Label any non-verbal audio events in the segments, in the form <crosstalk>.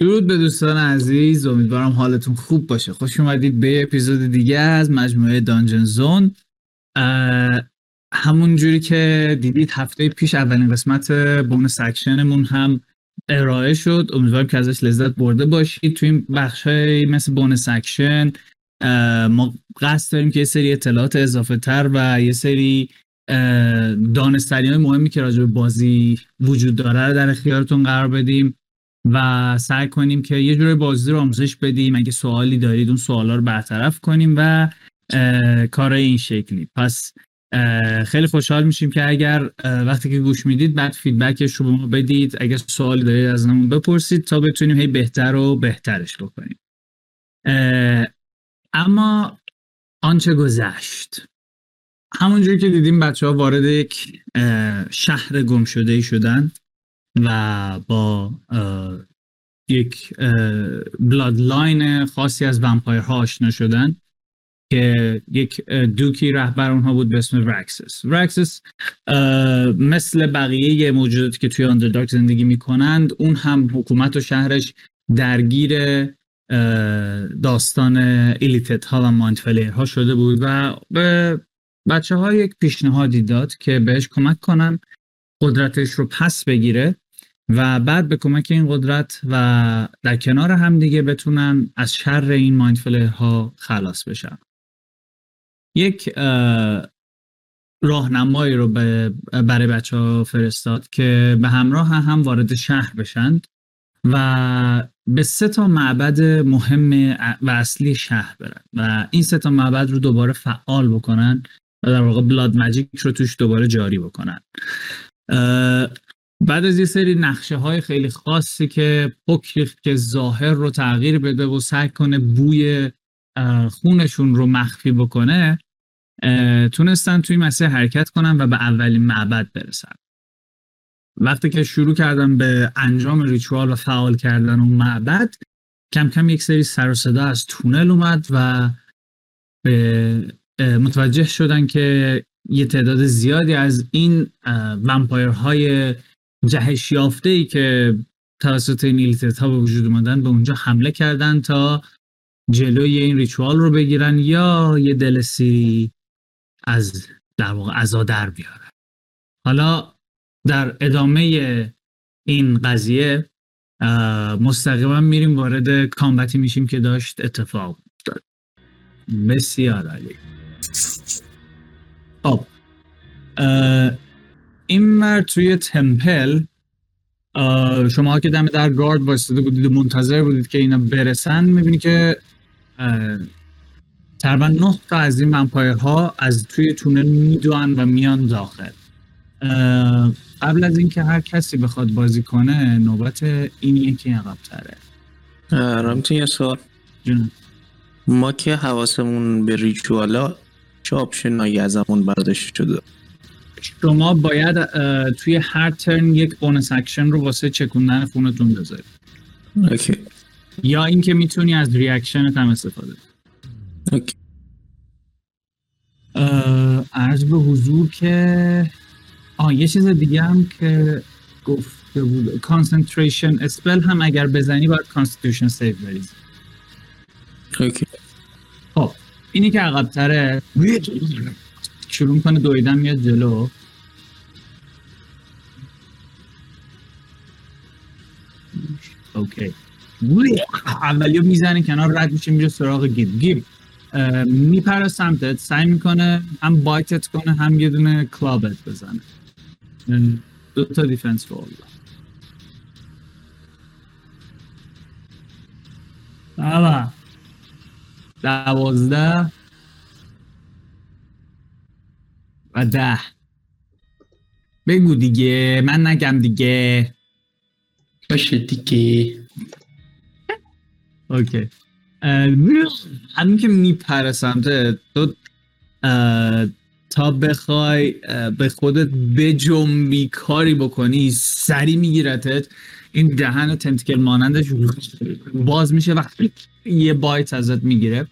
درود به دوستان عزیز. امیدوارم حالتون خوب باشه. خوش اومدید به اپیزود دیگه از مجموعه Dungeon Zone. همون جوری که دیدید هفته پیش اولین قسمت bonus section مون هم ارائه شد. امیدوارم که ازش لذت برده باشید. توی این بخش مثل bonus section ما قصد داریم که یه سری اطلاعات اضافه تر و یه سری دانستنی های مهمی که راجع به بازی وجود داره در اختیارتون قرار بدیم. و سعی کنیم که یه جوری بازی رو آموزش بدیم. اگه سوالی دارید اون سوالا رو برطرف کنیم و کار این شکلی. پس خیلی خوشحال میشیم که اگر وقتی که گوش می‌دید بعد فیدبکش رو به ما بدید. اگر سوالی دارید از همون بپرسید تا بتونیم هی بهتر و بهترش بکنیم. اما آنچه گذشت. همونجوری که دیدیم بچه ها وارد یک شهر گم شده ای شدن. و با یک bloodline خاصی از vampire ها آشنا شدن که یک دوکی رهبر اونها بود به اسم ورکسس ورکسس مثل بقیه موجوداتی که توی Underdark زندگی می‌کنند اون هم حکومت و شهرش درگیر داستان illithid ها و mind flayer ها شده بود و به بچه ها یک پیشنهادی داد که بهش کمک کنن قدرتش رو پس بگیره. و بعد به کمک این قدرت و در کنار هم دیگه بتونن از شر این مایندفلر ها خلاص بشن. یک راهنمایی رو برای بچه ها فرستاد که به همراه هم وارد شهر بشند و به سه تا معبد مهم و اصلی شهر برن و این سه تا معبد رو دوباره فعال بکنن و در واقع بلاد مجیک رو توش دوباره جاری بکنن. بعد از یه سری نقشه های خیلی خاصی که پکر که ظاهر رو تغییر بده و سعی کنه بوی خونشون رو مخفی بکنه تونستن توی مسیر حرکت کنن و به اولین معبد برسن. وقتی که شروع کردن به انجام ریچوال و فعال کردن اون معبد کم کم یک سری سر و صدا از تونل اومد و به متوجه شدن که یه تعداد زیادی از این ومپایرهای جهش یافته ای که توسط این ها به وجود اومدن به اونجا حمله کردن تا جلوی این ریچوال رو بگیرن یا یه دل از در واقع ازا در بیارن. حالا در ادامه این قضیه مستقیما میریم وارد کامبتی میشیم که داشت اتفاق افتاد. بسیار عالی. خب این مرد توی تمپل شما که دم در گارد واسطه بودید و منتظر بودید که اینا برسن می‌بینی که تقریبا نه تا از این ها از توی تونل میدوان و میان داخل. قبل از اینکه هر کسی بخواد بازی کنه نوبت این یکی عقب تره رامتین یه سوال. ما که حواسمون به ritual ا چه option ایی ازمون برداشت شده. شما باید توی هر turn یک bonus action رو واسه چکوندن خونتون بذارید. okay. یا اینکه می‌تونی از reaction هم استفاده okay. عرض به حضور که آه یه چیز دیگه هم که گفته بود. concentration spell هم اگر بزنی باید constitution save بریزی. okay. خب اینی که عقبتره. شروع کنه دویدن میاد جلو. okay. اولیو می‌زنه کنار رد میشه میره سراغ گیب. گیب میپره سمتت سعی می‌کنه هم بایتت کنه هم یه دونه کلابت بزنه. دو تا دیفنس رول بابا. دوازده. و ده بگو دیگه. من نگم دیگه. باشه دیگه. اوکی. همین که میپره سمت تو تا بخوای به خودت بجنبی کاری بکنی سری میگیرتت این دهن تنتکل مانندش باز میشه و یه بایت ازت می‌گیره.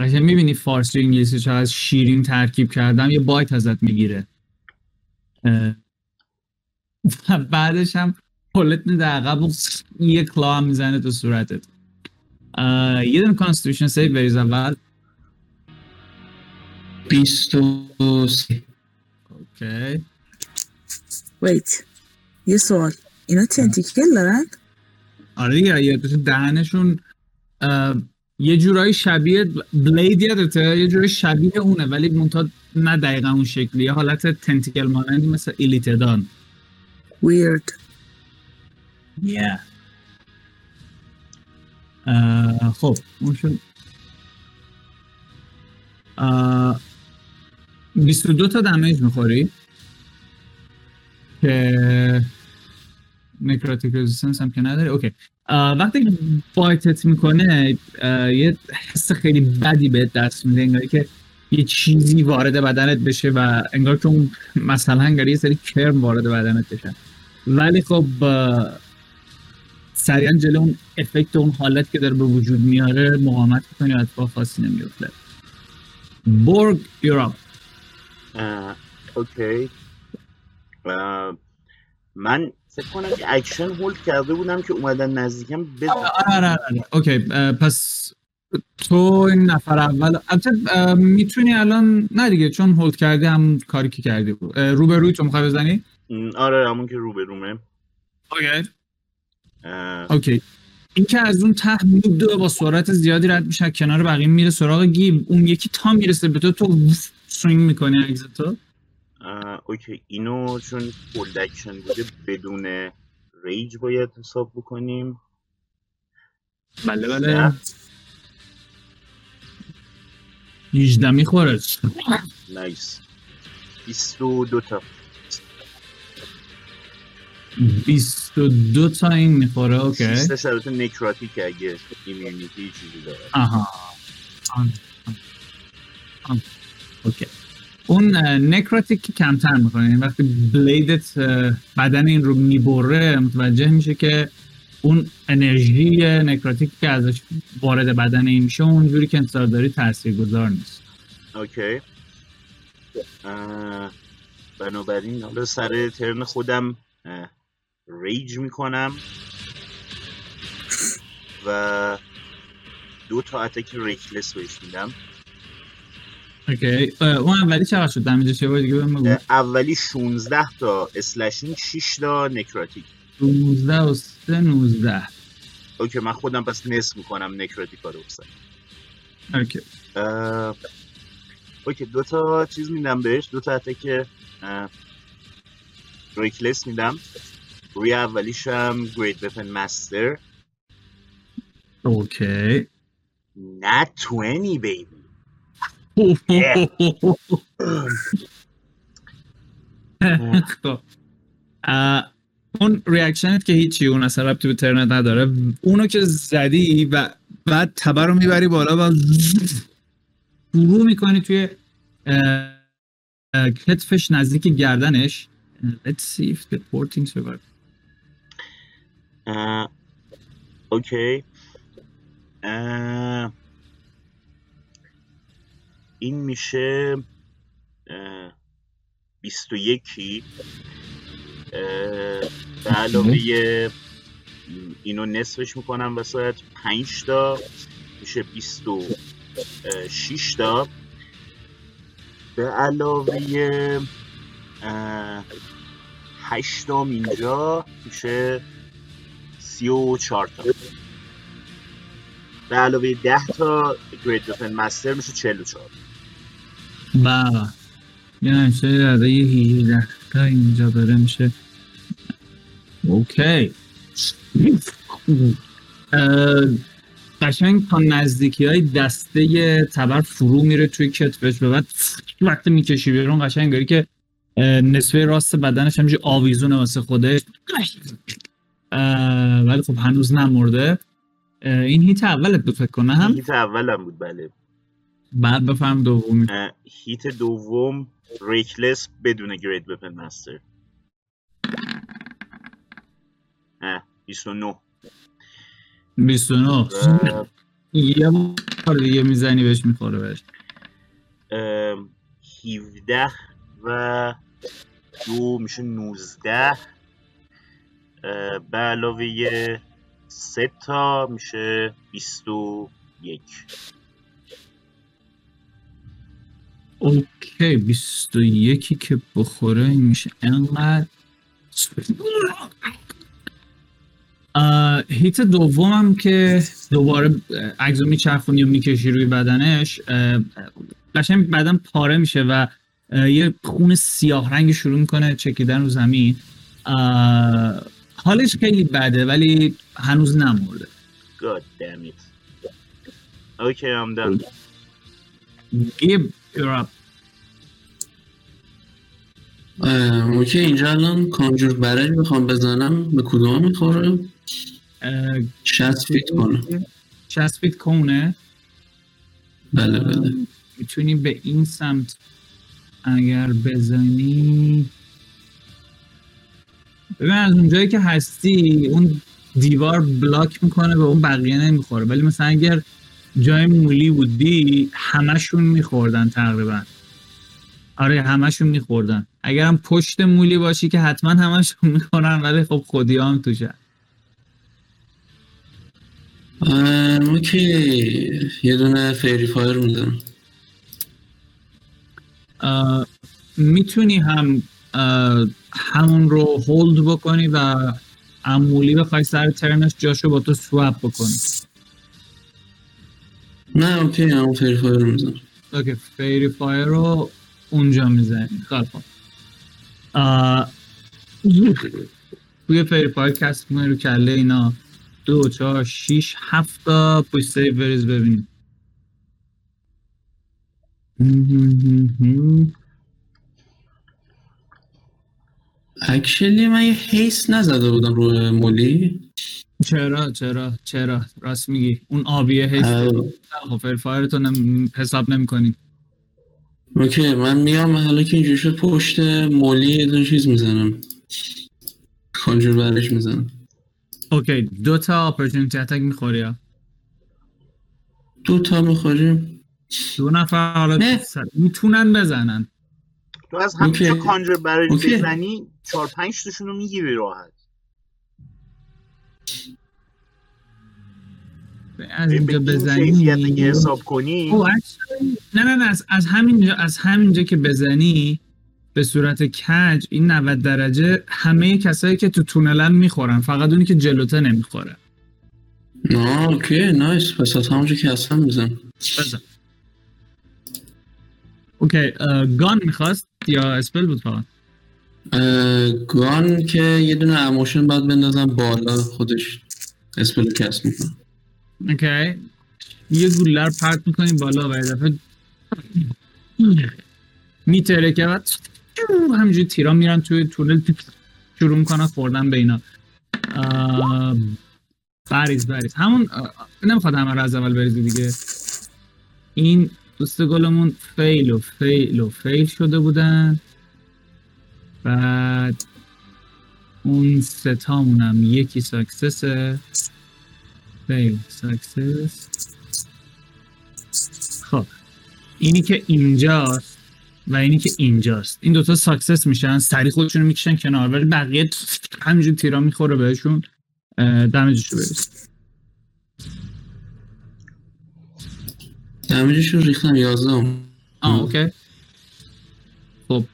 قشنگ می‌بینی فارسی و انگلیسی چقدر شیرین ترکیب کردم یه بایت ازت می‌گیره. <laughs> بعدش هم هلت میده عقب و یه claw هم می‌زنه تو صورتت. یه دونه constitution save بریز اول. 23 okay. wait یه سوال. اینا tentacle دارن؟ آره دیگه یه تو دهنشون یه جورایی شبیه Blade یادته؟ یه جورایی شبیه اونه ولی منتها نه دقیقا اون شکلی یه حالت tentacle مانندی مثل illithid ان. Weird Yeah. خب اون شد. اه، 22 تا damage می‌خوری. که necrotic resistance هم که نداری okay. وقتی که bite ت می‌کنه یه حس خیلی بدی بهت دست میده انگاری که یه چیزی وارد بدنت بشه و انگار که اون مثلا انگاری یه سری کرم وارد بدنت بشه. ولی خب سریعا جلو اون effect اون حالت که داره به وجود میاره مقاومت می‌کنی و اتفاق خاصی نمیفته برگ you're up اه، okay. من فکر کنم که action hold کرده بودم که اومدن نزدیکم بزن آره آره آره. okay پس تو این نفر اول البته می‌تونی الان نه دیگه چون hold کردی هم کاری که کردی بود. اه، روبروی تو می‌خوای بزنی؟ آره همون که رو به رومه. اوکی. اوکی. این که از اون ته میدوه با سرعت زیادی رد میشه کنار بقیه میره سراغ گیب. اون یکی تا می‌رسه به تو تو swing می‌کنی axe تو. اه، okay اینو چون hold action بوده بدون ریج باید حساب بکنیم. بله بله. 18 می‌خوره نایس 22 تا. 22 تا این می‌خوره اوکی. سیستش البته نکراتیک اگه ایمیونیتی چیزی داره. آها. آن. آن. اوکی. اون necrotic که کمتر می‌کنه. یعنی وقتی blade ت بدن این رو می‌بره متوجه میشه که اون انرژی necrotic که ازش وارد بدن این میشه اونجوری که انتظار داری تاثیرگذار نیست. okay. بنابراین حالا سر turn خودم rage می‌کنم. و دو تا attack reckless بهش میدم. okay. اون اولی چقدر شد؟ damage ش بار دیگه بگو. اولی 16 تا slashing 6 تا necrotic. 19 و 3 19 okay من خودم پس نصف می‌کنم necrotic رو بسن okay. اه، okay دو تا چیز میدم بهش دو تا attack اه، reckless میدم. روی اولیش هم great weapon master. okay. Nat 20 baby <laughs> خب. اون reaction ت که هیچی اون اصلا ربطی به ترنت نداره اونو که زدی و بعد تبر رو می‌بری بالا و فرو می‌کنی توی کتفش نزدیک گردنش Let's see if the poor thing survived. اه، اوکی اه، این میشه اه، بیست و یکی. اه، به علاوه اینو نصفش می‌کنم وسط پنج تا میشه بیست و اه، شیش تا به علاوه اه، هشتم اینجا میشه سی و چهار تا به علاوه ده تا گرید وپن مستر میشه چهل و چهار. بله یه عده یه 18 تا اینجا داره میشه. اوکی. قشنگ تا نزدیکی های دسته تبر فرو میره توی کتفش و بعد وقتی می‌کشی بیرون قشنگ انگاری که نصفه راست بدنش همینجوری آویزونه واسه خودش. ولی خب هنوز نمرده. اه، این هیت اولت بود فکر کنم هم هیت اولم بود بله. بعد بفهم دومی هیت دوم ریکلس بدون گرید وپن مستر اه 29 29 و یه بار دیگه می‌زنی بهش می‌خوره بهش. ام، 17 و دو میشه 19 اه، به علاوه سه تا میشه بیست و یک. اوکی 21 که بخوره میشه انقدر. هیت دومم که دوباره اگزو میچرخونی و می‌کشی روی بدنش قشنگ بدن پاره میشه و یه خون سیاه رنگ شروع می‌کنه چکیدن رو زمین. حالش خیلی بده ولی هنوز نمرده. God damn it. Okay, I'm done. Give you're up. okay اینجا الان conjure barrage می‌خوام بزنم به کدوم می‌خوره؟ 60 feet cone ه. 60 feet cone ه. بله بله. می‌تونی به این سمت اگر بزنی ببین از اونجایی که هستی اون دیوار block می‌کنه به اون بقیه نمی‌خوره. ولی مثلا اگر جای مولی بودی همشون میخوردن تقریبا. آره همشون میخوردن. اگرم پشت مولی باشی که حتما همشون می‌خورن ولی خب خودی هم توشه okay یه دونه faerie fire اه، می‌تونی هم همون رو hold بکنی و امولی بخوای سر turn ش جاشو با تو swap بکنی. نه okay همون faerie fire رو می‌زنم okay faerie fire رو اونجا می‌زنی خیلی خوب اه، توی faerie fire cast کنی رو کله اینا. دو چهار شیش هفت تا پوش save بریز ببینیم actually من یه haste نزده بودم روی مولی. چرا چرا چرا؟ راست میگی. اون آبیه اه، خب فایر تو نم... حساب نمی کنی اوکی من میام حالا که اینجوری شد پشت مولی یه دونه چیز می‌زنم. کانجور برش می‌زنم. اوکی دو تا اپورتونیتی اتک می‌خوری ها؟ دو تا می‌خوریم. دو نفر حالا می‌تونن بزنن. تو از همینجا. کانجر برای. بزنی چهار پنج تاشون رو می‌گیری راحت. از اینجا این بزنی. حساب کنی. actually- نه نه نه از, از همینجا از همینجا که بزنی به صورت کج این 90 درجه همه کسایی که تو تونلن می‌خورن فقط اونی که جلوته نمی‌خوره. نه okay nice. پس از همونجا که هستم می‌زنم. بزن. okay gun می‌خواست؟ یا spell بود فقط؟ gun که یه دونه اموشن باید بندازم بالا خودش spell رو cast می‌کنم okay. یه گوله رو پرت می‌کنی بالا و یه دفعه می‌ترکه بعد همینجوری تیرا میرن توی تونل شروع می‌کنن خوردن به اینا. بریز بریز. همون نمی‌خواد همه رو از اول بریزی دیگه. این دوست گلمون fail و fail و fail شده بودن. بعد اون ستامون هم یکی success ه fail success. خب اینی که اینجاست و اینی که اینجاست. این دوتا success میشن سری خودشون می‌کشن کنار ولی بقیه همینجور تیرا می‌خوره بهشون damage شو بریز damage ش رو ریختم یازدهم. آه. okay. خب.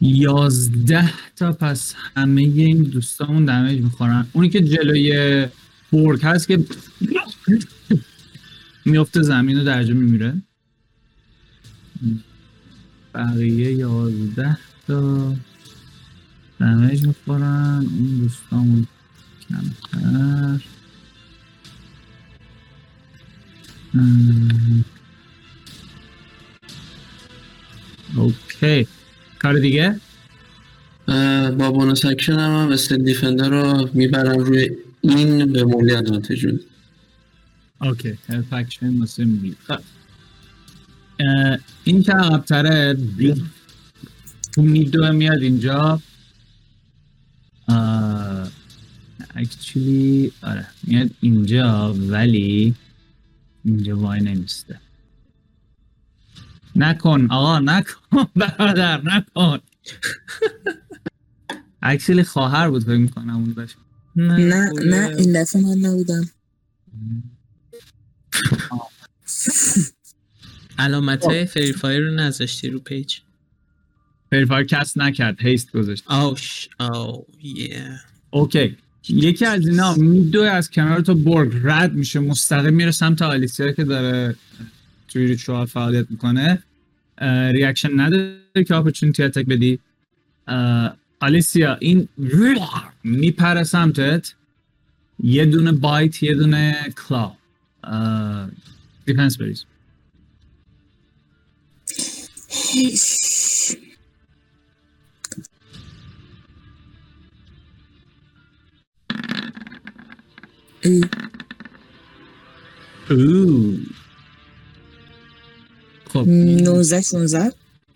یازده تا پس همه این دوستامون دمیج می‌خورن. اونی که جلوی برگ هست که میفته زمین و درجه میمیره. بقیه یازده تا دمیج می‌خورن. اون دوستامون کمتر. okay. کار دیگه؟ با bonus action هم هم steel defender رو می‌برم روی این به مولی advantage میدم okay. help action واسه میگی خب. این که عقبتره می‌دوه میاد اینجا. actually آره میاد اینجا ولی اینجا وای نمیسته. نکن آقا نکن. <laughs> برادر نکن. <laughs> actually خواهر بود فکر می‌کنم اون باشه نه نه این دفعه من نبودم. علامت های faerie fire رو نذاشتی رو page؟ faerie fire cast نکرد haste گذاشت. اوش oh yeah okay. یکی از اینا میدوه از کنار تو برگ رد میشه مستقیم میره سمت آلیسیا که داره توی ritual فعالیت می‌کنه. reaction نداره که opportunity attack بدی. آلیسیا این میپره سمتت. یه دونه bite یه دونه claw. defense بریز اوه. خب. 19 16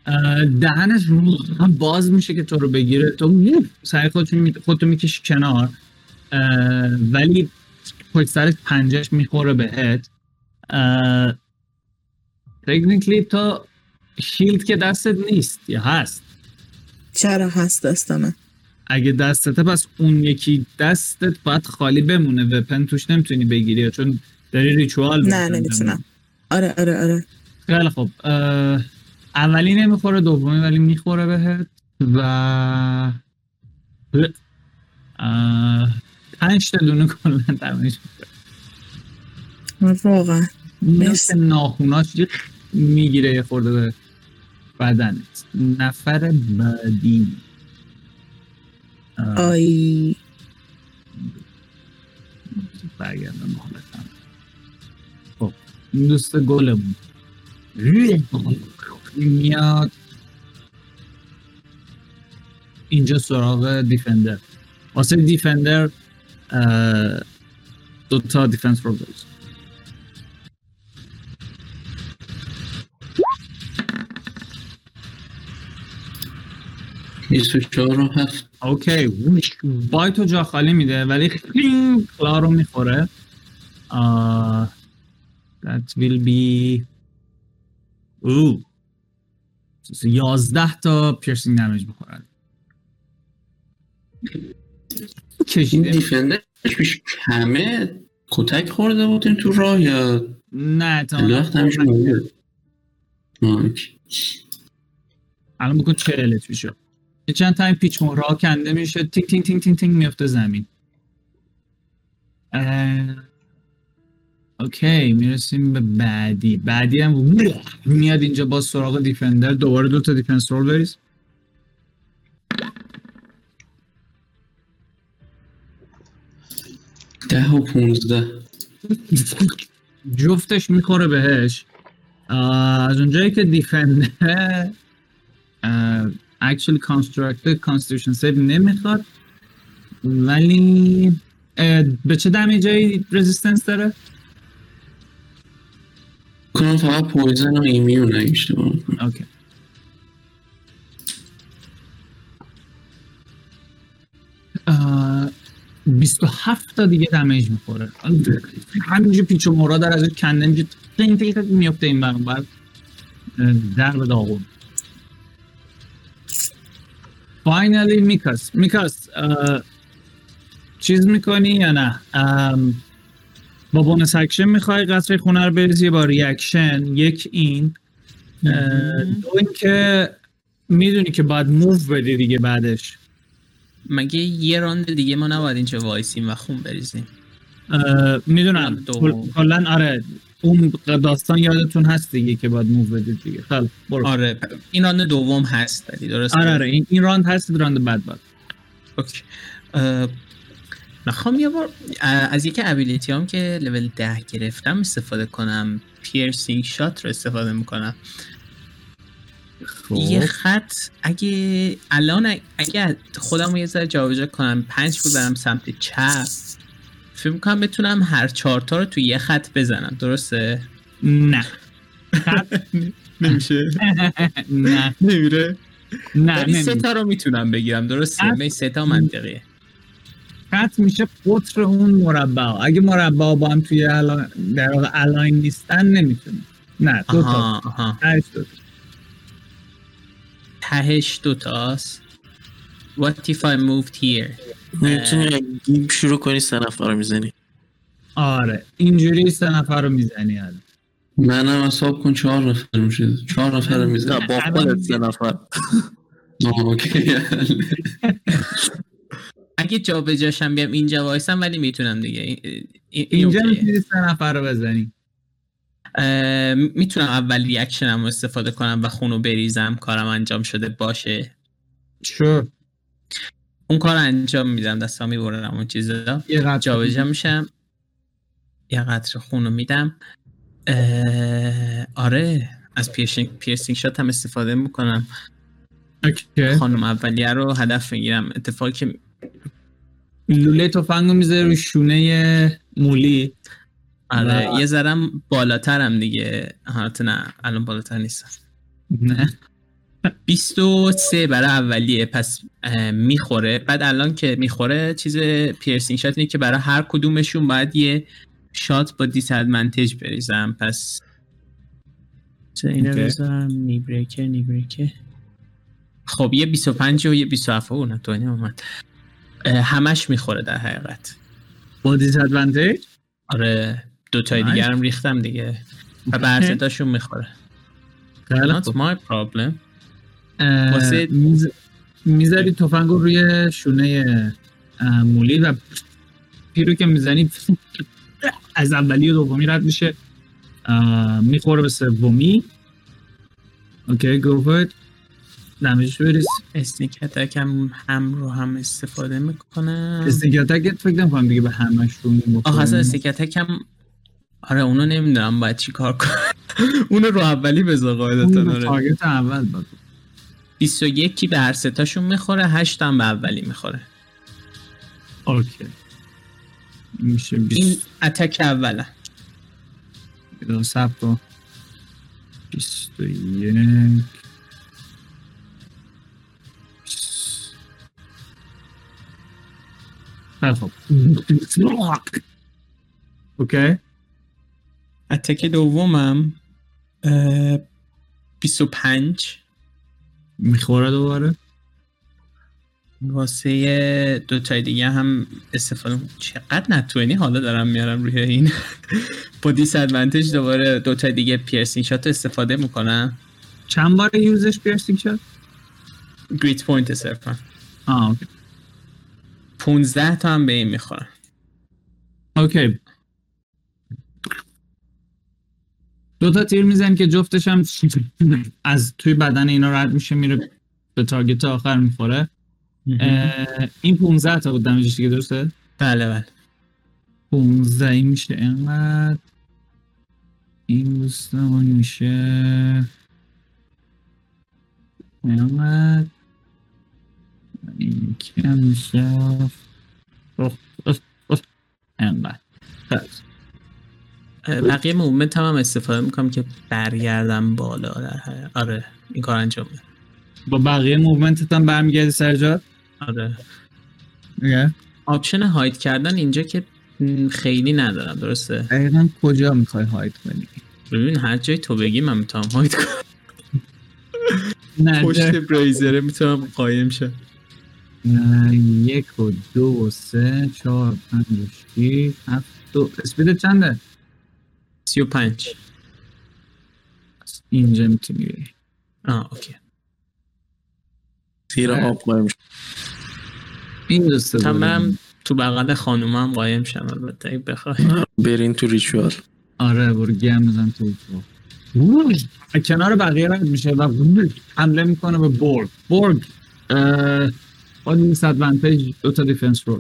اه، دهنش هم باز میشه که تو رو بگیره. تو سعی خودتو می... خودتو می‌کشی کنار. ولی پشت سرش پنجش می‌خوره بهت. تکنیکلی تو شیلد که دستت نیست یا هست؟ چرا هست دستمه اگه دستته پس اون یکی دستت باید خالی بمونه. وپن توش نمی‌تونی بگیری چون داری ریچوال نه. نمی‌تونم. آره آره آره. خیلی اه، اولی نمی‌خوره دومی ولی می‌خوره بهت و پنج تا دونه کلا دمیج واقعا. مثل. ناخوناش می‌گیره یه خورده به بدنت. نفر بعدی. آی. برگردم حالتم خب این دوست گلمون. میاد. اینجا سراغ defender. واسه defender دو تا defense رو بریز بیست و چهار و هفت. okay. وش. بای تو جا خالی میده ولی خیلی کلا رو می‌خوره. that will be او یازده تا پیرسینگ دمیج بخورد این کشیده دیفندرش بیش کمه؟ کتک خورده بودیم تو راه یا؟ نه تا انداخت همیشه الان بکن چهلت میشه. یه چند تا این پیچ مهره کنده میشه تینگ تینگ تینگ تینگ تینگ میفته زمین. اه، okay می‌رسیم به بعدی. بعدی هم میاد اینجا با سراغ defender. دوباره دو تا defense roll بریز. ده و پونزده. جفتش می‌خوره بهش. از اونجایی که defender actually constructed constitution save نمی‌خواد ولی به چه damage هایی resistance داره؟ کنم فقط poison و immune اشتباه. okay آه، 27 تا دیگه damage می‌خوره همینجور پیچ و مورا در از کنده تینگ تینگ تینگ میفته این برون بر در به داغون فاینالی میکاس میکاس چیز می‌کنی یا نه؟ ام، با بونس اکشن می‌خوای قطره خونه رو بریزی با ریاکشن. یک این. اه، دو اینکه می‌دونی که باید موو بدی دیگه بعدش. مگه یه راند دیگه ما نباید اینجا وایسیم و خون بریزیم؟ اه، می‌دونم. کلا آره. اون داستان یادتون هست دیگه که باید move بدید دیگه. خیلی برو. آره این راند دوم هست ولی درست آره آره این, این راند هست راند بعد بعد okay. می‌خوام یه بار از یکی ability هم که لول ده گرفتم استفاده کنم. piercing shot رو استفاده می‌کنم. یه خط اگه الان اگه خودم رو یه ذره جابجا کنم پنج بود برم سمت چپ. فکر می‌کنم بتونم هر چهارتا رو توی یه خط بزنم. درسته؟ نه. <laughs> نمیشه. نه. نمیره. نه ولی سه. تا رو می‌تونم بگیرم. درسته؟ می سه تا منطقیه. خط میشه قطر اون مربع. اگه مربع با هم توی. در واقع الاین نیستن نمی‌تونی نه دو تا. آها آها. هشت دو تا. تهش دوتاست what if I moved here? می‌تونی گیب شروع کنی سه نفر رو می‌زنی. آره اینجوری سه نفر رو می‌زنی الان. منم حساب کن چهار نفر میشه چهار نفر رو می‌زنی. نه با خودت سه نفر. اگه جا به جاشم بیام اینجا وایسم ولی می‌تونم دیگه. این- این- این اینجا. می‌تونی سه نفر رو بزنی. می‌تونم اول reaction م رو استفاده کنم و خونو بریزم. کارم انجام شده باشه. sure. اون کار رو انجام میدم دستم می‌برم اون چیزا. یه قطع جابجا میشم. یه قطر خون رو میدم. آره از piercing, piercing shot هم استفاده می‌کنم. okay. خانم اولیه رو هدف می‌گیرم. اتفاقی که لوله تفنگ رو می‌ذاره روی شونه مولی. آره و- یه ذرم بالاترم دیگه. البته نه الان بالاتر نیستم. نه. 23 برای اولیه. پس می‌خوره. بعد الان که می‌خوره چیز piercing shot اینه که برای هر کدومشون باید یه shot با disadvantage بریزم. پس چرا اینو. بذارم؟ knee breaker knee breaker خب یه 25 و یه 27 اون تو اومد. همش می‌خوره در حقیقت. با دیس ادوانتیج آره دو تای. دیگه هم ریختم دیگه. و ستاشون می‌خوره. خیلی Not خوب. my problem. واسه- میز- می‌ذاری تفنگ رو روی شونه مولی و پیرو که می‌زنی <laughs> از اولی و دومی رد میشه. می‌خوره به سومی. okay good damage ش بریز sneak attack هم, هم رو هم استفاده می‌کنم. sneak attack فکر نمی‌کنم دیگه به همشون بخوره آخه اصلا sneak attack هم آره اونو نمی‌دونم باید چی کار کنم. <laughs> اونو رو اولی بذار قاعدتا اون آره target اول بود 21 کی به هر ستاشون می‌خوره 8 هم به اولی می‌خوره. okay. میشه این 20 اتک اوله. دو سب کن 21 خیلی خب. اوکی. اتک دومم اه، 25 می‌خوره دوباره. واسه دو تای دیگه هم استفاده چقدر nat twenty حالا دارم میارم روی این. <laughs> با disadvantage دوباره دو تای دیگه piercing shot استفاده می‌کنم. چند بار use ش piercing shot؟ grit point صرفا. آه okay. 15 تا هم به این می‌خورم okay. دو تا تیر میزن که جفتش هم از توی بدن اینا رد میشه میره به تارگت آخر می‌خوره. این 15 تا بود دمیجش دیگه درسته؟ بله بله. 15 این میشه اینقدر. این دوستان میشه اینقدر. این کم میشه. اینقدر. بقیه movement هم, هم استفاده می‌کنم که برگردم بالا در. آره این کار انجام میدم با بقیه movement ت هم برمیگردی سر جات؟ آره. okay. option hide کردن اینجا که خیلی ندارم درسته؟ دقیقا کجا می‌خوای hide کنی؟ ببین هر جای تو بگی من می‌تونم hide کنم. پشت ده- بریزره می‌تونم قایم شم. یک و دو و سه چهار پنج و شیش هفت و اسپیدت چنده؟ 35 اینجا می‌تونی بری. آه اوکی. زیر آب قایم شد. این دوسته. برم تو بغل خانومم قایم شم البته اگه بخوای. برین تو ریچوال. آره برو گم بزن تو تو. کنار بقیه رد میشه و حمله می‌کنه به برگ برگ اه، با disadvantage دو تا defense roll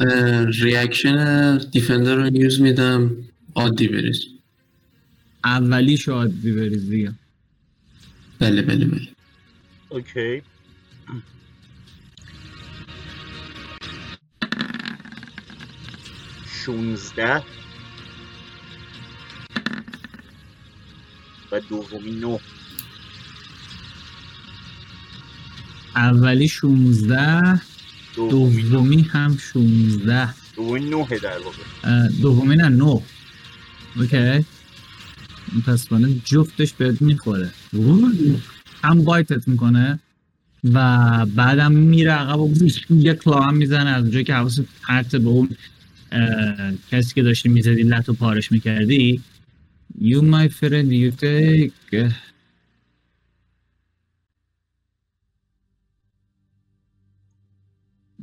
reaction defender رو use میدم. عادی بریز اولی شاید بریز دیگه. بله بله بله. okay. شونزده. و دومی نو. اولی 16 دومی نو. دومی هم 16 دومی نوه در واقع. اه، دومی نه 9 اوکی. من جفتش بهت می‌خوره. هم بایتت می‌کنه و بعدم میره عقب و یه کلا هم می‌زنه. از اونجایی که حواس پرت به اون کسی که داشتی می‌زدی لط و پارش می‌کردی You my friend you take.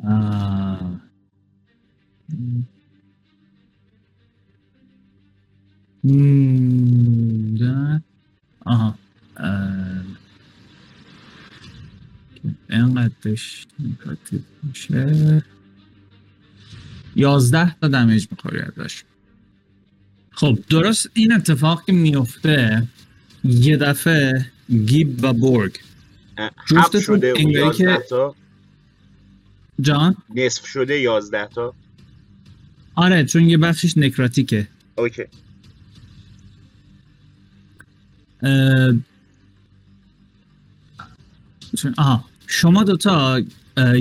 آه. ده. آها. اه. اینقدرش نگاتیو میشه. یازده تا دمیج می‌خوری ازش. خب درست این اتفاق که میفته یه دفعه گیب و برگ. هفت جفتتون انگاری که- یازده تا. جان؟ نصف شده یازده تا. آره چون یه بخشش نکراتیکه. اوکی. آها. شما دوتا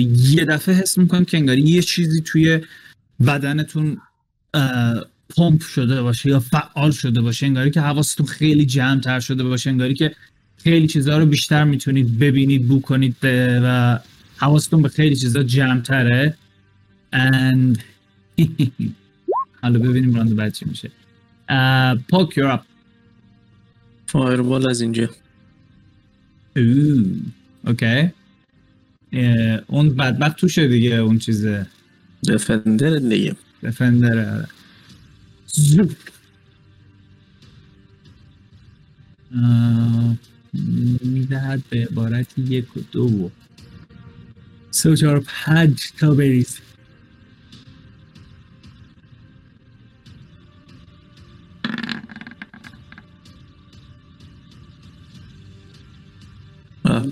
یه دفعه حس می‌کنم که انگاری یه چیزی توی بدنتون pump شده باشه یا فعال شده باشه انگاری که حواستون خیلی جمع تر شده باشه انگاری که خیلی چیزها رو بیشتر می‌تونید ببینید بو کنید و حواستون به خیلی چیزها جمع تره <laughs> حالا ببینیم راند بعد چی میشه. fuck you're up fireball از اینجا. اوه okay. اون بدبخت توشه دیگه اون چیزه. دفندر دیگه. دفندره آره. می‌دهد به عبارت یک و دو. سه و چهار پنج تا بریز.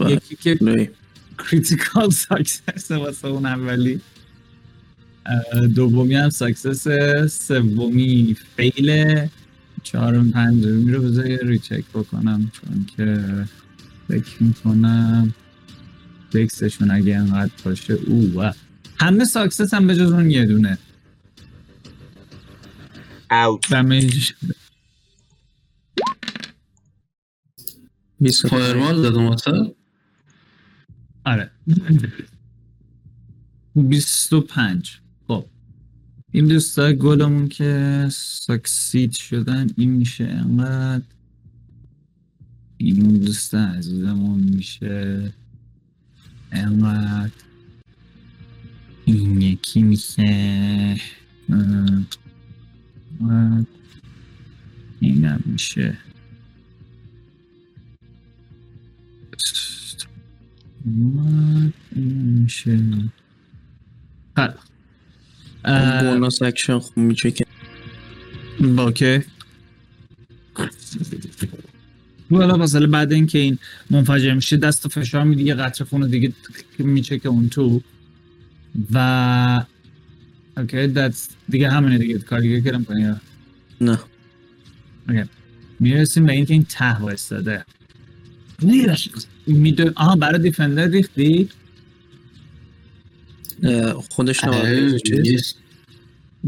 یکی که. critical success واسه اون اولی. دومی هم success سومی fail ه چهارم پنجمی رو بذار یه recheck بکنم چون که فکر می‌کنم dex شون اگه انقدر باشه او و همه success هم به جز اون یه دونه. out damage. پنج. فایرمال دادم واسه. آره. 25 خب. این دوستای گلمون که ساکسید شدن این میشه انقدر این دوست عزیزمون میشه انقدر این یکی میشه. اینم میشه. این میشه. خب. اه، bonus action خوب میشه که. okay. حالا مثلا بعد اینکه این منفجر میشه دست و فشار میدی یه قطره خون دیگه میچکه اون تو. و اوکی دست دیگه همینه دیگه کار دیگه کردم کنی نه. می‌رسیم به اینکه این ته وایستاده. میدون آها برای دیفندر ریختی؟ خودش.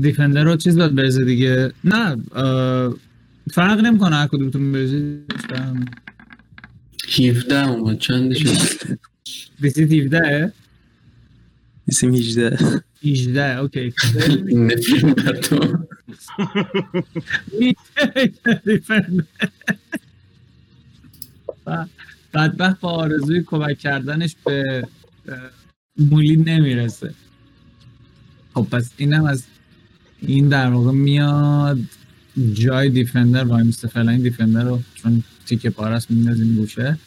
دیفندر رو چیز باید برزه دیگه. نه فرق نمی‌کنه هر کدومتون برزه 17 اومد چند شد دیسی 17 اسم 18 18 اوکی. نفرین بر تو. <laughs> بدبخت با آرزوی کمک کردنش به مولی نمی‌رسه. خب پس اینم از این در واقع میاد جای دیفندر وای میسته فعلا این دیفندر رو چون تیک پارس این گوشه.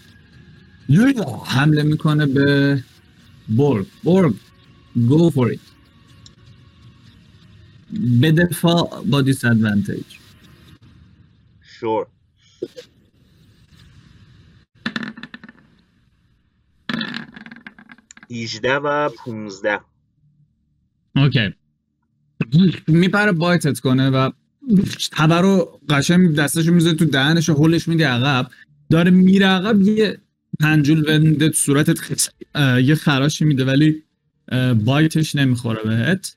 حمله می‌کنه به برگ. برگ گو فوری. به دفاع با دیس ادوانتیج sure. 18 و 15 اوکی. میپره بایتت کنه و تبه رو قشنگ رو میزه تو دهنش و حلش میده عقب. داره میره عقب یه پنجول بنده تو صورتت خس... یه خراشی میده ولی بایتش نمی‌خوره بهت.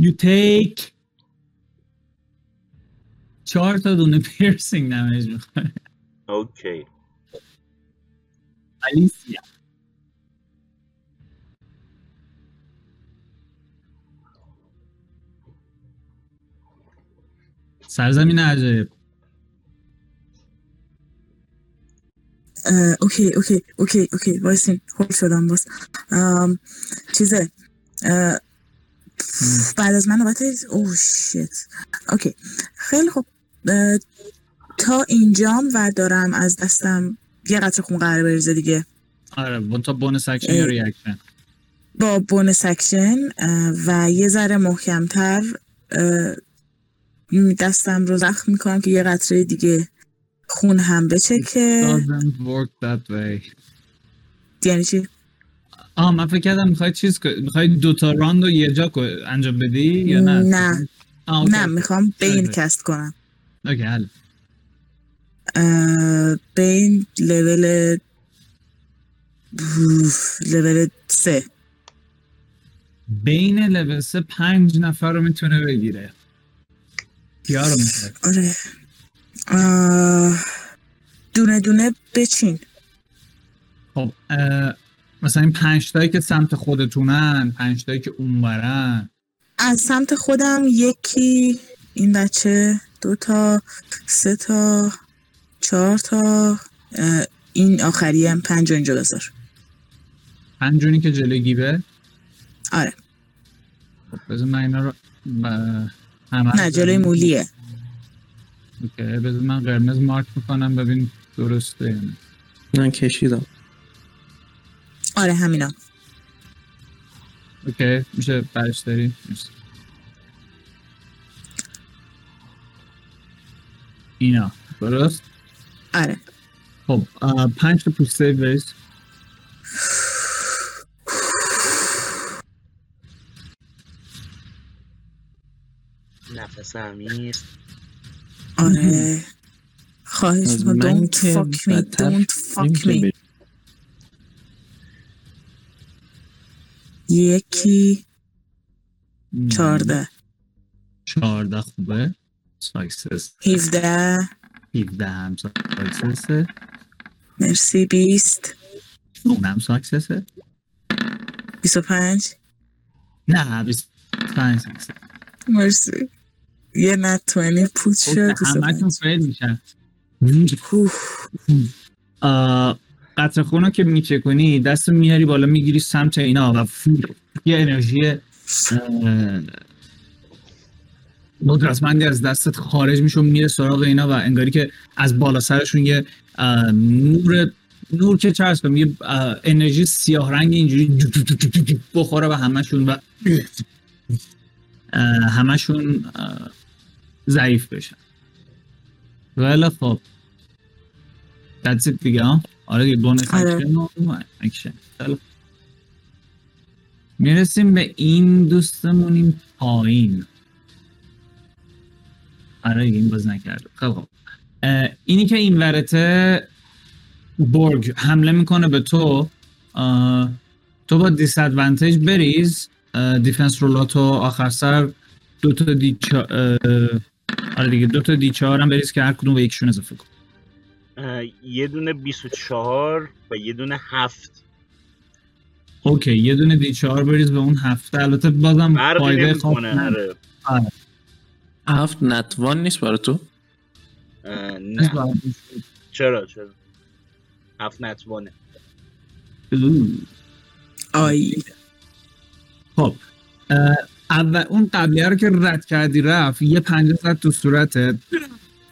You take چهار تا دونه پیرسینگ دمیج می‌خوره. اوکی. Okay. الیسیا سرزمین عجایب. okay okay okay okay وایسین هول شدم باز. چیزه بعد از من نوبت oh shit. okay. خیلی خوب. تا اینجام و دارم از دستم. یه قطره خون قرار بریزه دیگه. آره بون تا bonus action یا reaction. با bonus action و یه ذره محکمتر دستم رو زخم می‌کنم که یه قطره دیگه خون هم بچکه. Doesn't work that way. یعنی چی؟ آه من فکر کردم می‌خوای چیز می‌خوای دوتا راند رو یه جا کو- انجام بدی یا نه؟ نه. نه می‌خوام بین. cast کنم. okay حل. اه، بین لول لول سه. بین لول سه پنج نفر رو می‌تونه بگیره. کیا رو می‌خوای آره دونه دونه بچین. خب مثلا این پنج تایی که سمت خودتونن پنج تایی که اونورن. از سمت خودم یکی این بچه دو تا سه تا چهار تا این آخری هم پنج اینجا بذار. پنجونی که جلوی گیبه؟ آره. خب بذار من اینا رو ب- نه جلوی مولیه. اوکی بذار من قرمز مارک می‌کنم ببین درسته یا نه. من کشیدم. آره همینا. اوکی میشه برش داری؟ مرسی. اینا درست؟ آره. خب پنج تا پوست سیو نفس عمیق آره. خواهش من don't که fuck me. don't fuck me. یکی. چهارده. چهارده خوبه؟ success هیفده 17 هم success ه مرسی. بیست. اونم success ه بیست و پنج. نه 25 success مرسی. یه nat twenty پوت شد همه fail میشن قطره خون که میچکنی دست رو میاری بالا می‌گیری سمت اینا و یه انرژی قدرتمندی از دستت خارج میشه و میره سراغ اینا و انگاری که از بالا سرشون یه نور نور که چرس کنم یه انرژی سیاه رنگ اینجوری بخوره به همشون و همشون ضعیف بشن. ولی خب That's it دیگه ها؟ آره دیگه بونس. اکشن. می‌رسیم به این دوستمون این پایین. آره این باز نکرده. خیلی خوب اه، اینی که این ورته برگ حمله می‌کنه به تو. تو با disadvantage بریز defense roll اتو آخر سر. دو تا d آره دیگه دو تا d چهار هم بریز که هر کدوم به یکشون اضافه کن یه دونه 24 و یه دونه هفت. اوکی یه دونه دی چهار بریز به اون هفته. البته بازم فایده نمی‌کنه نداره. آره. هفت نتوان نیست برای تو؟ نه. چرا چرا؟ هفت نتوانه. آی. خب. اول اون قبلیه رو که رد کردی رفت یه پنجه زد تو صورتت.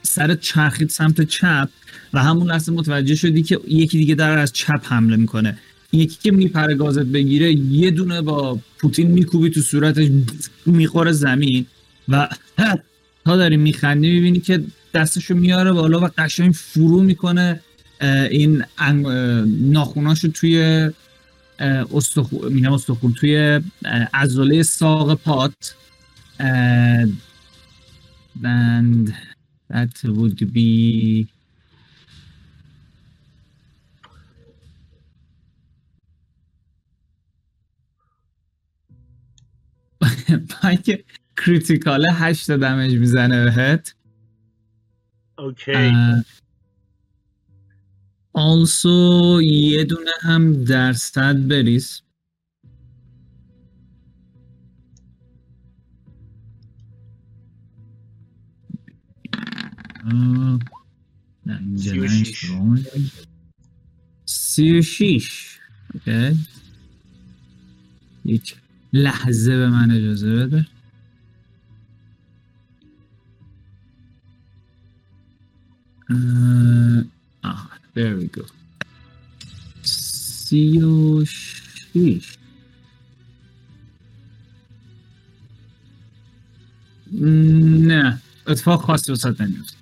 سر چرخید سمت چپ و همون لحظه متوجه شدی که یکی دیگه داره از چپ حمله می‌کنه. یکی که میپره گازت بگیره یه دونه با پوتین میکوبی تو صورتش می‌خوره زمین و <laughs> تا داری میخندی می‌بینی که دستشو میاره بالا و قشنگ فرو می‌کنه این ناخوناشو توی استخون میگم استخون توی عضله ساق پات. and that would be <laughs> که کریتیکاله هشت دمج می‌زنه بهت. اوکی. Also یه دونه هم درصد بریز. سی و شیش. اشتباه سی و شیش. اوکی. یک لحظه به من اجازه بده. سی و شیش نه. اتفاق خاصی وسط نمیفته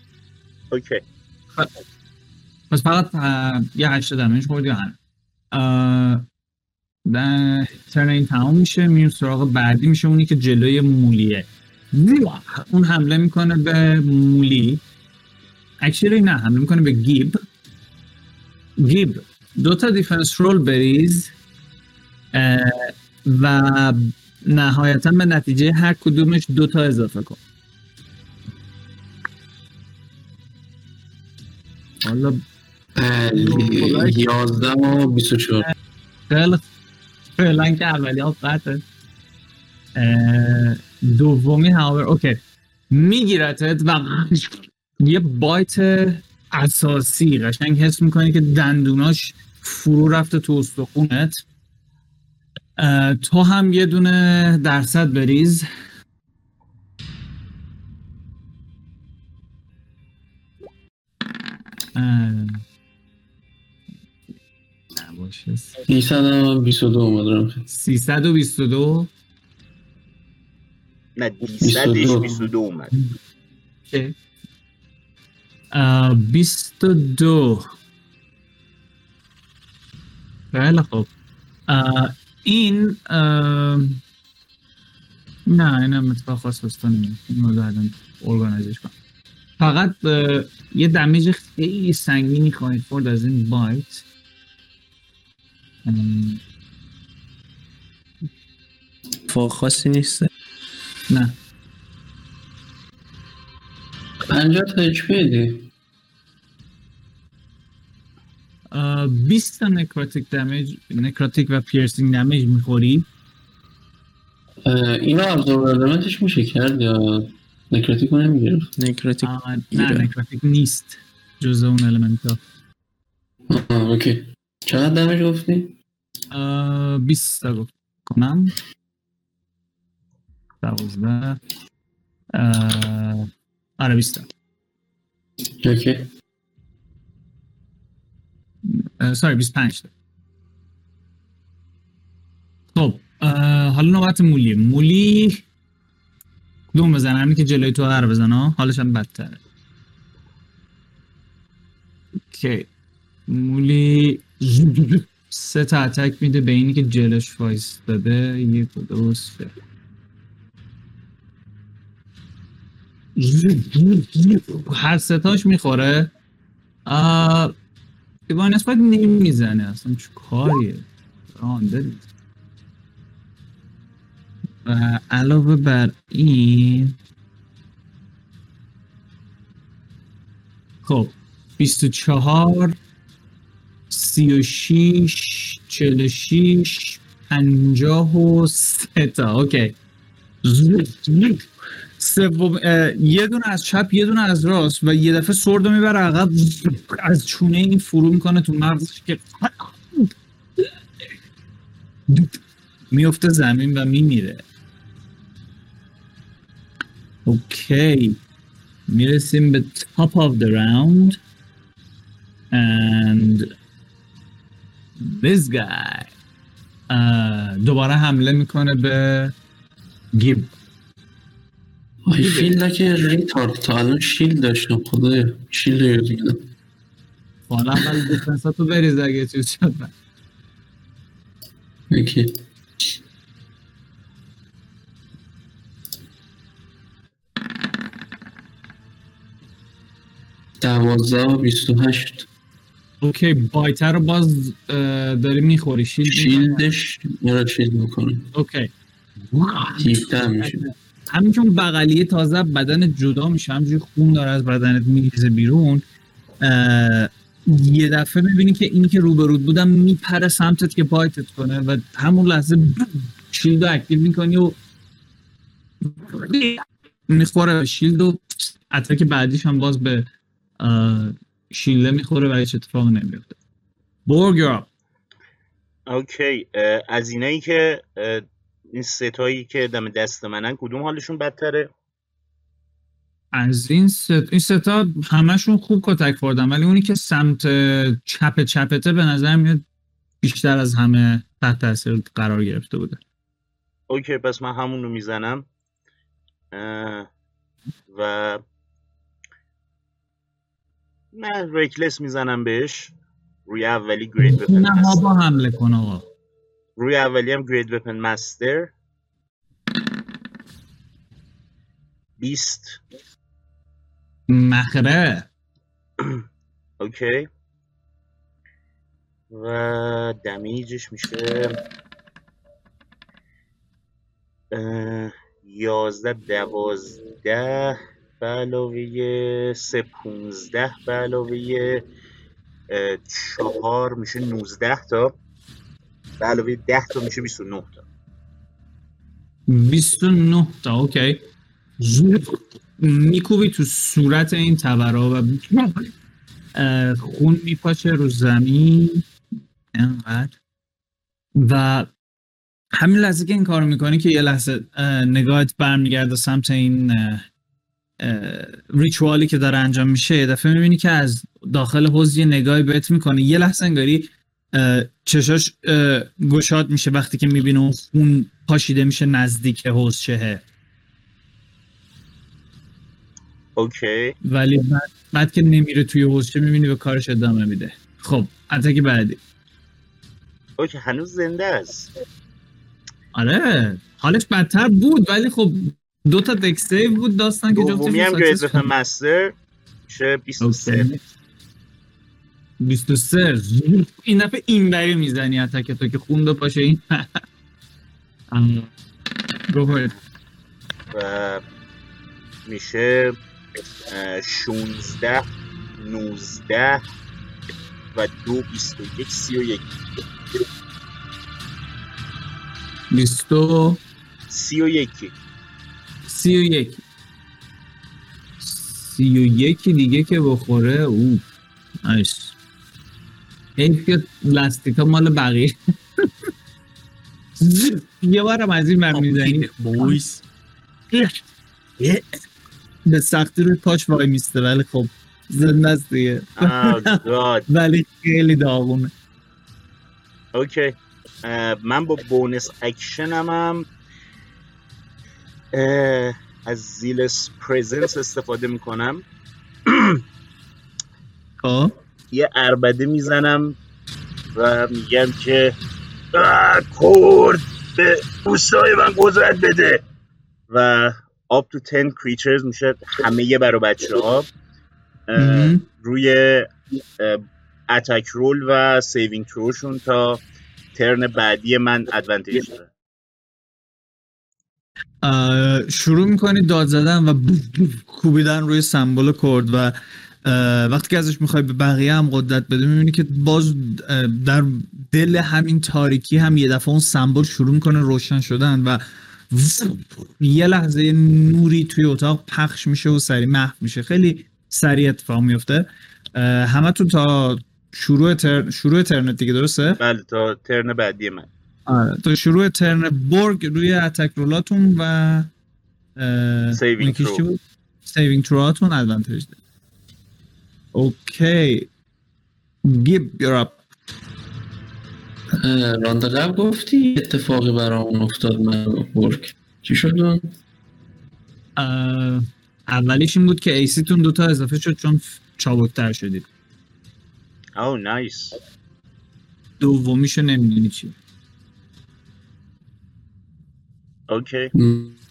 okay. پس فقط یه هشت damage خورد یا در turn این تمام میشه. میریم سراغ بعدی. میشه اونی که جلوی مولیه. اون حمله می‌کنه به مولی. actually نه حمله می‌کنه به گیب. گیب دو تا defense roll بریز و نهایتا به نتیجه هر کدومش دو تا اضافه کن. حالا یازده و بیست و خیلی فعلا که اولی ها قطعه دومی هاور اوکی. میگیرتت و <laughs> یه بایت اساسی قشنگ حس می‌کنی که دندوناش فرو رفته تو استخونت. تو هم یه دونه درصد بریز. نباشه سیصد و بیست و دو اومد رفت 322 نه دیصدش 22. 22 اومد. 22 خیلی خوب این نه این هم اتفاق خاص بستان این بعداً ارگانایزش کنم فقط یه دمیج خیلی سنگینی خواهید خورد از این بایت. اتفاق خاصی نیست؟ نه. پنجاه تا HD. اه، 20 تا necrotic damage necrotic و piercing damage می‌خوری؟ اینا absorb element ش میشه کرد یا necrotic رو نمی‌گرفت؟ necrotic آه، نه گیره. necrotic نیست. جزء اون element ها. آه okay. چقدر damage گفتی؟ اه، 20 تا گفت. کنم. دوازده. اه، آره 20 تا اوکی ساری 25 تا. خب حالا نوبت مولی. مولی کدوم بزنه همین که جلوی تو قرار بزنه؟ حالش هم بدتره. اوکی. مولی <laughs> سه تا اتک میده به اینی که جلوش وایستاده. یک و دو سه. هر ستاش می‌خوره؟ آه دیوان نسبت نمی‌زنه اصلا چه کاریه رانده و علاوه بر این خب 24 36 46 53 تا. اوکی. سوم یه دونه از چپ یه دونه از راست و یه دفعه سرد رو می‌بره عقب از چونه این فرو می‌کنه تو مغزش که میفته زمین و میمیره. okay. می‌رسیم به top of the round. And this guy. دوباره حمله می‌کنه به گیب. I feel like a retard تا الان shield داشتم خدایا. shield رو use میدم حالا اول defense اتو بریز اگه چیز شد. okay. دوازده و بیست و هشت. okay bite رو باز داری می‌خوری. shield می‌کنه. shield ش مرا shield می‌کنم. okay. تیپتر میشه. همین اون بغلیه تازه بدن جدا میشه همجوری خون داره از بدنت میریزه بیرون یه دفعه می‌بینی که اینی که روبرود بودم میپره سمتت که bite ت کنه و همون لحظه shield رو active می‌کنی و می‌خوره به shield و attack بعدیش هم باز به shield ه می‌خوره و هیچ اتفاق نمیفته برگر okay از اینایی که این ستایی که دم دست منن کدوم حالشون بدتره؟ از این ست... این ستا همشون خوب کتک خوردن ولی اونی که سمت چپ چپته به نظر میاد بیشتر از همه تحت تاثیر قرار گرفته بوده. okay پس من همون رو می‌زنم و من reckless می‌زنم بهش. روی اولی great weapon نه ما با حمله کن آقا. روی اولی هم great weapon master بیست. مخره. <clears throat> okay. و دمیجش میشه. یازده دوازده به علاوه سه پونزده به علاوه چهار میشه نوزده تا. به علاوه ده تا میشه بیست و نه تا. 29 تا اوکی. زود میکوبی تو صورت این تبرا و خون میپاچه رو زمین. انقدر و همین لحظه که این کارو می‌کنی که یه لحظه اه، نگاهت برمیگرده سمت این ریچوالی که داره انجام میشه دفعه می‌بینی که از داخل حوض یه نگاهی بهت می‌کنه. یه لحظه انگاری چشاش گشاد میشه وقتی که می‌بینه اون خون پاشیده میشه نزدیک حوزچهه اوکی. ولی بعد, بعد که نمیره توی حوزچه می‌بینی به کارش ادامه میده. خب اتک بعدی. اوکی هنوز زنده است. آره حالش بدتر بود ولی خب دو تا دک سیو بود داستان که دومی هم جفتش وپن مستر و سه. 23 این دفعه این بری می‌زنی اتک تو که خون دو پاشه این. <laughs> it. و میشه اه، 16 19 و دو 21 31 بیست و 31 سی و یک. سی و یکی دیگه که بخوره او نایس این که لاستیکا مال بقیه. <laughs> یه بارم از این بر می‌زنی. بویس. به سختی روی پاش وای میسته ولی خب زنده است دیگه. <laughs> ولی خیلی داغونه. okay. من با bonus action م هم از zealous presence استفاده می‌کنم. <clears throat> خب. یه عربده می‌زنم و میگم که کرد به دوستای من قدرت بده. و up to 10 creatures میشه همه برا بچه ها. روی attack roll و saving throw شون تا turn بعدی من advantage داره. شروع می‌کنی داد زدن و کوبیدن روی symbol کرد و وقتی که ازش می‌خوای به بقیه هم قدرت بده می‌بینی که باز در دل همین تاریکی هم یه دفعه اون سمبل شروع می‌کنه روشن شدن و یه لحظه نوری توی اتاق پخش میشه و سریع محو میشه خیلی سریع اتفاق میفته همه تو تا شروع تر... شروع ترنت دیگه درسته؟ بله تا ترن بعدی من آره تا شروع ترن برگ روی اتک رولاتون و. چی بود؟ saving throw هاتون advantage ده okay گیب you're up اه، راند قبل گفتی اتفاقی برامون افتاد من برک. چی شد اون؟ اولیش این بود که AC تون دوتا اضافه شد چون چابکتر شدید. oh nice دومیشو نمی‌دونی چی. okay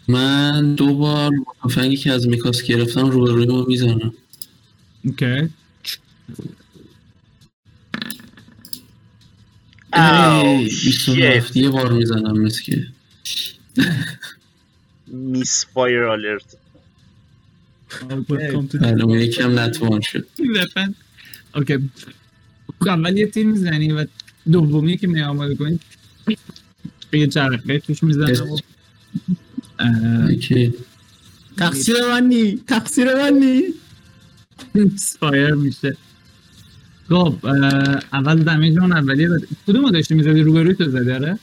من دو بار تفنگی که از میکاس گرفتم رو روی ما می‌زنم. هفت یه بار می‌زنم مثل که misfire alert بله اون یکی هم نتوان شد okay اول یه تیر می‌زنی و دومی که می آماده کنی یه چرخه توش یکی تقصیر من نی تقصیر من نی <laughs> سایر میشه. خب اول دمیج اون اولیه بده کدوم رو داشتی می‌زدی؟ روبروی تو زدی؟ آره.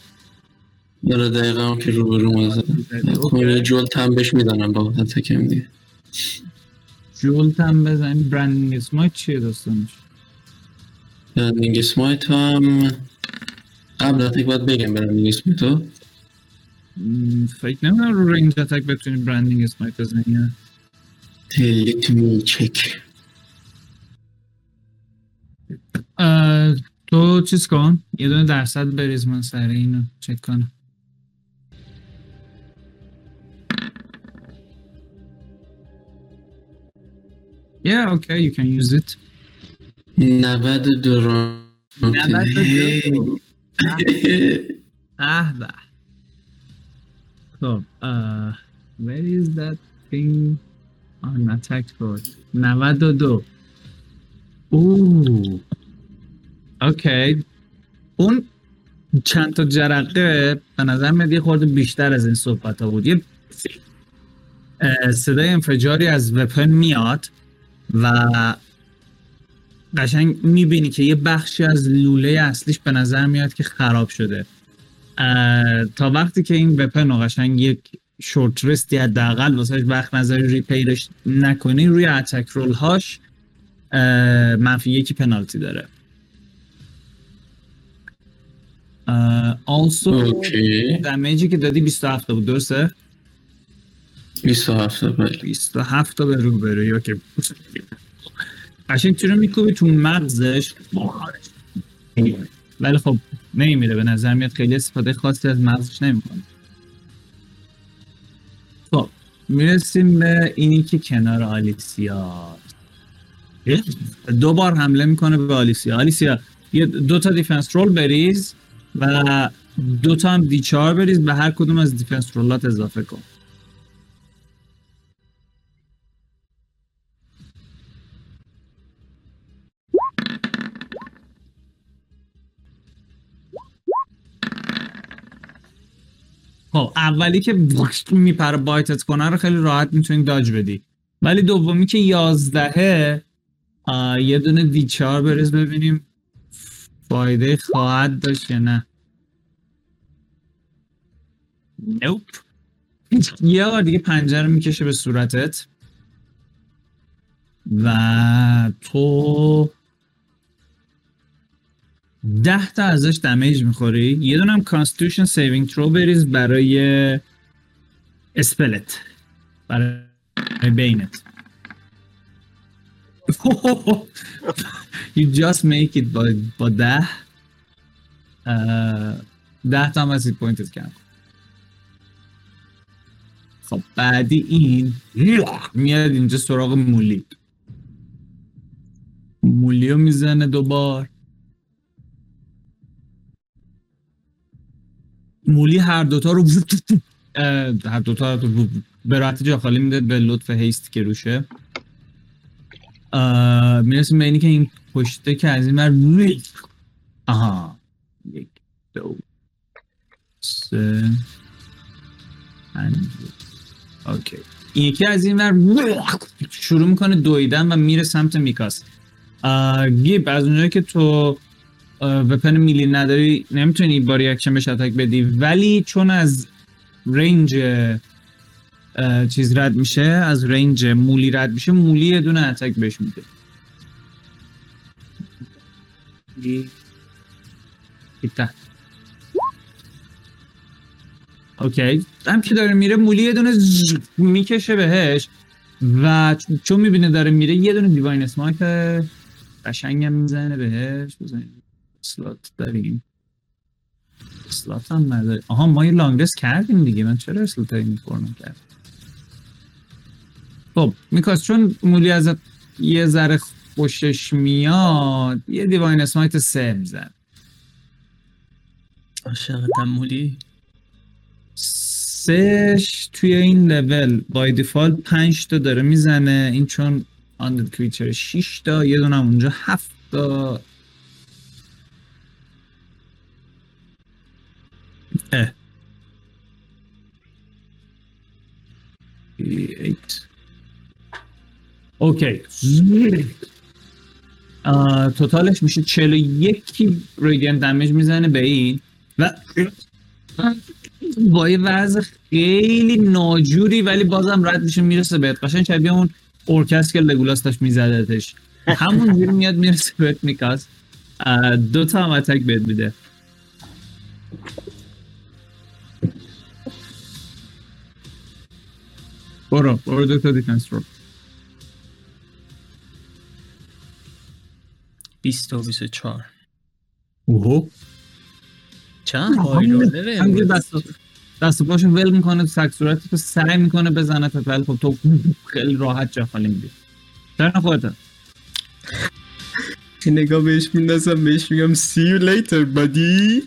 داره دقیقا هم که رو برو مازه اوکی. جولت هم بهش میدنم با تکم دیگه. جولت هم بزنی برندینگ اسمایت چیه داستانش؟ برندینگ اسمایت هم قبل از باید بگم برندینگ اسمایت رو. م، فکر نمی‌دونم رو رنج اتک بتونی برندینگ اسمایت بزنی یا؟ لیت می چک تو چیز کن یه دونه درصد بریز من سر اینو چک کنم Yeah, okay, you can use it. 92 را 92. Ah, به. خب uh, where is that thing on attack code 92 اوه اوکی. اون چند تا جرقه به نظر میاد یه خورده بیشتر از این صحبت ها بود. یه صدای انفجاری از وپن میاد و قشنگ می‌بینی که یه بخشی از لوله اصلیش به نظر میاد که خراب شده. تا وقتی که این وپن رو قشنگ یک شورت رستی حداقل واسه وقت نظری ریپیرش نکنی روی اتک رول هاش منفی یکی پنالتی داره. اوکی دمیجی که دادی 27 بود درسته؟ 27 بله 27 تا به رو بروی okay قشنگ چرا میکوبی تو مغزش ولی خب نمیره به نظر میاد خیلی استفاده خاصی از مغزش نمی‌کنه خب می‌رسیم به اینی که کنار آلیسیا دو بار حمله می‌کنه به آلیسیا آلیسیا یه دو تا defense roll بریز و دو تا هم دیچار بریز به هر کدوم از دیفنس رولات اضافه کن. خب اولی که میپره بایتت کنه رو خیلی راحت می‌تونی داج بدی. ولی دومی که یازدهه یه دونه دیچار بریز ببینیم. فایده خواهد داشت یا نه؟ nope یه بار دیگه پنجره می‌کشه به صورتت. و تو ده تا ازش damage می‌خوری. یه دونه هم constitution saving throw بریز برای spell ت برای bane ت you just make it با, با ده ده تا هم از پوینتت کم خب بعدی این میاد اینجا سراغ مولی مولیو می‌زنه دوبار مولی هر دوتا رو هر دوتا رو به راحتی جا خالی میده به لطف هیست که روشه می‌رسیم به اینی که این پشته که از این ور آها. یک دو سه okay. این یکی از این ور شروع می‌کنه دویدن و میره سمت میکاس. گیب از اونجایی که تو weapon melee نداری نمی‌تونی با reaction بهش attack بدی ولی چون از range چیز رد میشه از رنج مولی رد میشه. مولی یه دونه اتک بهش میده. اوکی. هم که داره میره مولی یه دونه می‌کشه بهش و چون می‌بینه داره میره یه دونه دیواین اسمایت قشنگم می‌زنه بهش. بزنیم. سلات داریم. سلات هم نداره آها ما یه لانگرس کردیم دیگه. من چرا اسلات می‌خورم کرد خب میکاس چون مولی ازت یه ذره خوشش میاد یه دیواین اسمایت سه میزن عاشقتم مولی. سهش توی این لول بای دیفالت پنج تا داره می‌زنه این چون آندد کریچر 6 تا یه دونه اونجا هفت تا. اه. 8 اوکی. توتالش میشه 41 ریدین دمیج می‌زنه به این و با یه وضع خیلی ناجوری ولی بازم رد میشه می‌رسه بهت. قشنگ شبیه اون ارکست که لگولاس داشت میزدتش. همون جوری میاد می‌رسه بهت میکاس. دو تا هم اتک بهت میده. برو برو دو تا دیفنس رو. 20 و 24 اوهو. چند های رولره همینجوری دست دست و پاشو ول می‌کنه تو سک صورتی تو سعی می‌کنه بزنه ولی خب تو خیلی راحت جا خالی میدی. turn خودت؟ که نگاه بهش میندازم بهش میگم see you later buddy.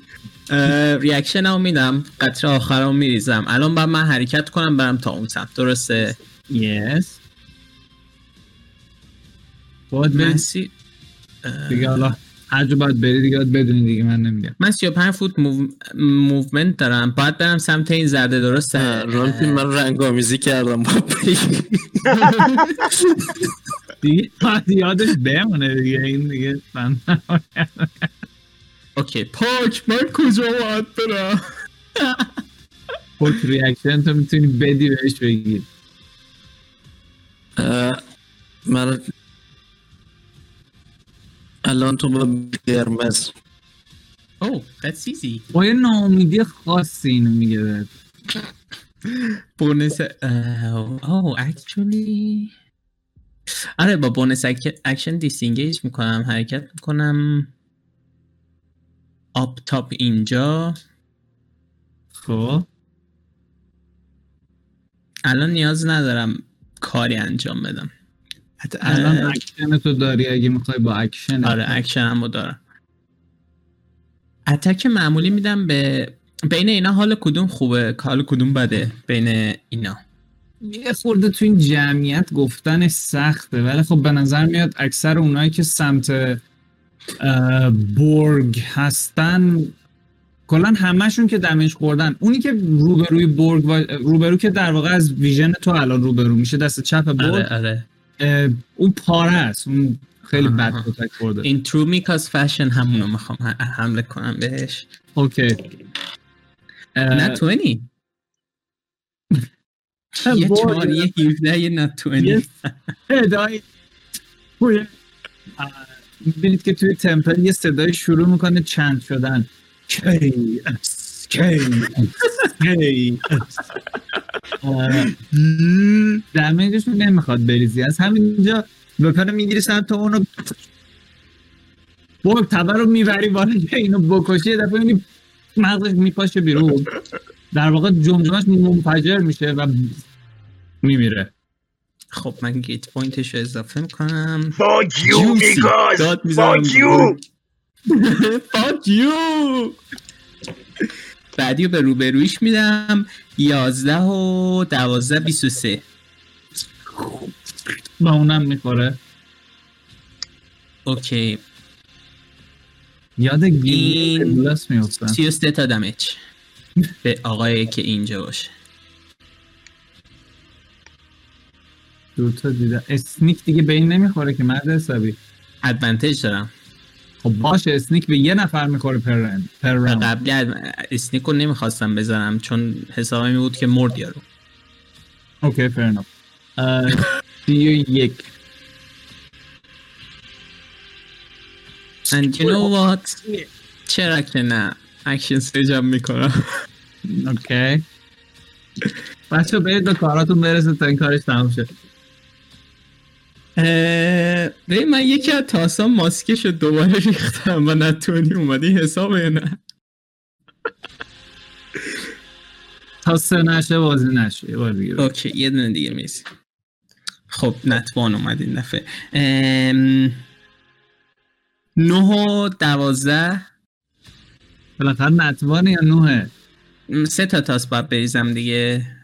reaction هم میدم قطر آخر هم میریزم. الان باید من حرکت کنم برم تا اون سمت. درسته؟ yes باید دیگه حالا هر جا باید بری دیگه باید بدونی دیگه من نمیگم. من 35 فوت move... movement دارم. باید برم سمت این زرده درسته رانتی من رنگ آمیزی کردم با <laughs> دیگه باید یادش بمونه دیگه این دیگه من <laughs> okay پوک من کجا باید برم؟ <laughs> پوک reaction تو می‌تونی بدی بهش بگیر من الان تو با قرمز. oh that's easy. با یه ناامیدی خاصی اینو میگه بهت. bonus oh actually. آره با bonus action disengage می‌کنم حرکت می‌کنم. up top اینجا. خب. الان نیاز ندارم کاری انجام بدم. حتی الان. اکشن تو داری اگه می‌خوای با اکشن آره اکشن. هم دارم. attack معمولی میدم به بین اینا حال کدوم خوبه؟ حال کدوم بده بین اینا؟ یه خورده تو این جمعیت گفتن سخته ولی خب به نظر میاد اکثر اونایی که سمت برگ هستن کلا همشون که دمیج خوردن. اونی که روبروی برگ و روبرو که در واقع از ویژن تو الان روبرو میشه دست چپ برگ. آره آره. اون پاره است. اون خیلی بد. کتک خورده این ترو میکاس فشن همونو می‌خوام حمله کنم بهش. اوکی. نه 20 یه. چهار یه 17 یه نه 20 یه صدای توی می‌بینید که توی تمپل یه صدای شروع می‌کنه چند شدن. کی اس کی اس کی اس آه، دمیجش نمی‌خواد بریزی. از همینجا وپن می‌گیری سمت اونو. برو تبر رو می‌بری بالا که اینو بکشی یه دفعه می‌بینی مغزش میپاشه بیرون. در واقع جمجمش منفجر میشه و میمیره. خب من گیت پوینتش رو اضافه می‌کنم. Fuck you, Juicy. Mikos! داد می‌زنم. Fuck you! <laughs> Fuck you! بعدی رو به روبرویش میدم. 11 و 12 23 با اونم می‌خوره. okay. یاد گیل میفتن 33 تا damage. به آقایی که اینجا باشه. دو تا دیدم sneak دیگه به این نمی‌خوره که مرد حسابی. advantage دارم. خب باشه sneak به یه نفر می‌خوره per round per round قبلی sneak رو نمی‌خواستم بزنم چون حسابم بود که مرد یارو. okay fair enough سی و یک. And you know what? چرا که نه؟ action surge م می‌کنم. okay. بچه برید به کاراتون برسه تا این کارش تموم شه. ببین من یکی از تاسا ماسکش رو دوباره ریختم و نتونی اومدی حساب یا نه. تا سه نشه بازی نشه یه بار دیگه. اوکی یه دونه دیگه می‌رسی. خب نتوان اومد این دفعه. ام... نه و دوازده. بالاخره نتوانه یا نوه؟ سه تا تاس باید بریزم دیگه.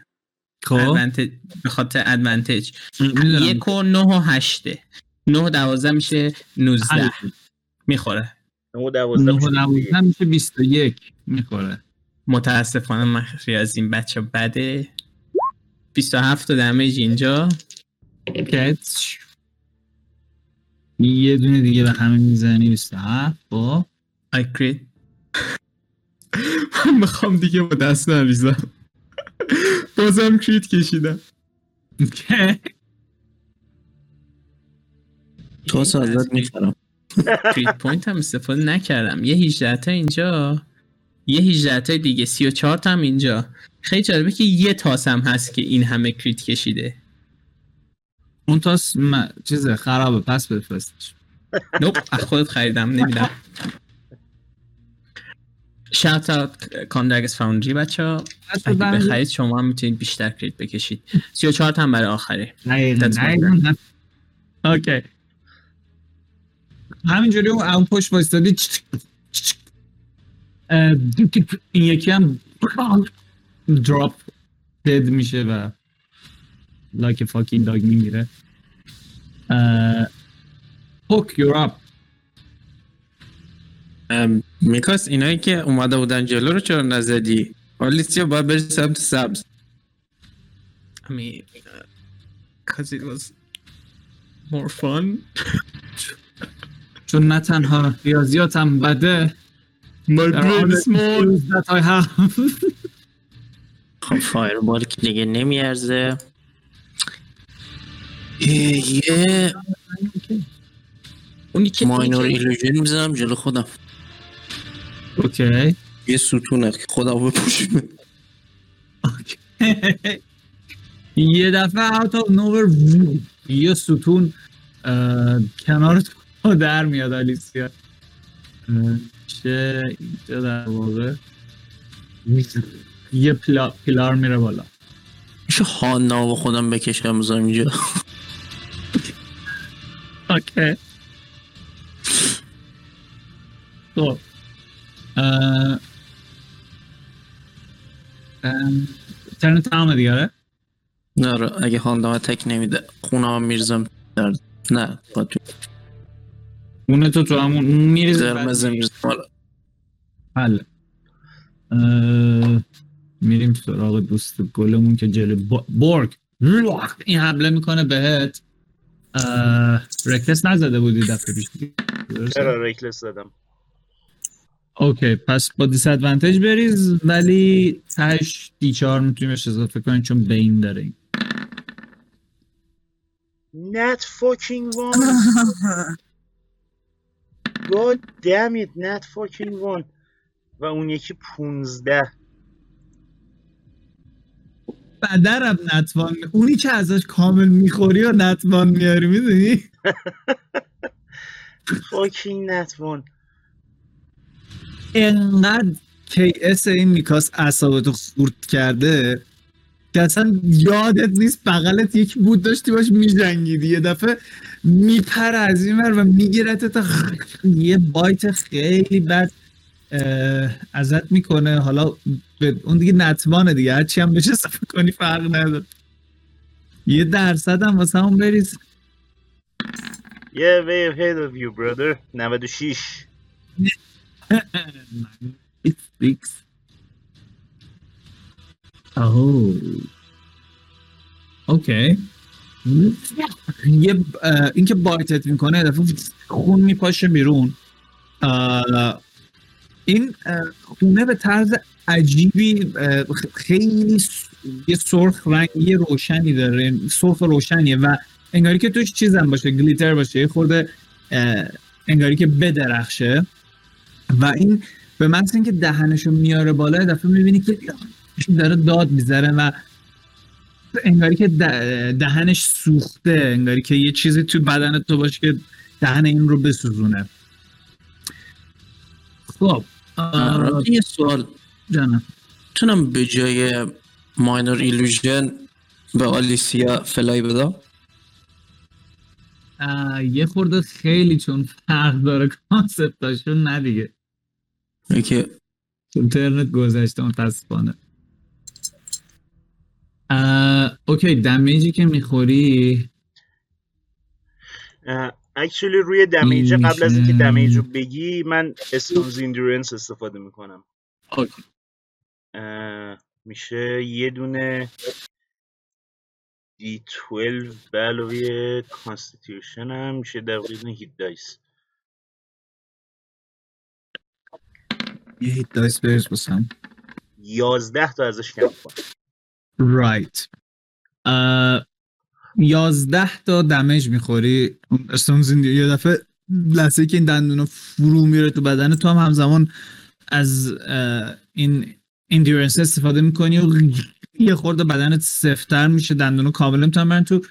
به خاطر ادوانتج می‌دونم. یک و نه و هشته. نه و دوازده میشه نوزده. می‌خوره. نه و دوازده و میشه بیست. و یک. می‌خوره. متاسفانه من از این بچه بده. 27 تا دمیج اینجا. اوکی یه دونه دیگه به همه می‌زنی. 27 با آی کرید من می‌خوام دیگه با دست نریزم. بازم کرید کشیدم. <laughs> تو ازت می‌خرم. کرید پوینت هم استفاده نکردم. یه 18 تا اینجا. یه 18 تا دیگه. 34 تا هم اینجا. خیلی جالبه که یه تاس هم هست که این همه کرید کشیده. اون تاس م... چیزه خرابه. پس بفرستش. نوپ از خودت خریدم. نمیدم شات اوت کاندرگس فاوندری بچه ها. اگه بخرید شما هم می‌تونید بیشتر کرید بکشید. 34 تا هم برای آخری. نه نه okay همینجوری اون اون پشت وایستادی این یکی هم drop dead میشه و like fucking dog میمیره. پوک you're up میکاس اینایی که اومده بودن جلو رو چرا نزدی آلیسیا باید بری سمت سبز I mean, uh, cause it was more fun. چون نه تنها ریاضیاتم بده My brain is small. that I have. خب فایربال که دیگه نمیارزه یه اونی که ماینور ایلوژن می‌زنم جلو خودم اوکی. یه ستونه که خودم بپوشیم یه دفعه out of nowhere یه ستون کنار تو در میاد آلیسیا. چه اینجا در واقع؟ یه پلا، پیلار میره بالا. میشه هانا با خودم بکشم بذارم اینجا. اوکی. خب. ترن تمام دیگه آره؟ نه رو اگه هانا تک نمیده خونه هم میرزم در نه با تو اونه تو تو همون میریزی قرمز میرزم حالا حل میریم سراغ دوست گلمون که جلو با- بورگ این حمله می‌کنه بهت رکلس نزده بودی دفعه پیش؟ چرا ریکلس زدم اوکی پس با دیس ادوانتج بریز ولی تهش دی چهار می‌تونی بهش اضافه کنی چون بین داره fucking one. <laughs> God damn it not fucking one. و اون یکی پونزده. بدرم نتوان اونی که ازش کامل می‌خوری و نتوان میاری می‌دونی؟ Not one. <laughs> انقدر KS این میکاس اعصابتو خورد کرده که اصلا یادت نیست بغلت یکی بود داشتی باش میجنگیدی. یه دفعه میپره از این و میگیرت تا یه بایت خیلی بد ازت می‌کنه. حالا به اون دیگه نتوانه دیگه. هرچی هم بشه اضافه کنی فرق نداره. یه درصد هم واسه همون بریز. Yeah way ahead of you brother. 96 <laughs> It speaks. Oh. اوکی یه اه، اینکه بایتت می‌کنه دفعه خون میپاشه بیرون. این خونه به طرز عجیبی خیلی یه سرخ رنگی روشنی داره. سرخ روشنیه و انگاری که توش چیزم باشه گلیتر باشه. یه خورده انگاری که بدرخشه. و این به محض اینکه دهنشو میاره بالا دفعه می‌بینی که داره داد می‌ذاره و انگاری که ده- دهنش سوخته انگاری که یه چیزی تو بدن تو باشه که دهن این رو بسوزونه. خب آه، یه سوال. جانم. تونم به جای minor illusion به آلیسیا fly بدم؟ یه خورده خیلی چون فرق داره concept اشون نه دیگه. که اینترنت گذشته متاسفانه. okay damage ی که می‌خوری؟ actually روی damage قبل از اینکه damage رو بگی من Stone's Endurance استفاده می‌کنم. okay. میشه یه دونه D12 به علاوه constitution هم میشه دقیقا hit dice یه hit dice بریز بسم 11 تا ازش کم کن right یازده تا damage می‌خوری Stone's یه دفعه لحظه که این دندونا فرو میره تو بدن تو هم همزمان از این اندیورنس استفاده می‌کنی و یه خورده بدنت سفتر میشه دندونا کاملا می‌تونن برن تو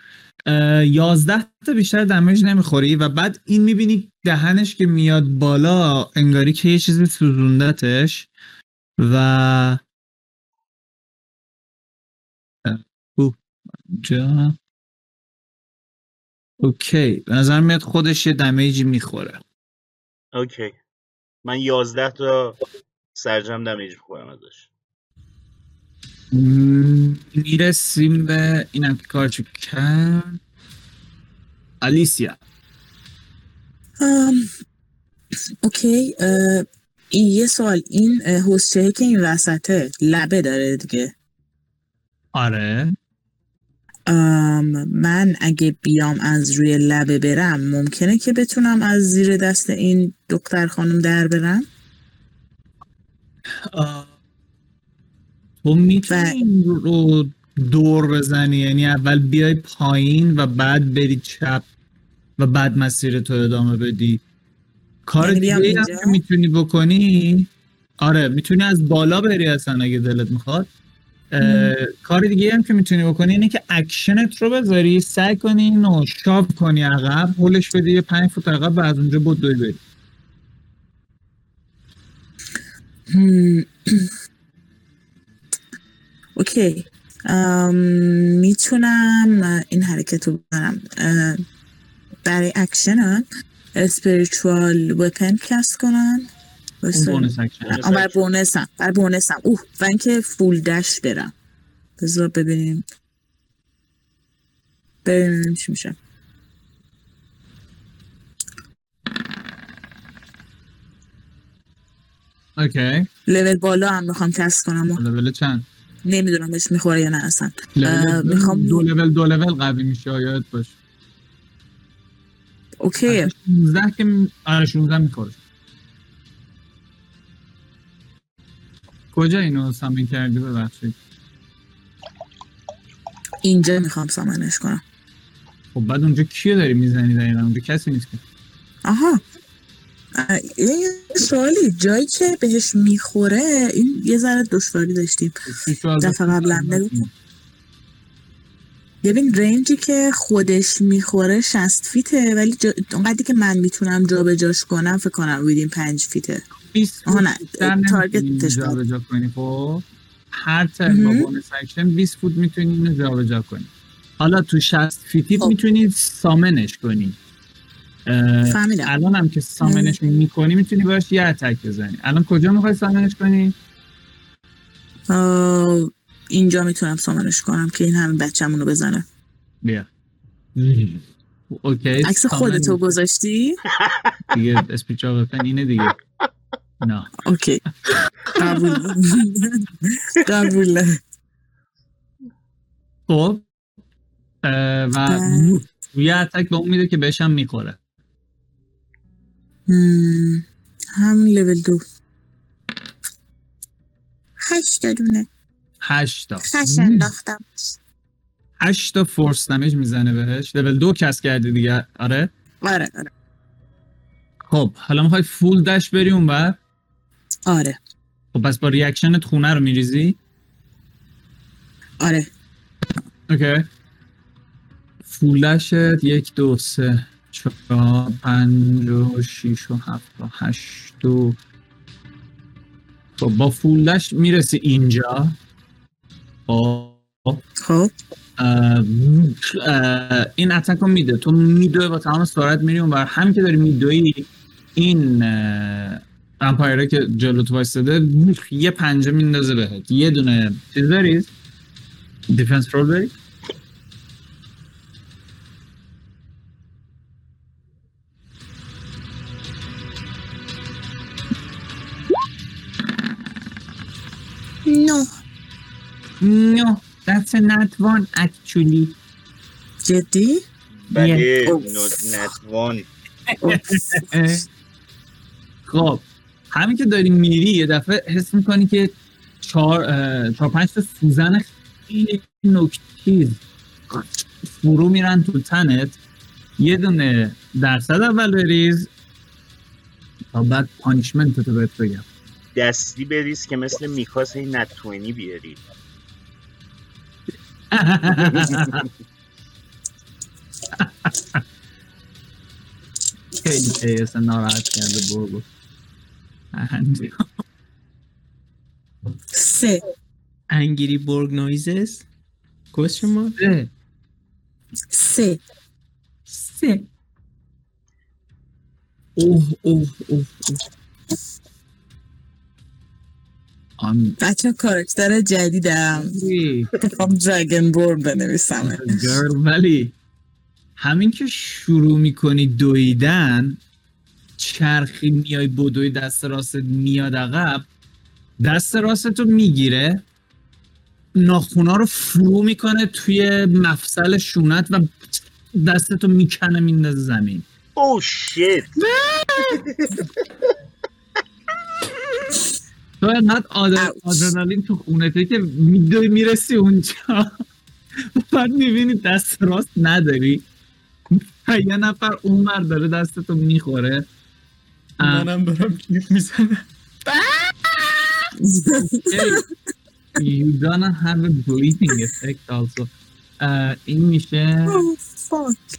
یازده تا بیشتر دمیج نمی‌خوری و بعد این می‌بینی دهنش که میاد بالا انگاری که یه چیزی سوزوندتش و جا okay به نظر میاد خودش یه damage ی می‌خوره. okay من 11 تا سر جمع damage می‌خورم ازش. می‌رسیم به اینم که کارچو کرد الیسیا ام، okay اه، این یه سوال این حوضچه‌ای که این وسطه لبه داره دیگه. آره. ام، من اگه بیام از روی لبه برم ممکنه که بتونم از زیر دست این دختر خانم در برم؟ آه، تو می‌تونی رو دور بزنی یعنی اول بیای پایین و بعد بری چپ و بعد مسیر تو ادامه بدی کار یعنی دیگه هم؟ که می‌تونی بکنی آره می‌تونی از بالا بری اصلا اگه دلت می‌خواد کار دیگه هم که می‌تونی بکنی اینه که اکشنت رو بذاری سعی کنی اینو shove کنی عقب هولش بدی یه پنج فوت عقب و از اونجا بود دوی بری. okay. می‌تونم این حرکت رو بکنم اه، برای اکشنم spiritual weapon cast کنم bonus action. بر bonus م بر bonus م. oh و اینکه full dash برم. بذار ببینیم. ببینیم چی میشه. okay. لول بالا هم می‌خوام cast کنم. لول چند؟ نمی‌دونم بهش می‌خوره یا نه اصلا. میخوام- دو لول دو لول قوی میشه یادت باش. اوکی. 16 که می- آره 16 می‌خوره. کجا اینو سامین کردی؟ ببخشید. اینجا می‌خوام سامنش کنم. خب بعد اونجا کیو داری می‌زنی دقیقا؟ اونجا کسی نیست که. آها. این سوالی جایی که بهش می‌خوره این یه ذره دشواری داشتیم دفعه قبلا. ببین range ی که خودش می‌خوره 60 feet ه ولی جا... اونقدری که من می‌تونم جابجاش کنم فکر کنم within 5 feet ه 20 آها نه، target ش. جابجا کنی خب هر turn با. bonus action 20 فوت می‌تونی اینو جابجا کنی حالا تو 60 feet ی خب. می‌تونی summon ش کنی فهمیدم. الان هم که summon ش می‌کنی می‌تونی باش یه attack بزنی. الان کجا می‌خوای summon ش کنی؟ اینجا می‌تونم summon ش کنم که این همه بچه‌مونو بزنه. بیا. okay عکس خودتو گذاشتی؟ دیگه spiritual weapon اینه دیگه. نه. okay. قبول. قبوله. خب و. یه attack به اون میده که بهش هم می‌خوره. هم، لول دو. هشت تا دونه. هشت تا. خش انداختم. هشت تا force damage می‌زنه بهش. level دو cast کردی دیگه. آره؟ آره آره. خب حالا می‌خوای full dash بری اون بعد آره. خب پس با reaction ت خونه رو میریزی؟ آره. okay. full dash ت یک دو سه. چهار پنج و شیش و هفت و هشت و خب با فول دشت می‌رسی اینجا. خب. خب. این اتک رو میده. تو میدوی با تمام سرعت میری بر همین که داری میدوی این امپایره که جلو تو وایستاده یه پنجه میندازه بهت. یه دونه چیز داری دیفنس رول داری No, that's a not one actually. جدی بله اوه. نو- نتوان خب همین که داری میری یه دفعه حس می‌کنی که چهار چهار پنج تا سوزن خیلی نکتیز فرو میرن تو تنت. یه دونه درصد اول بریز تا بعد پانیشمنت تو بهت بگم. دستی بریز که مثل میکاس هی نتوانی بیاری. خیلی کیس ناراحت کرده برگو سه انگری برگ نویزز question mark سه سه سه اوه اوه اوه اوه آن بچه کارکتر جدیدم. می‌خوام درگن بور بنویسم. ولی همین که شروع می‌کنی دویدن چرخی میای بدوی دست راست میاد عقب دست راستتو می‌گیره ناخونا رو فرو می‌کنه توی مفصل شونت و دستتو می‌کنه میندازه زمین. او شیت <laughs> تو انقدر. آدرنالین تو خونته که میدوی می‌رسی اونجا. <laughs> بعد می‌بینی دست راست نداری. و یه نفر اون ور داره دستتو می‌خوره. منم دارم کیف می‌زنم. <laughs> You gonna have a breathing effect also. این میشه. Fuck.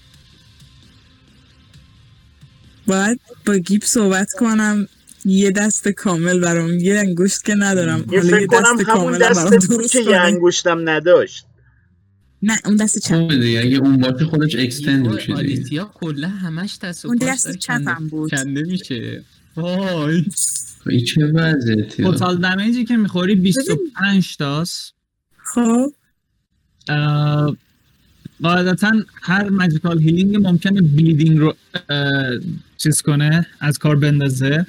باید با گیب صحبت کنم. یه دست کامل برام یه انگشت که ندارم. یه حالا فکر یه کنم دست همون کامل برام دست بود درست که یه انگشتم نداشت. نه اون دست چپ. دیگه اگه اون باشه خودش اکستند میشه دیگه. آلیسیا کلا همش دست و اون دست چپم کنده- بود. کنده میشه. وای. این چه وضعیتی توتال دمیجی که می‌خوری 25 تاست. خب. قاعدتا هر magical healing ممکنه bleeding رو چیز کنه از کار بندازه.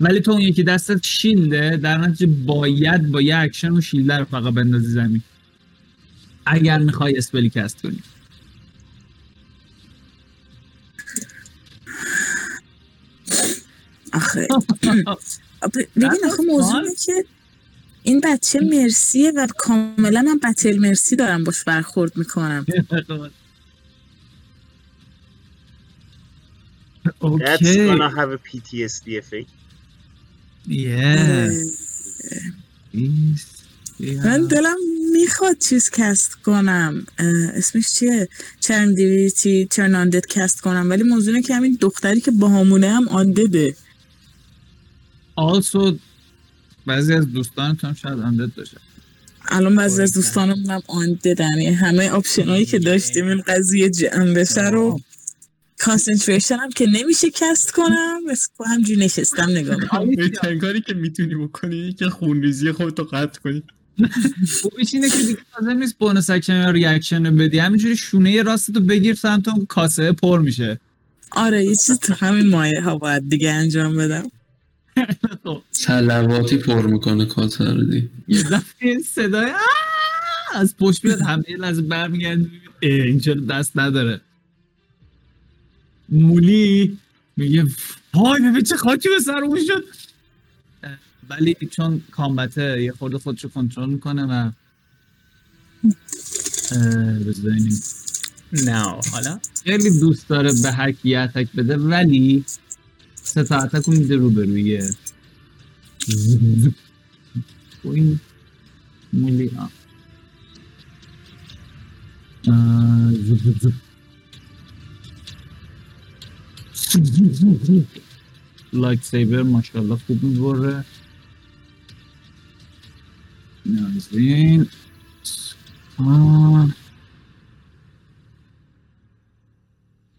ولی تو اون یکی دستت shield ه؟ در نتیجه باید با یه اکشن و shield ه رو فقط بندازی زمین. اگر می‌خوای spell ی cast کنی. آخه. <laughs> ببین آخه موضوع اینه که این بچه mercy ه و کاملا من battle mercy دارم باش برخورد می‌کنم. <laughs> That's okay. gonna have a PTSD effect. من دلم می‌خواد چیز cast کنم. اسمش چیه؟ channel divinity turn undead cast کنم. ولی موضوع اینه که همین دختری که باهامونه هم undead ه. Also بعضی از دوستانتون شاید undead باشه. الان بعضی از دوستانم هم آنددن. یعنی همه option هایی که داشتیم این قضیه جمع بشه رو concentration هم که نمیشه cast کنم بس همجوری نشستم نگاه می‌کنم. بهترین کاری که می‌تونی بکنی که خونریزی خودتو قطع کنی. خوبیش اینه که دیگه لازم نیست bonus action یا reaction رو بدی. همینجوری شونه راستتو بگیر سمت اون کاسه پر میشه. آره یه چیز تو همین مایه ها باید دیگه انجام بدم. سلواتی پر می‌کنه کاسه رو دیگه یه دفعه صدای از پشت بیاد همه یه لحظه برمیگرد این چرا دست نداره. مولی میگه وای ببین چه خاکی به سر اون شد ولی چون کامبته یه خورده خودش رو کنترل می‌کنه و ببینیم. نه حالا خیلی دوست داره به هر کی اتک بده ولی سه تا اتک میده رو به روی و این مولی آه، لایت سیبر ماشاءالله خوب می‌بره. این آه.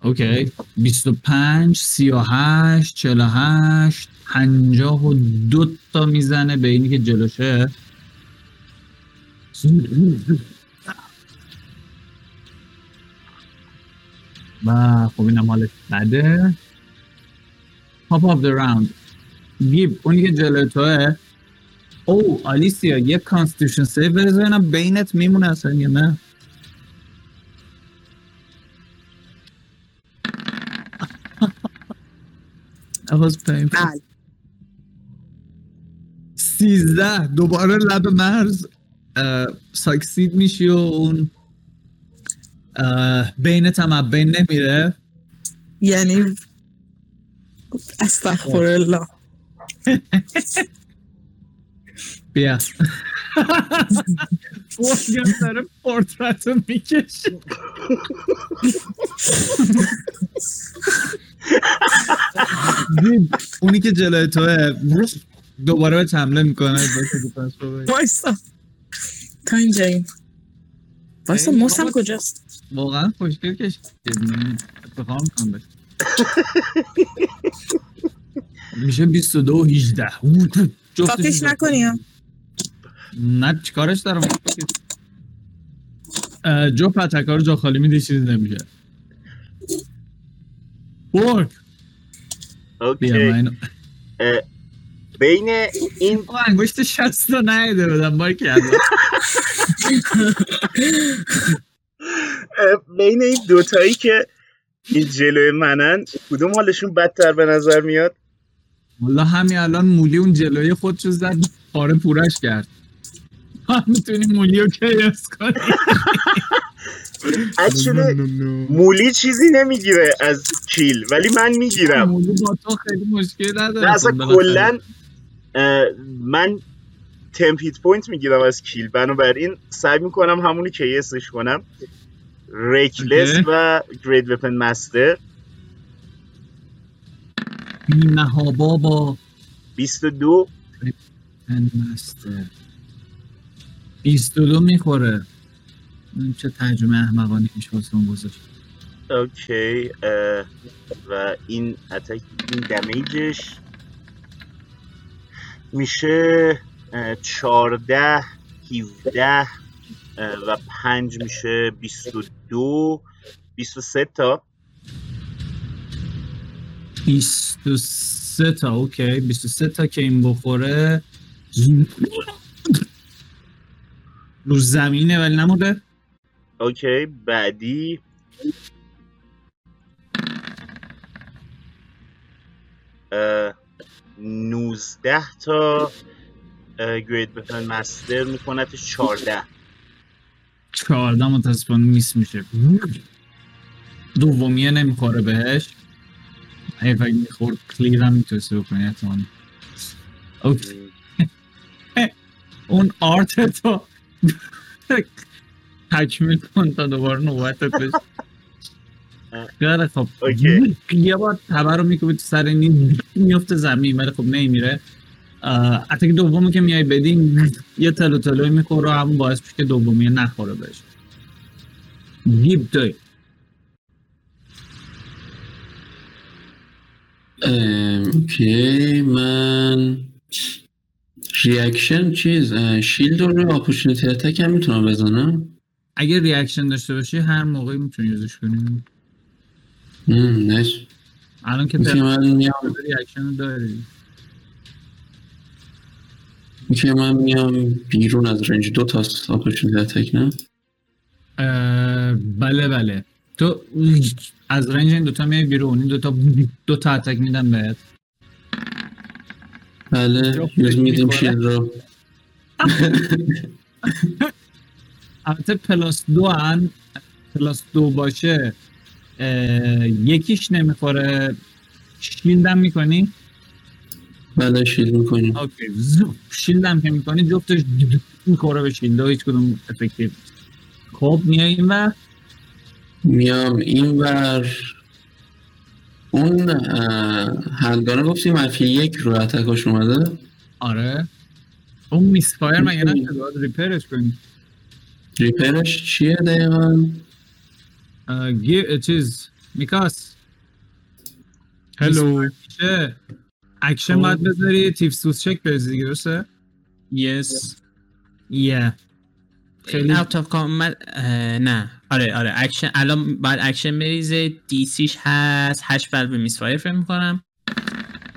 okay 25 38 48 50 و دو تا می‌زنه به اینی که جلوشه. و خب اینم حالش بده. top of the round گیب اونی که جلو توه او آلیسیا یه constitution save. برزو اینا bane ت میمونه اصلا یا نه؟ <laughs> بله. سیزده. دوباره لب مرز. succeed میشی و اون bane ت هم بین نمیره. یعنی استغفر الله بیا. واقعا داره پورترت رو می‌کشه اونی که جلوی توه دوباره به حمله می‌کنه وایسا تا اینجاییم. وایسا ای، موسم. کجاست؟ واقعا خوشگل کشید اتفاق می‌کنم بشه <laughs> میشه 22 و 18 جفتشون فاکش جفت. نکنی ها. نه چیکارش دارم؟ جو پتکا رو جا خالی میده چیزی نمیشه. بیا اوکی بین این انگشت شست رو نهیده بدم بار کرد اه، بین این دوتایی که این جلوی منن. کدوم حالشون بدتر به نظر میاد؟ والا همین الان مولی اون جلوی خودشو زد پاره پورش کرد. هم می‌تونی مولی رو کیاس کنی؟ اکچولی مولی چیزی نمی‌گیره از کیل ولی من می‌گیرم. مولی با تو خیلی مشکل نداره. نه اصلا. کلا من تمپیت پوینت می‌گیرم از کیل. بنابراین سعی می‌کنم همونی که یسش کنم. ریکلس. و گرید وپن مستر بیمها بابا. 22 مستر 22 می‌خوره. این چه ترجمه احمقانی میشه واسه گذاشت اوکی و این اتک این دمیجش میشه اه، 14 17 اه، و 5 میشه 22 23 تا. 23 تا اوکی. 23 تا که این بخوره. رو زمینه ولی نموده اوکی بعدی. 19 تا. گرید بفن مستر میکنتش 14 14 متاسفانه میس میشه. دومیه نمی‌خوره بهش. اگه فکر می‌خورد کلیر هم می‌تونسته بکنی احتمالا. اوکی. <laughs> اون آرت تو <laughs> تکمیل کن تا دوباره نوبتت بشه خیلی خب. یه بار تبر رو میکوبی تو سر این میفته زمین ولی خب نمیره اتک دومی که میای بدین یه تلو تلوی می‌خوره همون باعث میشه که دومی نخوره بهش. گیب دوی okay من reaction چیز shield رو opportunity attack هم می‌تونم بزنم؟ اگه reaction داشته باشی هر موقعی می‌تونی use ش کنی nice. الان که من reaction داری. okay من میام بیرون از range دو تا opportunity attack نه بله بله. تو از range این دوتا میای بیرون. این دوتا دوتا attack میدن بهت. بله use میدیم. shield رو. <laughs> البته plus دو هن plus دو باشه یکیش نمی‌خوره. shield م می‌کنی؟ بله shield می‌کنیم okay. زوپ. shield م که می‌کنی جفتش می‌خوره به shield. هیچ کدوم effective. خب میای این و میام این ور. اون هندگانه گفتیم منفی یک رو اتکاش اومده. آره. اون میسفایر مگه نشد باید ریپرش کنی. ریپرش چیه دقیقا؟ اه، گی چیز میکاس. هلو اکشن خب. باید بذاری تیف سوس چک بریزی دیگه درسته؟ یس یه خیلی اوت آف نه. آره آره. اکشن الان بعد اکشن بریزه. دی سیش هست. هشت بر به میس فایر فکر می‌کنم.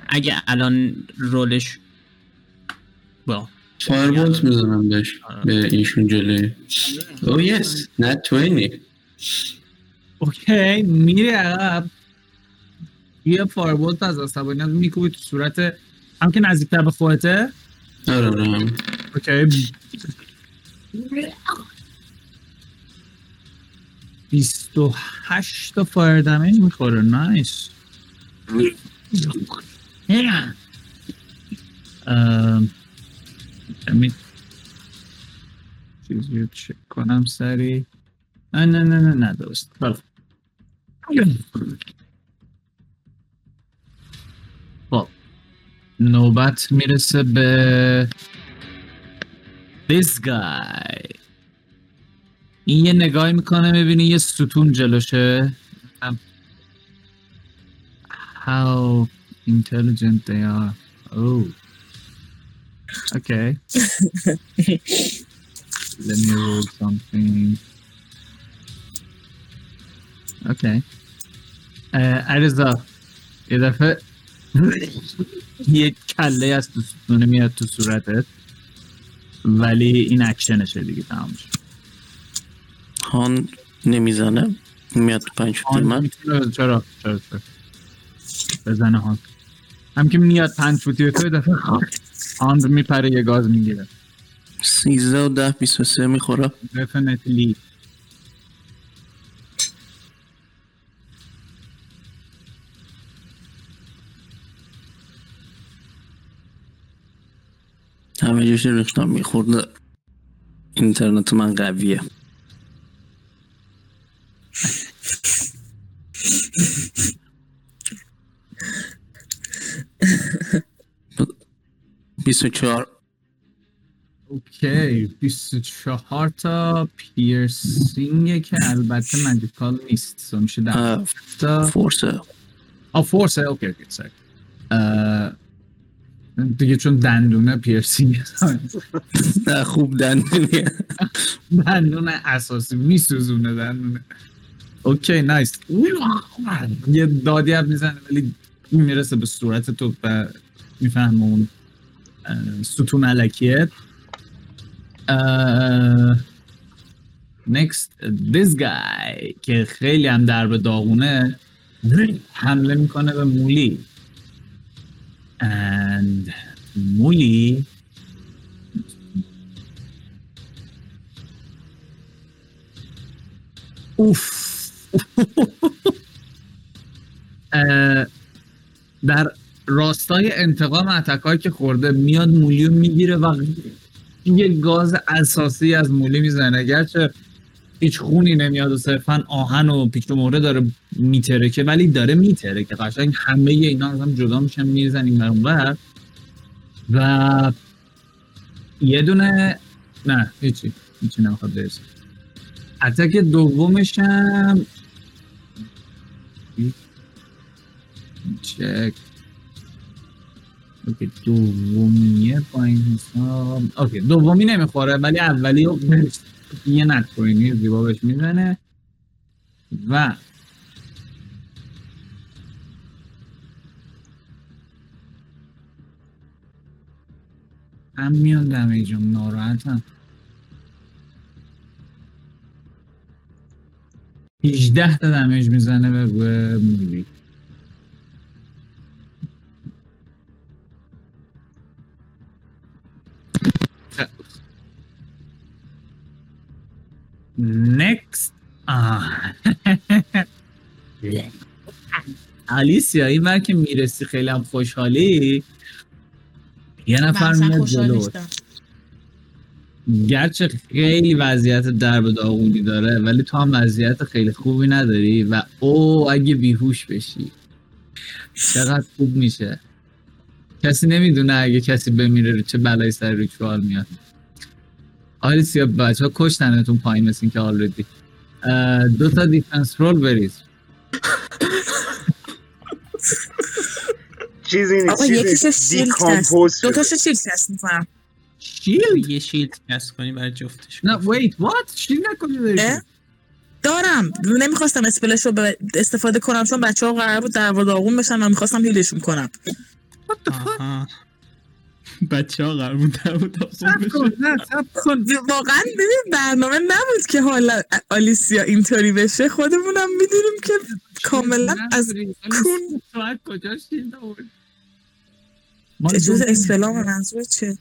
اگه الان رولش با فایربولت می‌زنم بهش. به ایشون جلوی. او یس نه 20 اوکی میره عقب. یه فایربولت از عصبانیت میکوبی تو صورت هم که نزدیکتر به خودته؟ آره آره. okay. بیست و هشت تا fire damage می‌خوره. nice ام، کمی چیزی رو چک کنم sorry نه نه نه نه نه درست. بله. نوبت می‌رسه به This guy. این یه نگاهی می‌کنه می‌بینی یه ستون جلوشه. How intelligent they are. Oh. Okay. <laughs> Let me roll something. Okay. علیرضا یه دفعه یه کله از تو ستونه میاد تو صورتت ولی این اکشنشه دیگه تمام شد. هان نمی‌زنه؟ میاد تو پنج فوتی من؟ چرا چرا چرا بزنه هان. هم که میاد پنج فوتی به تو دفعه آن میپره یه گاز می‌گیره. سیزده و ده بیست و سه می‌خوره. Definitely. همه جوش ریختم میخورده. اینترنت من قویه. بیست و چهار. اوکی 24 تا پیرسینگه که البته ماجیکال نیست. سو میشه در اه، تا. فورسه. آه فورسه. اوکی اوکی سر دیگه چون دندونه پیرسینگ نه خوب دندونیه. دندون اساسی میسوزونه دندونه. اوکی نایس یه دادی هم می‌زنه ولی می‌رسه به صورت تو و می‌فهمه اون ستون علکیه. next this guy که خیلی هم در به داغونه حمله می‌کنه به مولی. And مولی اوف اه، در راستای انتقام اتکایی که خورده میاد مولیو می‌گیره و یه گاز اساسی از مولی می‌زنه. گرچه هیچ خونی نمیاد و صرفا آهن و پیچ و مهره داره میترکه ولی داره میترکه. قشنگ همه اینا از هم جدا میشن می‌زنیم بر اونور و یه دونه نه هیچی. هیچی نمی‌خواد برسه. attack دومش هم check. okay دومیه با این حساب okay دومی نمی‌خوره ولی اولی یه نتکوینی زیبا بهش می‌زنه و هم میان دمیجم ناراحتم. 18 تا دمیج می‌زنه به به مولی. آلیسیا این بر که می‌رسی خیلی هم خوشحالی؟ یه نفر میاد جلو گرچه خیلی وضعیت درب داغونی داره ولی تو هم وضعیت خیلی خوبی نداری و او اگه بیهوش بشی. چقدر خوب میشه. کسی نمی‌دونه اگه کسی بمیره رو چه بلایی سر ریچوال میاد. آلیسیا بچه ها کشتنتون پایین مثل که آلردی دو تا دیفنس رول بریز. چیزی نیست آقا نیست. شیلد دیکامپوز تست دو شده. تاشو شیلد تست می‌کنم. شیلد؟ یه شیلد کست کنی برای جفتش. نه ویت وات شیلد نکنی؟ دارم. نمی‌خواستم اسپلش رو به- استفاده کنم چون بچه ها قرار بود در داغون بشن و می‌خواستم هیلشون کنم. بچه ها قرار بود در صبر کن. واقعا ببین برنامه نبود که حالا آلیسیا اینطوری بشه. خودمونم می‌دونیم که کاملا از کون تو از کجا shield آوردی؟ مال جز spell ام منظور چه؟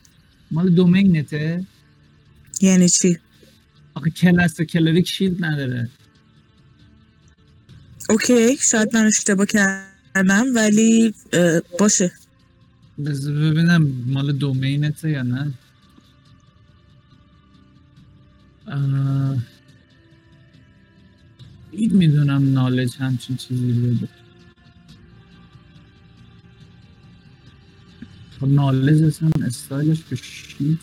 مال دومینته. یعنی چی؟ آخه کلاس cleric shield نداره. okay شاید من اشتباه کردم ولی باشه. بذار ببینم مال دومینته یا نه. این می‌دونم نالج همچین چیزی بده. خب نالج اصلا استایلش به شیلد.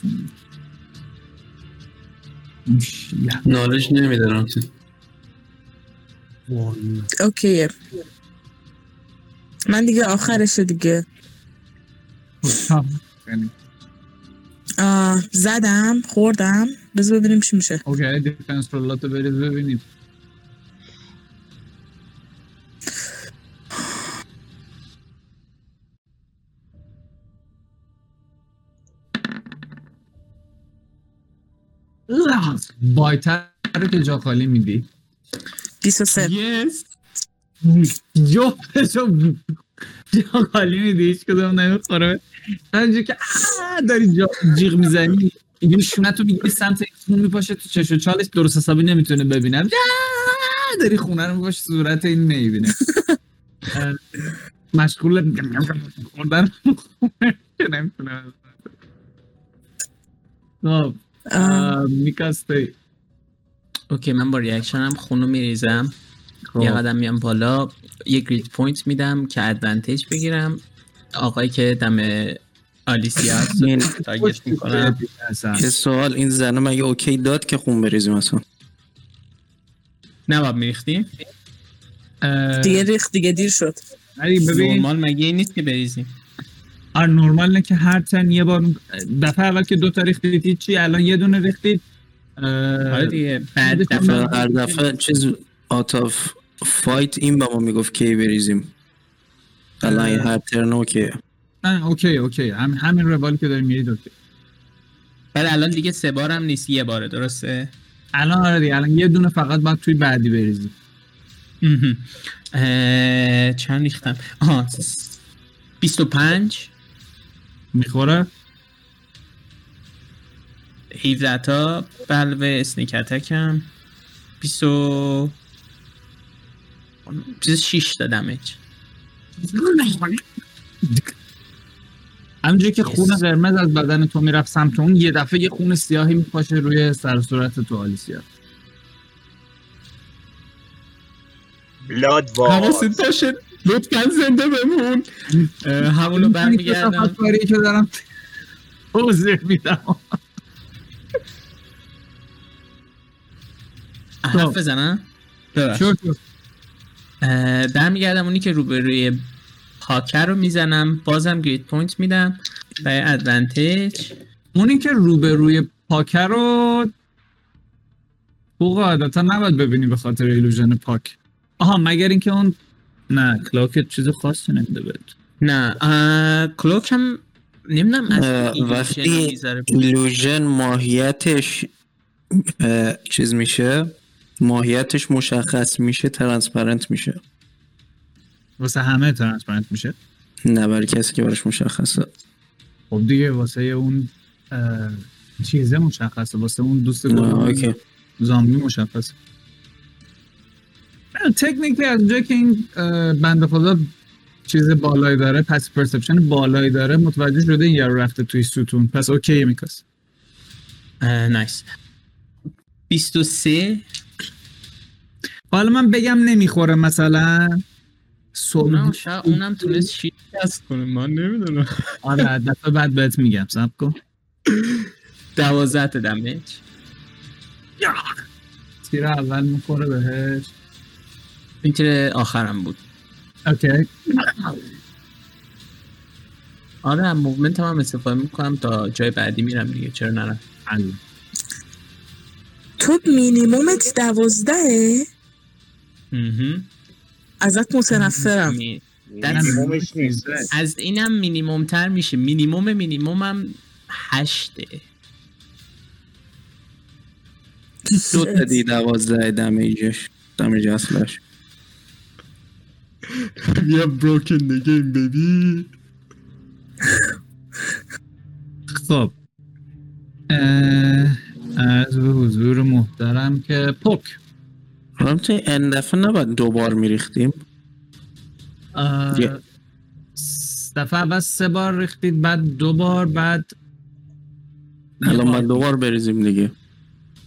نالج نمیدارم. اوکیه. من دیگه آخرشه دیگه. آه، زدم خوردم. بذار ببینیم چی میشه. اوکی defense roll اتو برید ببینید biter رو که جا خالی میدی. 23 یس. جفتشو جا خالی میدی. هیچ کدوم نمی‌خوره. همینجور که داری جا جیغ می‌زنی اینجوری شونتو می‌گیری سمت این خون میپاشه تو چش و چالش درست حسابی نمی‌تونه ببینم داری خونه رو میپاشه صورت این نمی‌بینه مشغول خوردن نمی‌تونه. خب. آه، میکاسته okay من با reaction م خونو میریزم. یه قدم میام بالا یه grit point میدم که advantage بگیرم. آقایی که دم آلیسیا هست <laughs> رو این- target می‌کنم. یه سوال این زنه مگه okay داد که خون بریزیم اصلا نباید میریختیم دیگه ریخت دیگه دیر شد. ببین. نورمال مگه این نیست که بریزیم؟ آره نورمال نه که هر turn یه بار دفعه اول که دو تا ریختید چی؟ الان یه دونه ریختید. آره دیگه بعد دفعه هر دفعه چیز out of fight این به ما می‌گفت کی بریزیم. الان هر turn okay نه okay okay. هم همین روالی که داری میرید okay. بعد الان دیگه سه بارم نیست یه باره درسته؟ الان آره دیگه الان یه دونه فقط باید توی بعدی بریزی مهم. اه، چند ریختم؟ آها 25 می‌خوره. 17 تا بلوه اسنیک اتکم 20 و 26 تا دمیج. همونجوری که خون قرمز از بدن تو می‌رفت سمت اون یه دفعه یه خون سیاهی میپاشه روی سر صورت تو آلیسیا. بلاد حواست باشه لطفا زنده بمون. همونو برمیگردم. که دارم؟ توضیح میدم. حرف بزنم برمیگردم اونی که روبروی پاکر رو می‌زنم. بازم grit point میدم. برای advantage. اونی که روبروی پاکر رو فوق عادتا نباید ببینی به خاطر illusion پاک. آها مگر اینکه اون نه cloak چیز خاصی نمیده بهت. نه اه، cloak هم نمی‌دونم از وقتی illusion ماهیتش اه، چیز میشه ماهیتش مشخص میشه transparent میشه. واسه همه transparent میشه؟ نه برای کسی که براش مشخصه. خب دیگه واسه اون چیزه مشخصه واسه اون دوست زامبی مشخصه. نه، تکنیکی از اونجایی که این اه، بنده خدا چیز بالایی داره پس perception بالایی داره متوجه شده این یارو رفته توی ستون. پس okay میکاس. nice 23 حالا من بگم نمی‌خوره مثلا. اونم شاید اونم تونست shield cast کنه من نمی‌دونم. آره دفعه بعد بهت میگم صبر کن. دوازده تا damage تیر اول می‌خوره بهش این تیر آخرم بود. okay. آره movement هم استفاده می‌کنم تا جای بعدی میرم دیگه. چرا نرم. تو مینیمومت دوازدهه مهم. ازت متنفرم. می- مینیمومش نیست. از اینم مینیموم تر میشه. مینیموم مینیموم هم هشته دو تا دی دوازده دمیجش دمیج اصلش بیا بروکن نگیم ببی خب. اه، از به حضور محترم که پک رامتی این دفعه نباید دوبار میریختیم. دفعه اول سه بار ریختید بعد دو بار بعد الان باید دوبار بریزیم دیگه.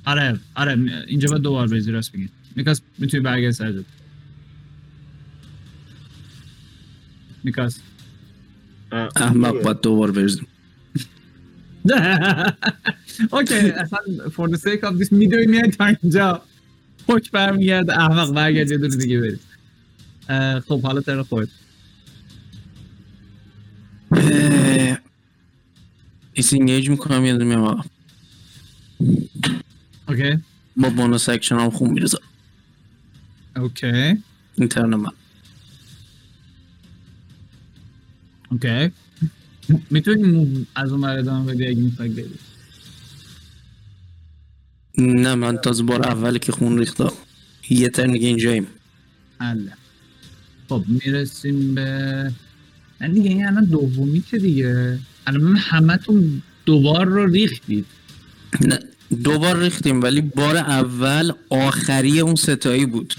آره آره اینجا باید دو بار بریزی راست میگی. میکاس می‌تونی برگرد سر اه، احمق. باید دوبار بریزیم اوکی اصلا for the sake of this میدوی میاد تا اینجا. پک برمیگرد احمق برگرد یه دونه دیگه برید اه، خب حالا تر خود اه، ایس اینگیج می‌کنم یه میام آقا. اوکی با بونوس اکشن هم خون میرزم اوکی اینترن من. اوکی می‌تونی از اون ادامه بدی اگه می‌خوای بری نه من تازه بار اولی که خون ریختم یه ترن دیگه اینجاییم حله خب می‌رسیم به نه دیگه این الان دومی که دیگه الان همه تون دوبار رو ریختید نه دوبار ریختیم ولی بار اول آخری اون ستایی بود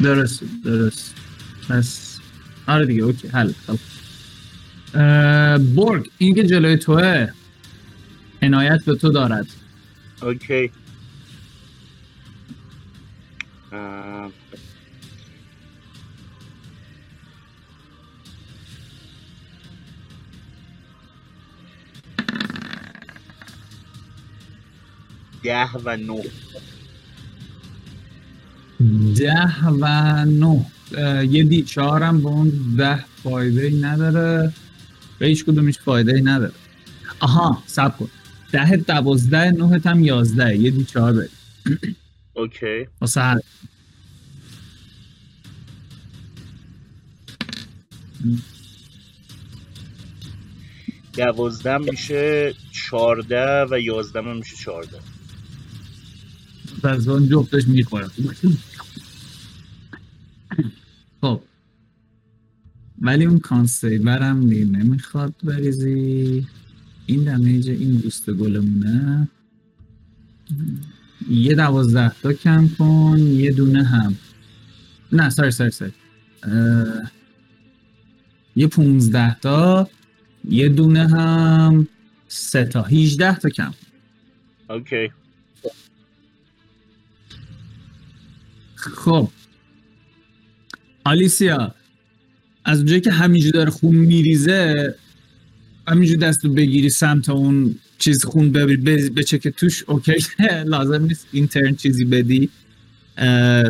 درست درست پس آره دیگه اوکی. حل. خب. برگ این که جلوی توه عنایت به تو دارد. اوکی. ده و نه. ده و نه. یه دی چهارم به اون ده فایده ای نداره. به هیچ کدومش فایده ای نداره. آها سب کن. ده دوازده نه هم یازده. یه دی چهار بری. <clears throat> اوکی. واسه هر دوازده میشه چارده و یازده میشه چارده از اون جفتش می‌خورم. <laughs> خب. ولی اون کانسیورم دیگه نمی‌خواد بریزی. این دمیج این دوست گلمونه. یه دوازده تا کم کن یه دونه هم. نه ساری ساری ساری. اه، یه پونزده تا یه دونه هم سه تا. هیجده تا کم. okay. خب. آلیسیا از اونجایی که همینجور داره خون میریزه همینجور دستو بگیری سمت اون چیز خون ببری بچکه توش okay <laughs> لازم نیست این turn چیزی بدی.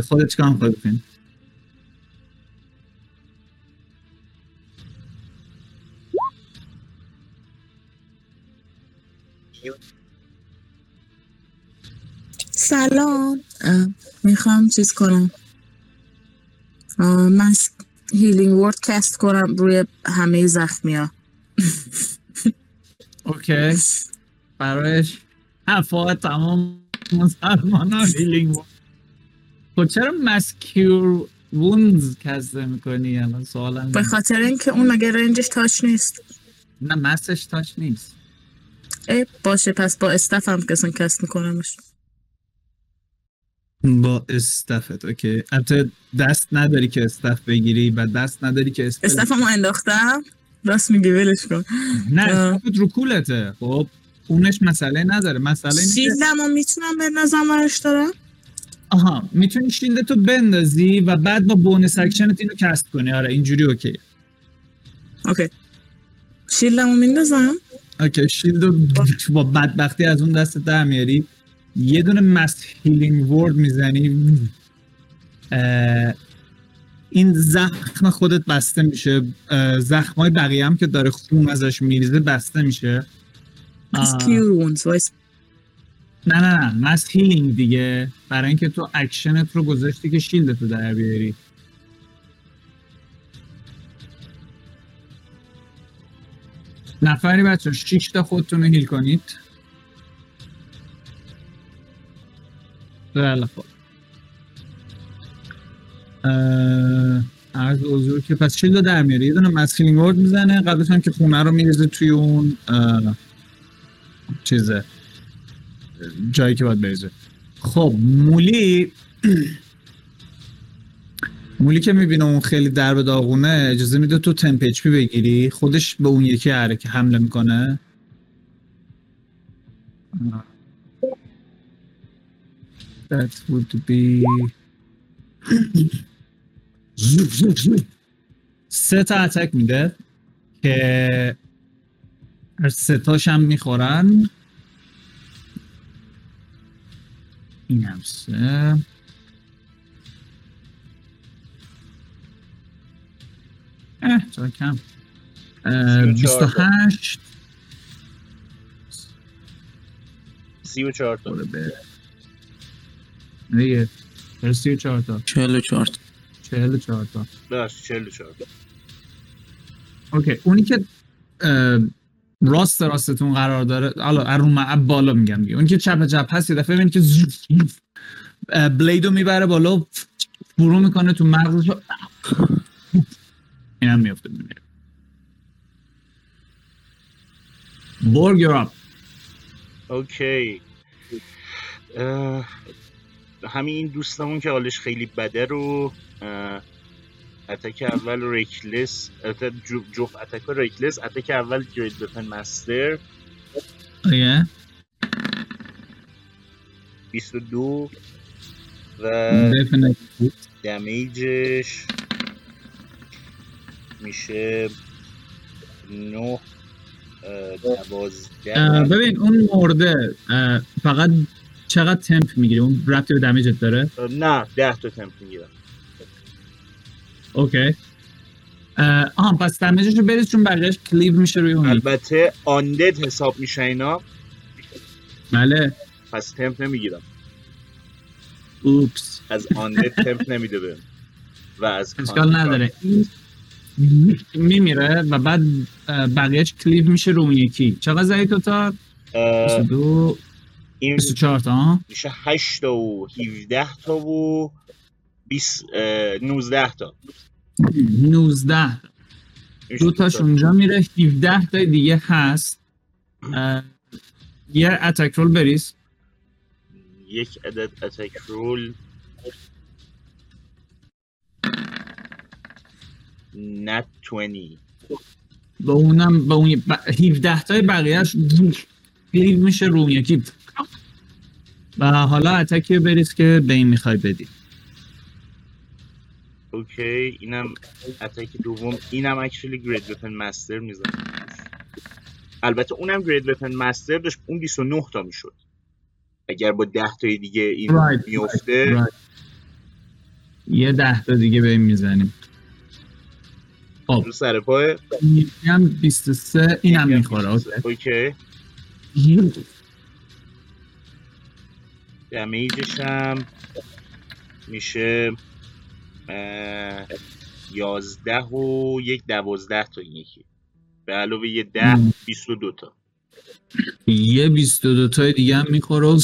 خودت چیکار می‌خوای بکنی؟ سلام. می‌خوام چیز کنم. من healing word cast کنم روی همه زخمی ها. okay. برایش افا تمام مسلمان ها هیلینگ خب چرا مسکیور وونز کسته می‌کنی؟ الان سوالم به. خاطر اینکه اون مگه رنجش تاچ نیست. نه مسش تاش نیست. ای باشه پس با استف هم کسان کست میکنمش. با استفت اوکی. البته دست نداری که استف بگیری و دست نداری که استف استف هم انداختم. راست میگی ولش کن. نه. استفت رو کولته. خب اونش مسئله نداره. مسئله اینه که- shield م هم می‌تونم بندازم ورش دارم؟ آها می‌تونی shield تو بندازی و بعد با bonus action ت اینو cast کنی. آره اینجوری okay. okay. shield م رو میندازم؟ okay shield با بدبختی از اون دست در میاری. یه دونه mass healing word می‌زنی. این زخم خودت بسته میشه. زخمای بقیه هم که داره خون ازش میریزه بسته میشه. نه نه نه. mass healing دیگه. برای اینکه تو اکشنت رو گذاشتی که shield تو در بیاری. نفری بچه 6 تا خودتون رو heal کنید. بله. اه، عرض حضور که پس شیلد در میاره؟ یه دونه مسکلینگ ورد می‌زنه قبلش هم که خونه رو میریزه توی اون چیزه. جایی که باید بریزه. خب مولی <clears throat> مولی که می‌بینه اون خیلی در به داغونه اجازه میده تو تمپ پی بگیری. خودش به اون یکی که حمله می‌کنه. That would be سه تا اتک میده که هر سه تاش هم می‌خورن. این هم سه. اه چرا کم. اه، سی و چهار تا. 28 سی و چهار تا. دیگه چرا 34 تا. 44 تا 44 تا. بس چهل و چهار تا. اوکی اونی که راست راستتون قرار داره حالا رو م- بالا میگم دیگه. اونی که چپ چپ هست یه دفعه ببینید که بلیدو می‌بره بالا و فرو می‌کنه تو مغزش و- این هم میفته میمیره برگ you're up. okay. همین این دوستمون که حالش خیلی بده رو attack اول reckless جفت attack ها reckless attack اول great weapon master. okay 22 و. damage ش میشه 9 اه، دوازده. ببین اون مرده فقط چقدر تمپ می‌گیره اون ربطی به دمیجت داره؟ نه ده تا تمپ می‌گیرم. اوکی. آها پس دمیجش رو بریز چون بقیهش کلیو میشه روی اون. البته آندد حساب میشه اینا. بله. پس تمپ نمی‌گیرم. اوپس. از آندد تمپ نمیده بهم. و از اشکال نداره. میمیره و بعد بقیهش کلیو میشه رو اون یکی. چقدر زدی توتال؟ اه، 22 این 24 تا ها میشه 8 تا و 17 تا و 20 اه، 19 تا. 19 میشه دو تاش اونجا میره. 17 تا دیگه هست. یه اتک رول بریز. یک عدد attack roll nat 20 به اونم به اون ب... 17 تای بقیهش cleave میشه رو یکی. و حالا attack ی رو بریز که به این می‌خوای بدی. okay اینم attack دوم اینم actually great weapon master می‌زنم البته اونم گرید وپن مستر داشت اون 29 تا می‌شد. اگر با 10 تای دیگه این Right, میفته right. یه ده تا دیگه به این می‌زنیم. خب. رو سر پای هم 23 این هم یکی می‌خوره اوکی. <laughs> دمیجش هم میشه یازده و یک دوازده تا این یکی. به علاوه یه ده. بیست و دو تا. یه 22 تای دیگه هم می‌خوره. و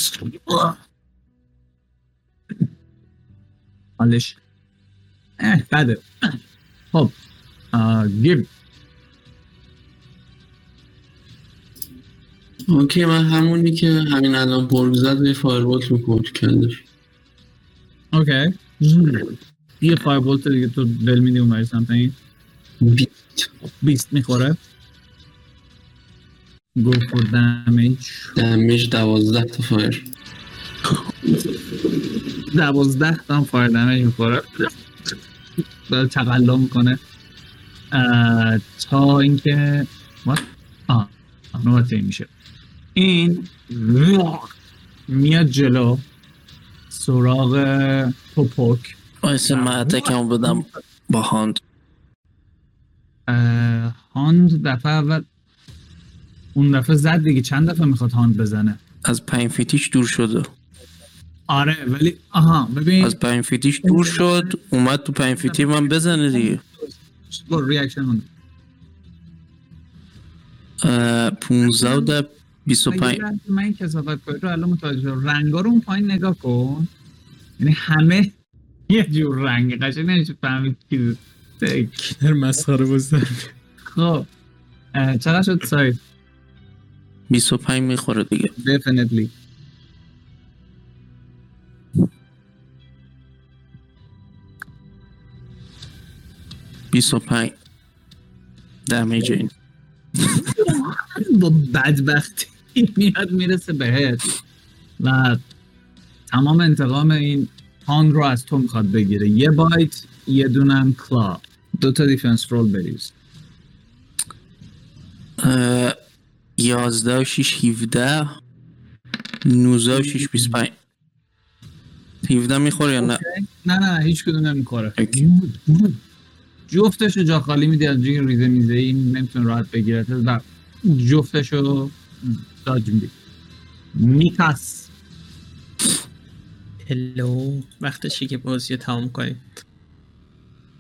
حالش اه بده. خب گیب. اوکی من همونی که همین الان برگ زد یه فایربال رو کود کردش اوکی. یه فایربولت دیگه تو دل میدی اون سمت این؟ بیت 20 می‌خوره. گو فور دمیج دمیج دوازده تا فایر دوازده تا هم فایر دمیج می‌خوره. داره تقلا می‌کنه. تا اینکه what؟ آه نوبت این میشه. این میاد جلو سراغ پوپوک وایسه من اتکمو بدم با هاند. هاند دفعه اول اون دفعه زد دیگه. چند دفعه می‌خواد هاند بزنه؟ از پنج فیتیش دور شده آره ولی آها ببین. از پنج فیتیش دور شد اومد تو پنج فیتی من بزنه دیگه. برو ریاکشن اه، 15 و 25 من کسافت کاری رو الان متوجه شدم. رنگا رو اون پایین نگاه کن. یعنی همه یه جور رنگ قشنگ نمیشه فهمید کی در مسخره بازی خب چقدر شد سایت 25 می‌خوره دیگه. Definitely. 25 دمیج این با بدبختی. <laughs> میاد می‌رسه بهت. و تمام انتقام این هان رو از تو می‌خواد بگیره. یه بایت یه دونم کلا. دو تا دیفنس رول بریز. 11 و 6 17 19 و 6 25 17 می‌خوره یا نه؟ نه نه هیچ کدوم نمی‌خوره. جفتشو جا خالی میدی از جای ریزه میزه این نمی‌تونه راحت بگیره و جفتشو داج میدی میکاس هلو وقتشه که بازی رو تمام کنیم؟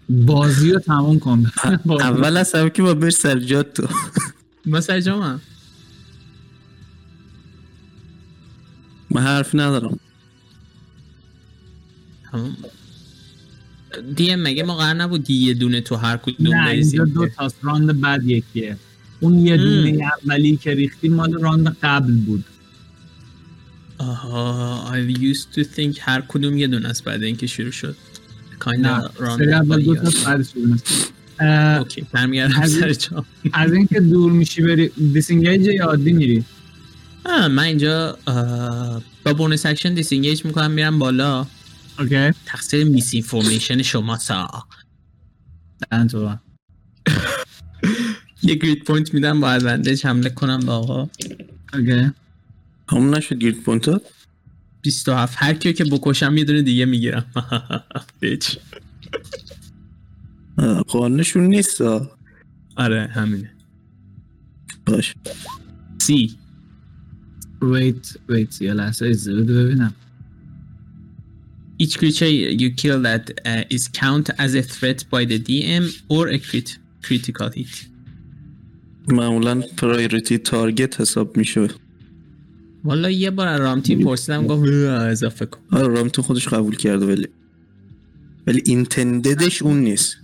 بازی رو تموم کن. اول از همه که با بر سر جات تو. ما سر جامعه من حرف ندارم. تمام دیم مگه ما قرار نبود یه دونه تو هر کدوم نه اینجا دو تا راند بعد یکیه. اون یه دونه اولی که ریختی مال راند قبل بود. آها I used to think هر کدوم یه دونه است بعد اینکه شروع شد. Kind نه دو تا بدونست. اه، اوکی از- اینکه دور میشی بری دیسینگیج یا عادی میری؟ آه، من اینجا با bonus action disengage می‌کنم میرم بالا. okay. تقصیر misinformation شما سا. یه grit point میدم با advantage حمله کنم به آقا. okay همون نشد grit point تا 27 هر کیو که بکشم یه دونه دیگه می‌گیرم. <laughs> bitch قانونشون نیست. آره همینه. باش. سی ویت ویت یه لحظه اجازه بده ببینم. Each creature you kill that uh, is count as a threat by the DM or a crit critical hit. معمولا پرایوریتی تارگت حساب میشه. والا یه بار از رامتین پرسیدم گفت "اه، اضافه کن. آره رام تو خودش قبول کرده ولی ولی اینتنددش اون نیست.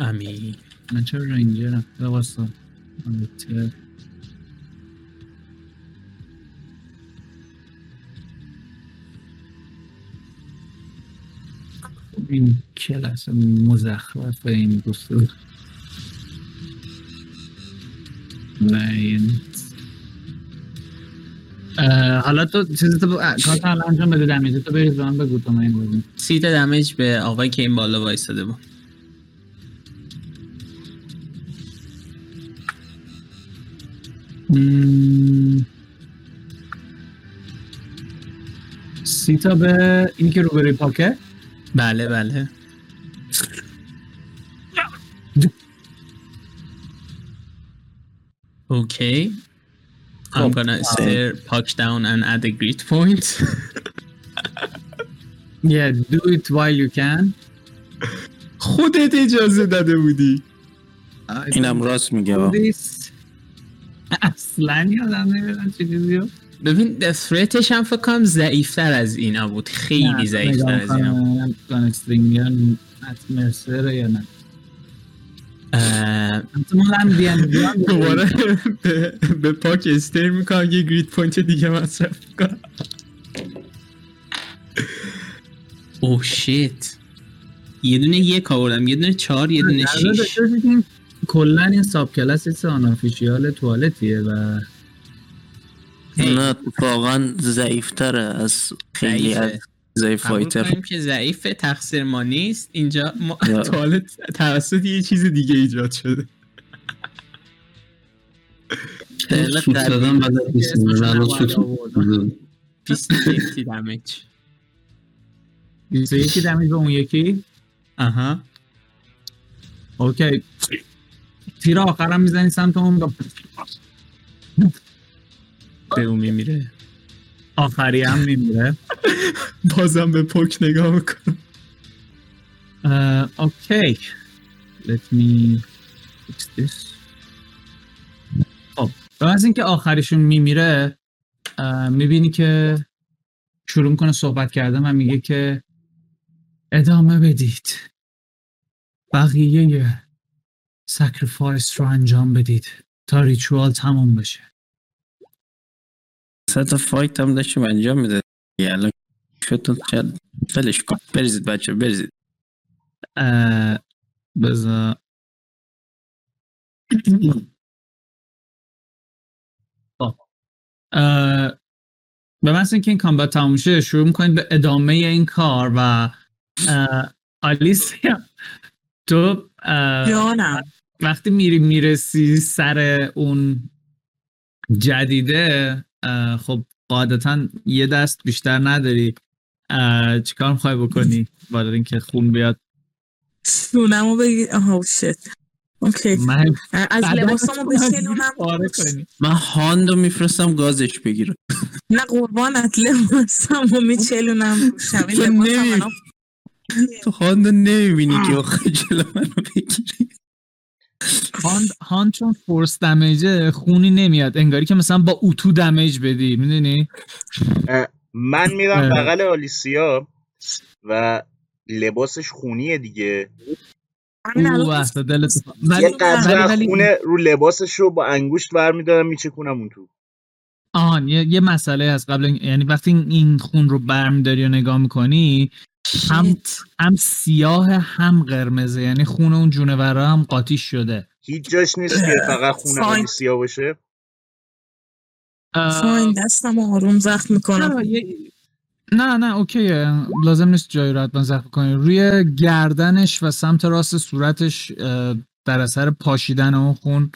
امین. من چرا رنجرم این کلاس مزخرف این دوست نه این حالا تو چیزی تو کارت حالا انجام بده دمیجه تو بریز به من بگو تو من این تا دمیج به آقایی که این بالا وایستاده بود. مم. سی تا به این که روبروی پاکه بله بله Okay. I'm خب. gonna stare Puck down and add a grit point. Yeah, do it while you can خودت اجازه داده بودی اینم راست میگه اصلا یادم نمی‌دونم چه چیزیو ببین ثرتش هم فکر کنم ضعیفتر از اینا بود. خیلی ضعیفتر از اینا بود. مرسر یا نه. <laughs> دوباره به, پوک stare می‌کنم یه grit point دیگه مصرف می‌کنم. oh shit. یه دونه یک آوردم یه دونه چهار یه دونه شیش. کلا این subclass unofficial توالتیه و نه اتفاقا ضعیفتره از خیلی از. ضعیف fighter. که ضعیف تقصیر ما نیست. اینجا ما. <laughs> توالت توسط یه چیز دیگه ایجاد شده. 20 دمیج. 21 دمیج به اون یکی؟ آها. اوکی. تیر آخرم می‌زنی سمت اون به اون میمیره. آخری هم میمیره. بازم به پوک نگاه می‌کنم. okay. Let me fix this. خب از اینکه آخریشون میمیره می‌بینی که شروع می‌کنه صحبت کردن و میگه که ادامه بدید. بقیه sacrifice رو انجام بدید تا ریچوال تموم بشه. تا فایت هم داشتیم انجام میده الان شدتون چل فلش کن. بریزید بچه بریزید بذار. <clears throat> خب. به محض اینکه این کامبت تموم شه شروع می‌کنید به ادامه این کار و آلیسیا تو وقتی میری می‌رسی سر اون جدیده خب قاعدتا یه دست بیشتر نداری. چیکار می‌خوای بکنی برای اینکه خون بیاد؟ شونمو بگی. آها شت اوکی. من از لباسامو کنی. من هاندو میفرستم گازش بگیره نه قربانت. لباسامو میچلونم. شبیه تو نمی- تو هاندو نمی‌بینی که آخه جلو منو بگیری. هان, هان چون فورس دمیجه خونی نمیاد انگاری که مثلا با اتو دمیج بدی می‌دونی؟ من میرم. بغل آلیسیا و لباسش خونیه دیگه. یه قطره ولی- خونه رو لباسش رو با انگشت برمیدارم میچکونم اون تو. آهان یه, یه مسئله هست قبل یعنی وقتی این- این خون رو برمیداری و نگاه می‌کنی هم هم سیاه هم قرمزه. یعنی خون اون جونورا هم قاطی شده. هیچ جاش نیست که فقط خونه فاین. آلیسیا باشه. فاین دستم آروم زخم می‌کنم. نه نه اوکیه. لازم نیست جایی رو حتما زخم کنی. روی گردنش و سمت راست صورتش در اثر پاشیدن اون خون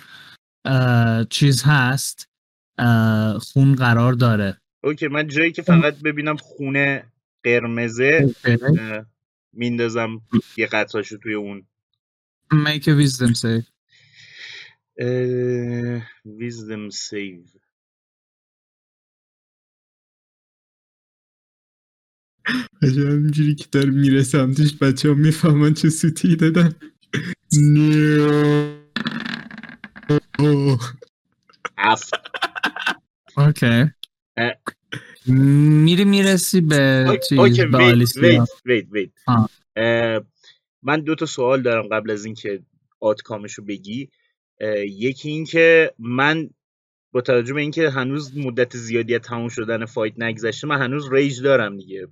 چیز هست. خون قرار داره. okay من جایی که فقط ببینم خونه قرمزه میندازم یه قطراشو توی اون. Make a wisdom save. wisdom save عجب همینجوری که داره میره سمتش بچه ها می‌فهمن چه سوتی دادن. نیو هفت. okay. میری می‌رسی به چیز به ویت آه. اه، من دو تا سوال دارم قبل از اینکه outcome شو بگی. اه، یکی این که من با توجه به اینکه هنوز مدت زیادی از تموم شدن fight نگذشته من هنوز rage دارم دیگه.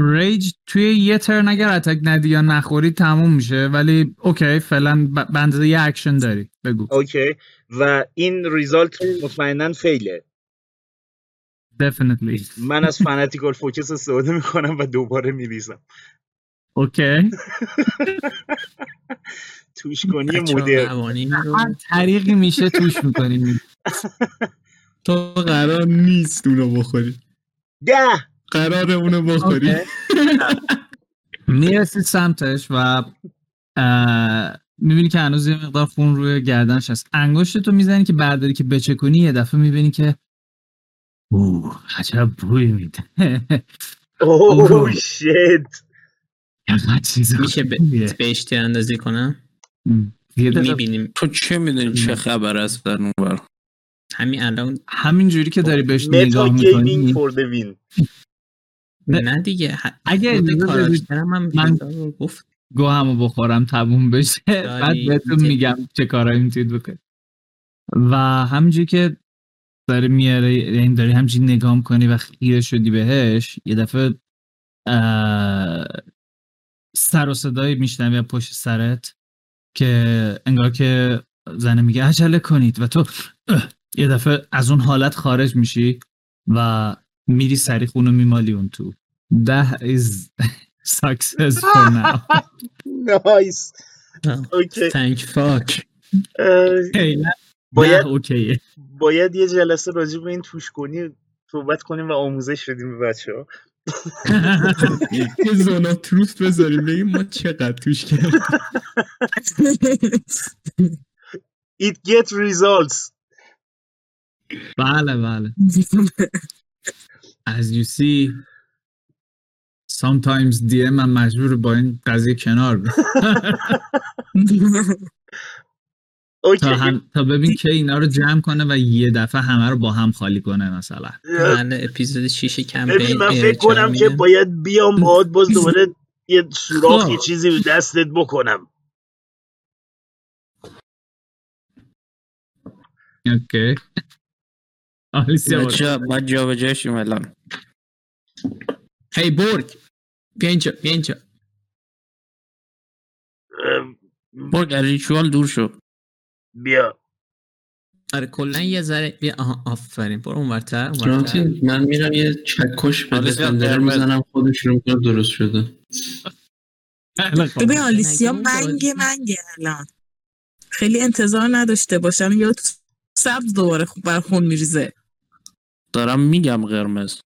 rage توی یه turn اگر attack ندی یا نخوری تموم میشه. ولی okay فعلا ب- به اندازه یه اکشن داری. بگو. okay و این result مطمئنا fail ه definitely. من از fanatical focus استفاده می‌کنم و دوباره میریزم. okay <laughs> توش کنی مدر هر طریقی میشه توش می‌کنیم. <laughs> تو قرار نیست اونو بخوری. ده! قرار اونو بخوری می‌رسی سمتش و می‌بینی که هنوز یه مقدار خون روی گردنش هست. انگشت تو می‌زنی که برداری که بچه کنی یه دفعه می‌بینی که اوه عجب بوی میده. اوه چیز میشه به-. بهش تیراندازی کنم؟ یه دقیقه. می‌بینیم. تو چه می‌دونی چه خبر است در اون بر همین الان همین جوری که داری بهش نگاه می‌کنی. نه. دیگه اگه کاراکترم هم من- گفت گو همو بخورم تموم بشه بعد بهتون. میگم چه کارایی می‌تونید بکنید و همینجوری که داری میاره این داری همچین نگاه کنی و خیره شدی بهش یه دفعه سر و صدایی میشنوی پشت سرت که انگار که زنه میگه عجله کنید و تو یه دفعه از اون حالت خارج میشی و میری سری خونو میمالی اون تو. That is success for now نایس. اوکی. تنک فاک باید اوکیه. باید یه جلسه راجع به این توش کنی صحبت کنیم و آموزش بدیم به بچه ها <laughs> یه زونا تروت بذاریم بگیم ما چقدر توش کردیم. It get results. بله بله. <laughs> as you see sometimes DM من مجبور با این قضیه کنار <laughs> تا, هم... تا ببین که اینا رو جمع کنه و یه دفعه همه رو با هم خالی کنه مثلا. بله اپیزود 6 کمپین من فکر کنم که؟ باید بیام باید باز دوباره یه سوراخ خب. یه چیزی رو دستت بکنم. اوکی. آلیسیا. بچه باید جا به جاشیم الان هی برگ بیا اینجا بیا اینجا اه، برگ از ریچوال دور شو. بیا. آره کلا یه ذره بیا آها آفرین برو اونورتر رامتین من میرم یه چکش به قرمز. می‌زنم خودش رو می‌کنه درست شده. ببین آلیسیا اون منگه منگه الان. خیلی انتظار نداشته باشم یا تو سبز دوباره خوب بر خون میریزه. دارم میگم قرمز.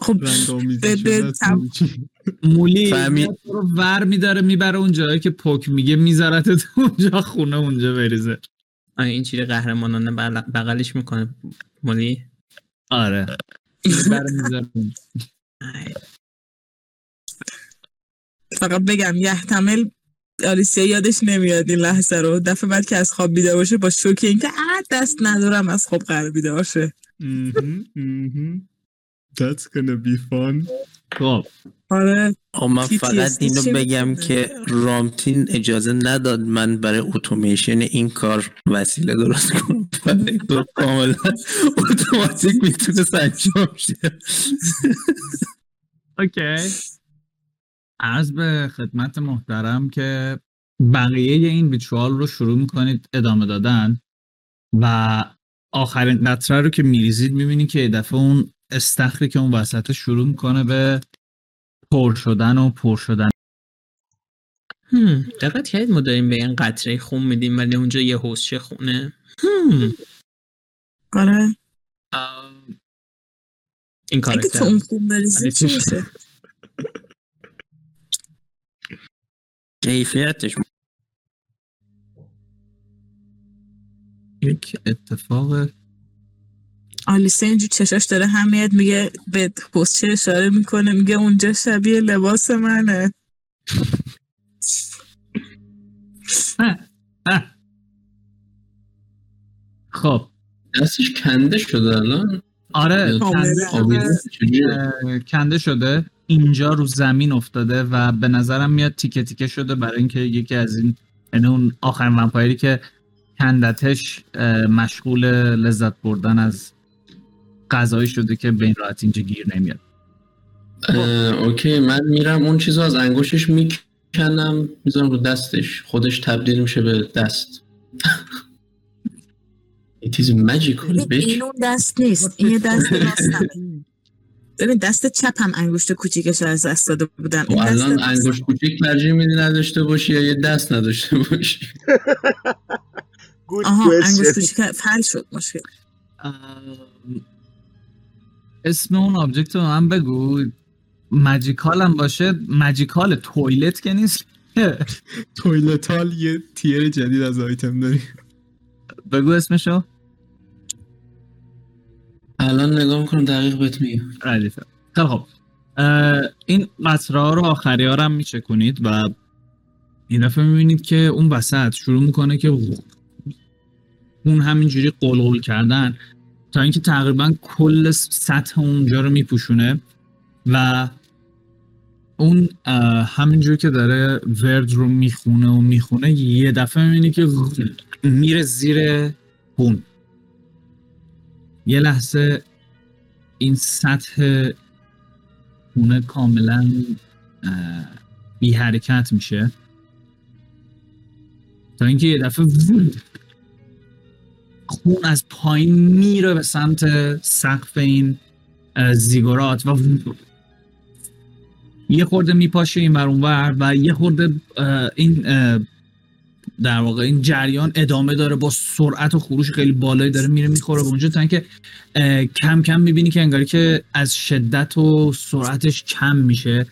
خب مولی رو ور میداره می‌بره اون جایی که پک میگه میذارت <laughs> اونجا خونه اونجا بریزه. آره اینجوری قهرمانانه بغل- بغلش می‌کنه مولی. آره. <laughs> فقط بگم یحتمل آلیسیا یادش نمیاد این لحظه رو. دفعه بعد که از خواب بیدار باشه با شوک اینکه اه دست ندارم از خواب قرار بیدار شه. That's gonna be fun. خب. آره. آه من فقط اینو بگم؟ که رامتین اجازه نداد من برای اتومیشن این کار وسیله درست کنم. تو کاملا اتوماتیک می‌تونست انجام شه. اوکی. عرض به خدمت محترم که بقیه این ویچوال رو شروع می‌کنید ادامه دادن و آخرین قطره رو که میریزید می‌بینید که دفعه اون استخری که اون وسط شروع می‌کنه به پر شدن و پر شدن. هم، دقت کردید ما داریم به این قطره خون میدیم ولی اونجا یه حوزچه خونه؟ هم، آره. این اگه کارکتر تو اون خون بریزی آره، چی چی میشه؟ کیفیتش یک اتفاق آلیسا اینجور چشاش داره هم میاد میگه به پستچه اشاره می‌کنه میگه اونجا شبیه لباس منه. خب دستش کنده شده الان آره. کنده شده. اینجا رو زمین افتاده و به نظرم میاد تیکه تیکه شده برای اینکه یکی از این یعنی اون آخرین ومپایری که کندتش مشغول لذت بردن از غذایی شده که به این راحت اینجا گیر نمیاد. اوکی من میرم اون چیزو از انگشتش می‌کنم می‌ذارم رو دستش خودش تبدیل میشه به دست. <laughs> It is magical bitch این اون دست نیست این یه دست راستمه. <laughs> ببین دست چپ هم انگشت کوچیکش از دست داده بودن. و دست الان. انگشت کوچیک ترجیح میدی نداشته باشی یا یه دست نداشته باشی؟ <laughs> آها انگشت کوچیک حل شد مشکل. اسم اون آبجکت رو به من بگو. مجیکال هم باشه. مجیکال تویلت که نیست. <laughs> تویلتال یه تیر جدید از آیتم داری. بگو اسمشو. الان نگاه می‌کنم دقیق بهت میگم. خیلی خب این ها رو آخری ها هم میچکونید و این دفعه می‌بینید که اون وسط شروع می‌کنه که اون همینجوری قلقل کردن تا اینکه تقریبا کل سطح اونجا رو میپوشونه و اون اه، همینجور که داره ورد رو می‌خونه و می‌خونه یه دفعه می‌بینی که میره زیر خون. یه لحظه این سطح خونه کاملا بی حرکت میشه. تا اینکه یه دفعه خون از پایین میره به سمت سقف این زیگورات و یه خورده میپاشه این بر اونور و یه خورده این در واقع این جریان ادامه داره با سرعت و خروش خیلی بالایی داره میره می‌خوره. به اونجا تا اینکه کم کم می‌بینی که انگاری که از شدت و سرعتش کم میشه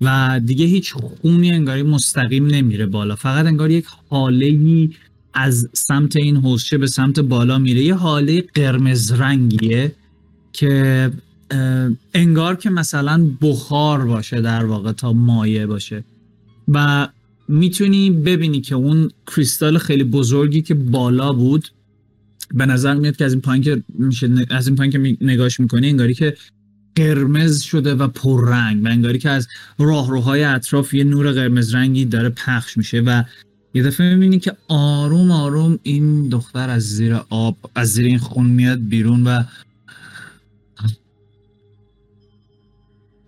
و دیگه هیچ خونی انگاری مستقیم نمیره بالا. فقط انگار یک حاله از سمت این حوزچه به سمت بالا میره. یه حاله قرمز رنگیه که انگار که مثلا بخار باشه در واقع تا مایه باشه و می‌تونی ببینی که اون کریستال خیلی بزرگی که بالا بود به نظر میاد که از این پایین که میشه از این پایین که نگاش می‌کنی انگاری که قرمز شده و پررنگ و انگاری که از راهروهای اطراف یه نور قرمز رنگی داره پخش میشه و یه دفعه می‌بینی که آروم آروم این دختر از زیر آب از زیر این خون میاد بیرون و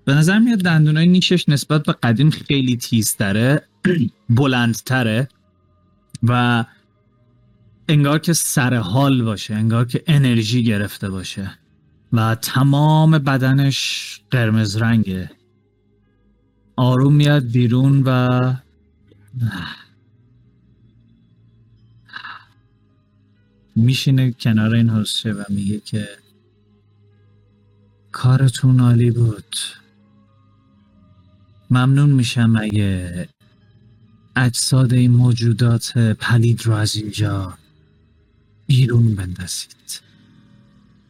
به نظر میاد دندونای نیشش نسبت به قدیم خیلی تیزتره. بلندتره و انگار که سر حال باشه انگار که انرژی گرفته باشه و تمام بدنش قرمز رنگه. آروم میاد بیرون و میشینه کنار این حسشه و میگه که کارتون عالی بود. ممنون میشم اگه اجساد این موجودات پلید رو از اینجا بیرون بندازید.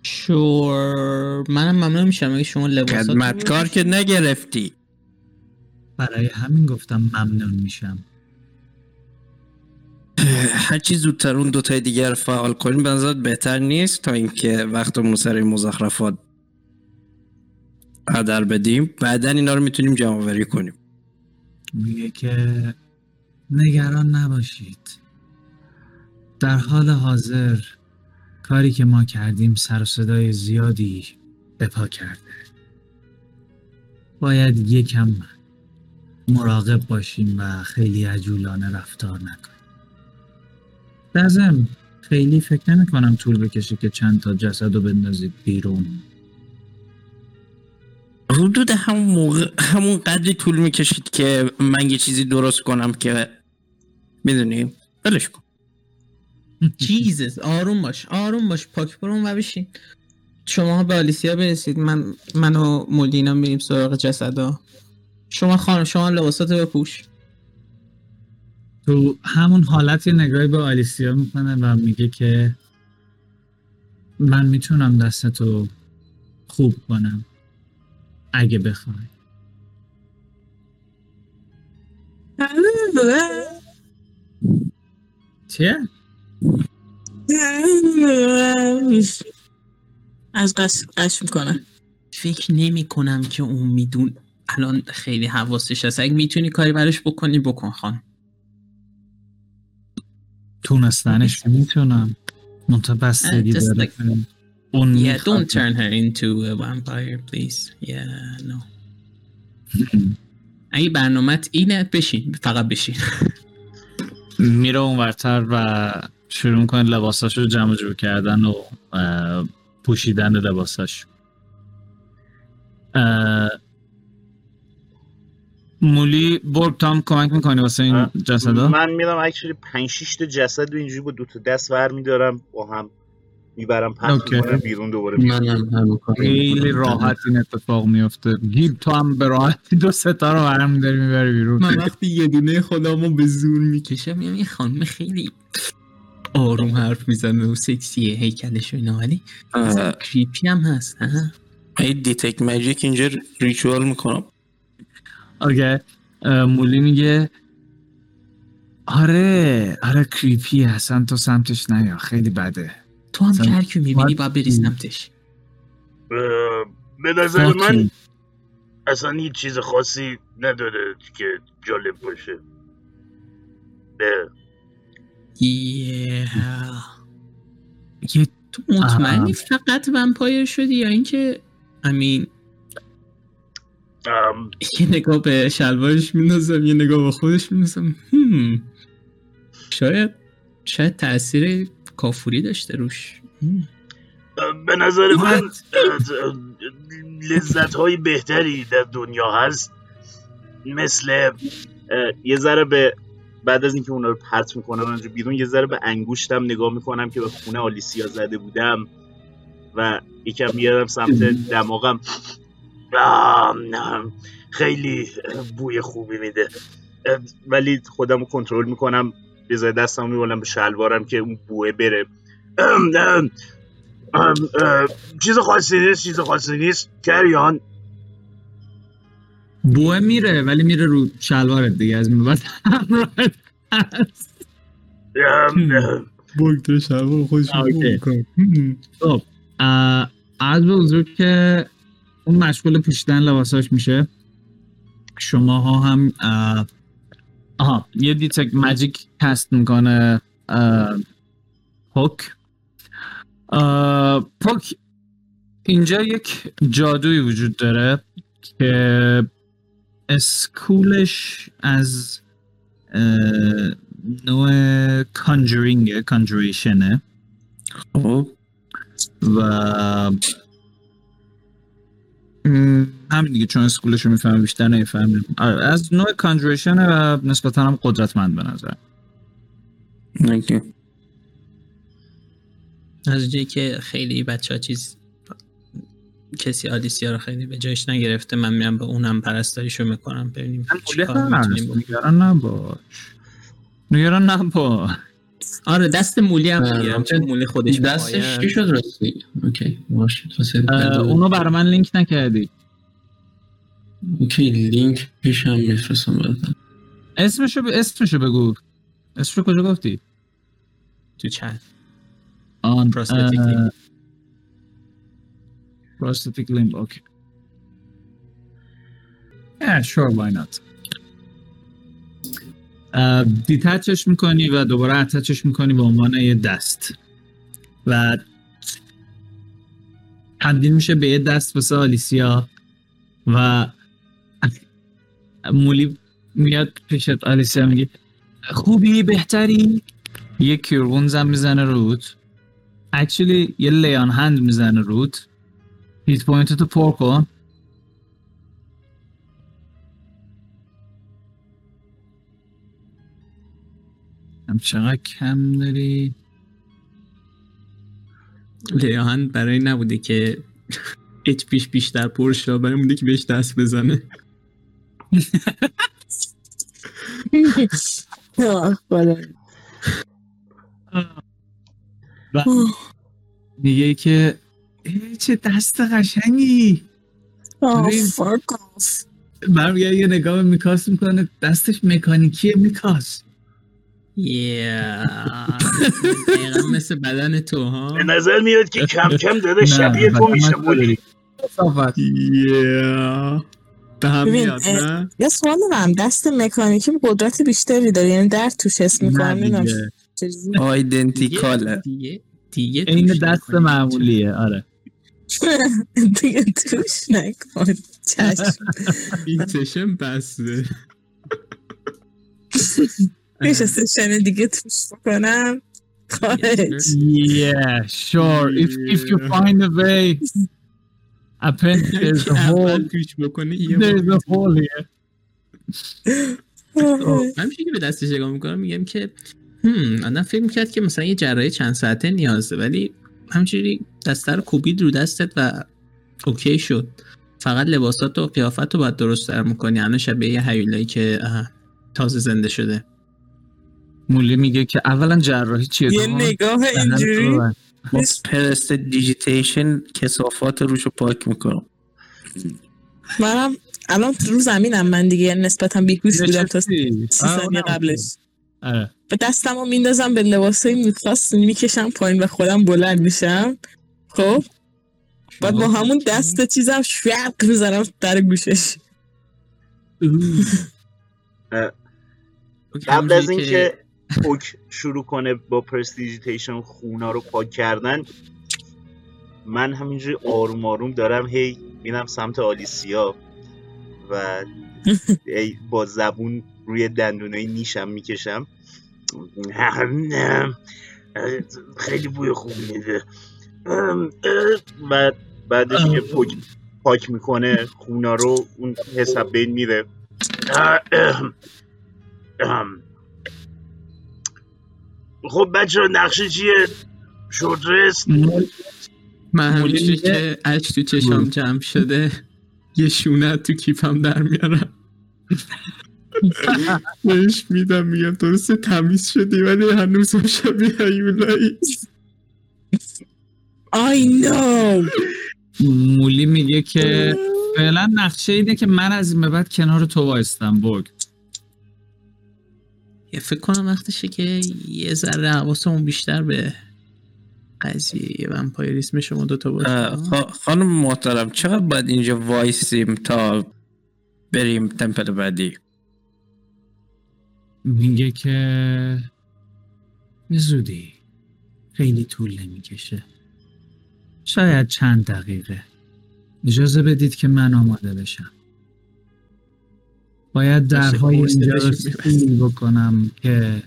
شور. منم ممنون میشم اگه شما لباسات خدمتکار که نگرفتی. برای همین گفتم ممنون میشم. هرچی زودتر اون دوتای دیگر فعال کنیم به نظرت بهتر نیست تا اینکه وقتمون سر این مزخرفات هدر بدیم؟ بعدا اینا رو می‌تونیم جمع آوری کنیم. میگه که نگران نباشید. در حال حاضر کاری که ما کردیم سر صدای زیادی به پا کرده. باید یکم مراقب باشیم و خیلی عجولانه رفتار نکنیم. در خیلی فکر نمی کنم طول بکشه که چند تا جسد رو بندازید بیرون. حدود همون موقع همون قدری طول می‌کشید که من یه چیزی درست کنم که می‌دونی؟ ولش کن. <laughs> جیزس آروم باش آروم باش پاک برون و بشین. شما به آلیسیا برسید من من و مولدینا میریم سراغ جسدا. شما خانم شما لباساتو بپوش. تو همون حالت یه نگاهی به آلیسیا می‌کنه و میگه که من می‌تونم دستتو خوب کنم. اگه بخوای. چیه؟ از قش قش می‌کنه. فکر نمی کنم که اون میدون الان خیلی حواسش هست. اگه می‌تونی کاری براش بکنی بکن خان تونستنش می‌تونم. منتها بستگی داره. اون Yeah, don't turn her into a vampire, please. Yeah, no. <laughs> اگه برنامت اینه بشین. فقط بشین. میره اونورتر و شروع می‌کنه لباساش رو جمع جور کردن و پوشیدن لباساش. مولی برد تام کمک می‌کنی واسه این اه، جسدا؟ من میرم اکچولی 5 6 تا جسد رو اینجوری با دو تا دست ور میدارم با هم می‌برم اوکی. می‌کنم بیرون دوباره. منم خیلی راحت. این اتفاق میفته گیب تو هم به راحتی دو ستا رو برم میداری می‌بری بیرون. من وقتی یه دونه خودمو به زور می‌کشم میگم این خانم خیلی آروم حرف می‌زنه و سکسیه هیکلش و اینا. ولی کریپی هم هست ها این detect magic اینجا ritual می‌کنم. okay. اه، مولی میگه آره آره creepy اصلا تو سمتش نیا خیلی بده. تو هم که هر کی می‌بینی باید- بری سمتش به نظر من. اصلا هیچ چیز خاصی نداره که جالب باشه. یه تو مطمئنی آه. فقط ومپایر شدی یا اینکه امین ام، یه نگاه به شلوارش میندازم یه نگاه به خودش میندازم هم. شاید شاید تاثیر کافوری داشته روش. به نظر من لذت های بهتری در دنیا هست. مثل یه ذره به بعد از اینکه اونا رو پرت می‌کنم اونجا بیرون یه ذره به انگوشتم نگاه می‌کنم که به خونه آلیسیا زده بودم و یکم میارم سمت دماغم. خیلی بوی خوبی میده. ولی خودم رو کنترل می‌کنم. یه ذره دستم میبالم به شلوارم که اون بوه بره. چیز خاصی نیست چیز خاصی نیست. کریان بوه میره ولی میره رو شلوارت دیگه. از این بعد همراهت هست. داره شلوار خودش. هم. خب از به حضور که اون مشغول پوشیدن لباساش میشه. شما ها هم آها یه دیتک ماجیک کست می‌کنه پوک. پوک اینجا یک جادوی وجود داره که اسکولش از نوع کانجرینگه کانجوریشنه. خب. و همین دیگه چون اسکولش رو می‌فهمه بیشتر نمی‌فهمه آره از نوع کانجوریشن و نسبتا هم قدرتمند به نظر. از جایی که خیلی بچه ها چیز کسی آلیسیا رو خیلی به جایش نگرفته من میرم به اونم پرستاریشو می‌کنم ببینیم چی کار می‌تونیم. نگران نباش. نگران نباش. آره دست مولی هم اه، می‌گیرم چون مولی خودش دستش. چی شد راستی؟ okay باشه اونو برای من لینک نکردی. okay لینک پیشم میفرستم براتم اسمشو ب... اسمشو بگو. اسمشو کجا گفتی؟ تو چت. آن Prosthetic limb. prosthetic limb okay yeah sure why not. اه، دیتچش می‌کنی و دوباره اتچش می‌کنی به عنوان یه دست. و تبدیل میشه به یه دست واسه آلیسیا و مولی میاد پیشت آلیسیا میگه خوبی بهتری؟ یه cure wounds هم می‌زنه روت actually یه lay on hands می‌زنه روت hit point تو پر کن. هم چقدر کم داری؟ lay on hands برای نبوده که اچ پیش بیشتر پر شد برای بوده که بهش دست بزنه. <laughs> میگه که چه دست قشنگی. برمیگرد یه نگاه میکاس می‌کنه دستش مکانیکیه میکاس. <laughs> دقیقا مثل بدن تو ها؟ به نظر میاد که کم کم داره شبیه تو میشه. به هم میاد نه؟ یه سوال دارم. دست مکانیکی قدرت بیشتری داره یعنی درد توش حس می‌کنم. آیدنتیکاله دیگه این دست. معمولیه آره. <laughs> دیگه توش نکن. چشم. <laughs> بیتشم بسته. میشه سشن دیگه توش بکنم؟ خواهش. Yeah, sure. If if you find a way, apparently <laughs> there's a hole. There's a hole here. همیشه که به دستش نگاه می‌کنم میگم که هم آدم فکر می‌کرد که مثلا یه جراحی چند ساعته نیازه ولی همینجوری دسته رو کوبید رو دستت و اوکی شد. فقط لباسات و قیافت رو باید درست در می‌کنی. الان شبیه یه هیولایی که تازه زنده شده. مولی میگه که اولا جراحی چیه؟ یه نگاه اینجوری رو. با پرست دیجیتیشن کسافات روشو پاک می‌کنم منم الان رو زمینم من دیگه نسبتا بیهوش بودم تا؟ سی ثانیه. قبلش آره. و دستم رو میندازم به لباسای می‌خواست می‌کشم پایین و خودم بلند میشم خب بعد با همون دست چیزم شوق می‌زنم در گوشش قبل از اینکه پوک شروع کنه با پرستیجیتیشن خونا رو پاک کردن. من همینجوری آروم آروم دارم هی میرم سمت آلیسیا و <laughs> هی با زبون روی دندونای نیشم می‌کشم. خیلی بوی خوبی میده. بعد بعدش که پاک می‌کنه خونا رو اون حساب بین میره. خب بچه نقشه چیه؟ شورت من همینجوری که اچ تو چشام جمع شده. یه شونه تو کیفم در میارم. بهش میدم میگم درسته تمیز شدی ولی هنوز هم شبیه هیولایی I know. مولی میگه که فعلا نقشه اینه که من از این به بعد کنار تو وایستم برگ یه فکر کنم وقتشه که یه ذره حواسمون بیشتر به قضیه ومپایریسم شما دوتا باشه. خا- خانم محترم چقدر باید اینجا وایسیم تا بریم تمپل بعدی؟ میگه که زودی. خیلی طول نمی‌کشه. شاید چند دقیقه. اجازه بدید که من آماده بشم. باید درهای اینجا رو سیل بکنم که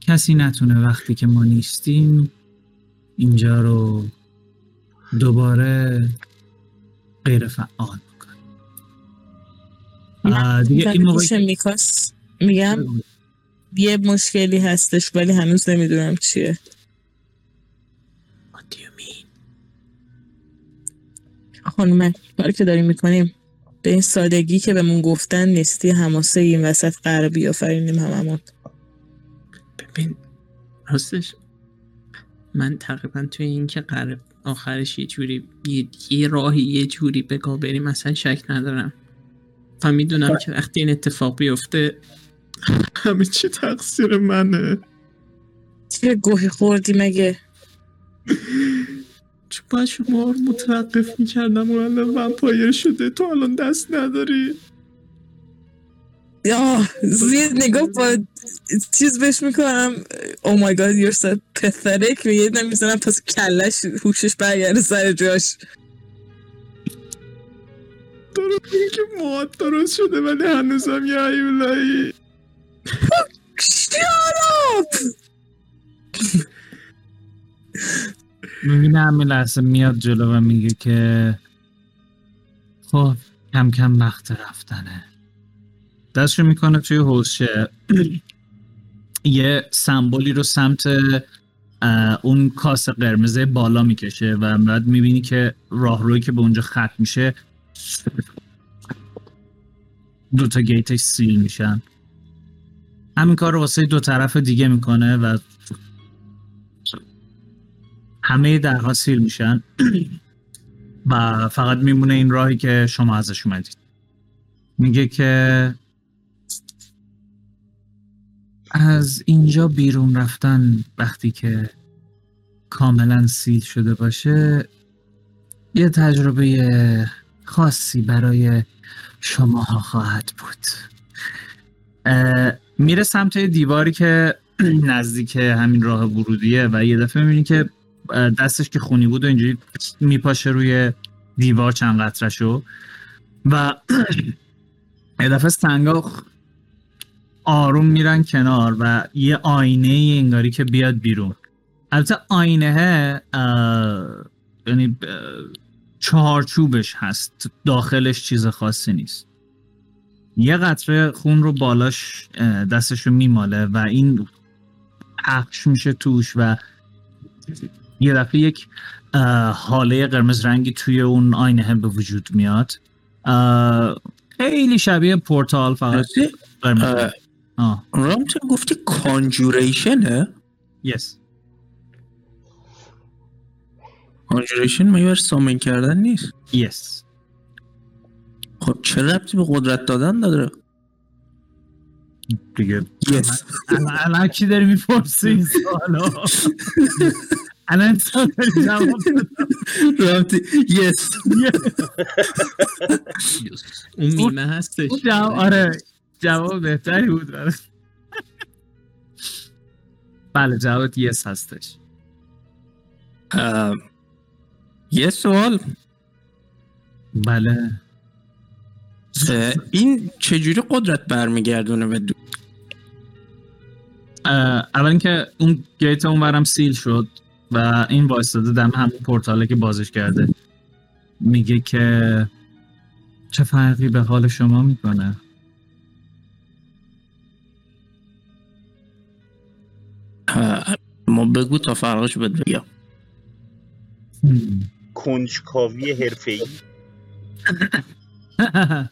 کسی نتونه وقتی که ما نیستیم اینجا رو دوباره غیر فعال بکنه. آه، دیگه این موقع میکاس میگم یه مشکلی هستش ولی هنوز نمی‌دونم چیه. What do you mean? خانم کاری که داریم می‌کنیم. به این سادگی که بهمون گفتن نیستی حماسه این وسط قرار بیافرینیم هممون. ببین راستش من تقریبا توی این که قرار آخرش یه جوری یه, یه راهی یه جوری بگاه بریم اصلا شک ندارم. و می‌دونم که وقتی این اتفاق بیفته همه چی تقصیر منه. چه گوهی خوردی مگه؟ <laughs> باید شما رو متوقف می‌کردم و الان ومپایر شده تو الان دست نداری. آه زیر نگاه با چیز بهش می‌کنم. او مای گاد یور سو پثریک میگه نمی‌زنم پس کلش هوشش برگرده سر جاش. دارم که مواد درست شده ولی هنوزم یه ایولایی. <laughs> شاراب <laughs> می‌بینه همین لحظه میاد جلو و میگه که خب کم کم وقت رفتنه. دستشو می‌کنه توی حوشه یه سمبولی رو سمت اون کاس قرمز بالا می‌کشه و بعد می‌بینی که راهروی که به اونجا ختم میشه دو تا گیتش سیل میشن. همین کار رو واسه دو طرف دیگه می‌کنه و همه درها سیل میشن <clears throat> و فقط میمونه این راهی که شما ازش اومدید. میگه که از اینجا بیرون رفتن وقتی که کاملا سیل شده باشه یه تجربه خاصی برای شماها خواهد بود. میره سمت دیواری که <clears throat> نزدیک همین راه ورودیه و یه دفعه می‌بینی که دستش که خونی بود و اینجوری میپاشه روی دیوار چند قطرشو و <clears throat> یه دفعه سنگا آروم میرن کنار و یه آینه ای انگاری که بیاد بیرون. البته آینه یعنی چهارچوبش هست. داخلش چیز خاصی نیست. یه قطره خون رو بالاش دستش رو میماله و این پخش میشه توش و یه دفعه یک حاله قرمز رنگی توی اون آینه به وجود میاد. خیلی شبیه پورتال فقط قرمز رام تو گفتی کانجوریشنه؟ یس کانجوریشن مگه سامن کردن نیست؟ یس خب چه ربطی به قدرت دادن داره؟ دیگه یس الان کی داری می‌پرسی این <laughs> الان جواب <laughs> یس اون میمه هستش. اون جواب آره. جواب بهتری بود بله جواب یس هستش. یه سوال. بله. این چجوری قدرت برمیگردونه به اول اینکه اون گیت اونورم سیل شد. و این وایستاده دم همون پورتاله که بازش کرده. میگه که چه فرقی به حال شما می‌کنه؟ ما بگو تا فرقش بهت بگم. کنجکاوی حرفه‌ای. <laughs>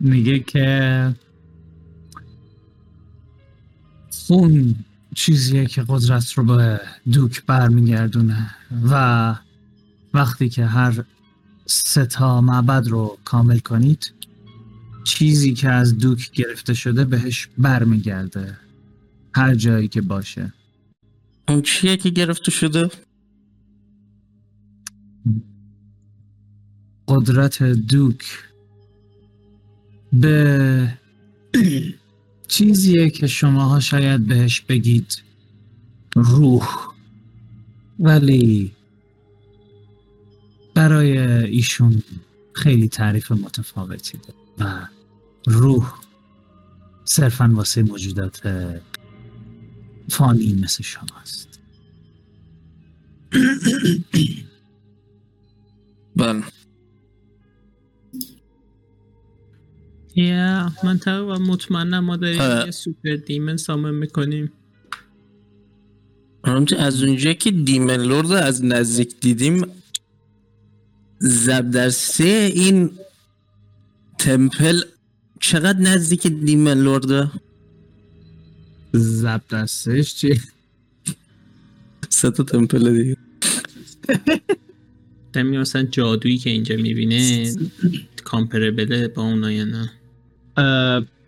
میگه که خون. چیزیه که قدرت رو به دوک برمیگردونه و وقتی که هر سه تا معبد رو کامل کنید چیزی که از دوک گرفته شده بهش برمیگرده. هر جایی که باشه. اون چیه که گرفته شده؟ قدرت دوک. به چیزیه که شماها شاید بهش بگید روح. ولی برای ایشون خیلی تعریف متفاوتی داره و روح صرفا واسه موجودات فانی مثل شماست بله. یا من تقریبا مطمئنم ما داریم اه. یه سوپر دیمن سامن می‌کنیم از اونجا که دیمن لورد از نزدیک دیدیم زب در سه این تمپل چقدر نزدیک دیمن لورده زب دستش چی؟ سه تا تمپل دیگه <laughs> دمی مثلا جادویی که اینجا می‌بینه کامپربله با اونا یا نه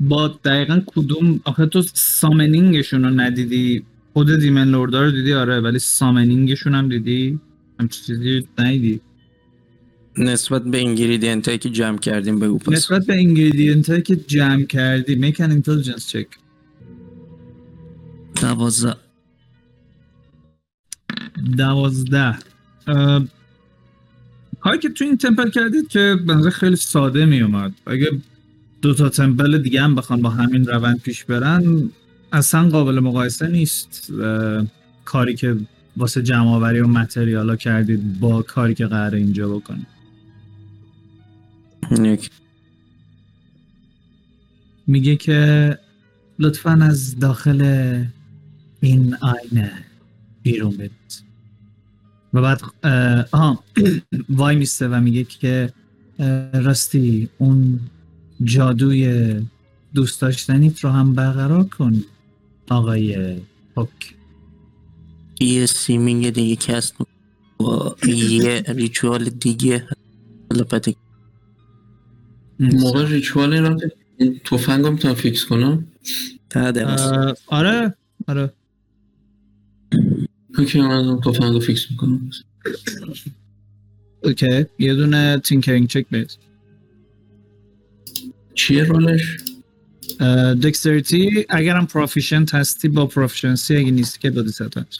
با دقیقا کدوم آخه تو سامنینگشون رو ندیدی؟ خود دیمن لوردا رو دیدی؟ آره ولی سامنینگشون هم دیدی؟ همچین چیزی ندیدی؟ نسبت به انگریدینت هایی که جمع کردیم بگو پس. نسبت به انگریدینت هایی که جمع کردی make an intelligence check. دوازده. دوازده. کاری که تو این تمپل کردید که به نظر خیلی ساده می اومد اگه دو تا تمپل دیگه هم بخوان با همین روند پیش برن اصلا قابل مقایسه نیست. کاری که واسه جمع آوری و متریالا کردید با کاری که قراره اینجا بکنید. میگه که لطفا از داخل این آینه بیرون برید. و بعد آها <clears throat> وای میسته و میگه که راستی اون جادوی دوست داشتنیت رو هم برقرار کن آقای پوک یه seeming دیگه cast با یه ritual دیگه. بعد موقع ritual این توفنگ رو می‌تونم fix کنم. آره آره. okay من توفنگ رو fix می‌کنم. okay یه دونه tinkering check بید چیه roll ش؟ dexterity اگرم proficient هستی با proficiency اگه نیستی که با disadvantage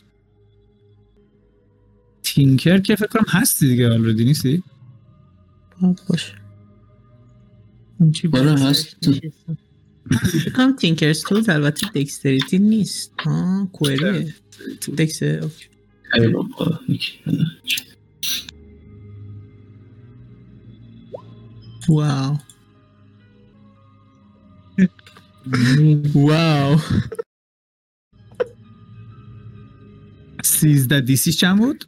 tinker که فکر کنم هستی دیگه already نیستی؟ باشه. آره هست. هم tinker's tools البته dexterity نیست. ها کوئریه dex. wow wow. سیزده DC چند بود؟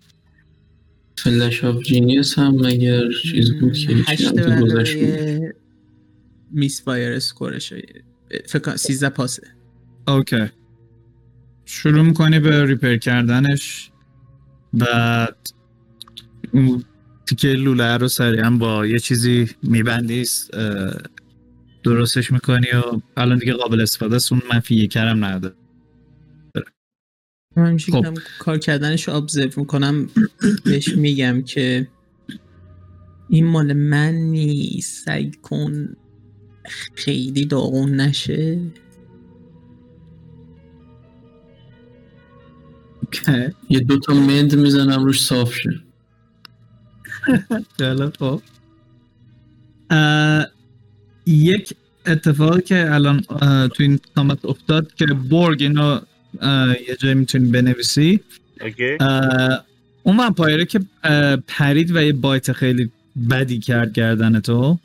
flash of genius هم مگر چیز بود که هشت گذشت بود. misfire score ش فکر 13 پاسه. okay. شروع می‌کنی به repair کردنش. بعد اون تیکه لوله رو سریعا با یه چیزی میبندی درستش می‌کنی و الان دیگه قابل استفاده است اون منفی یکرم نداره. من همیشه خب. کار کردنش رو observe می‌کنم بهش میگم که این مال من نیست. سعی کن خیلی داغون نشه. اوکی. یه دوتا مند می‌زنم روش صاف شه. <laughs> خب. یک اتفاقی که الان تو این کامت افتاد که برگ اینو یه جایی می‌تونی بنویسی. اون ومپایره که پرید و یه بایت خیلی بدی کرد گردن تو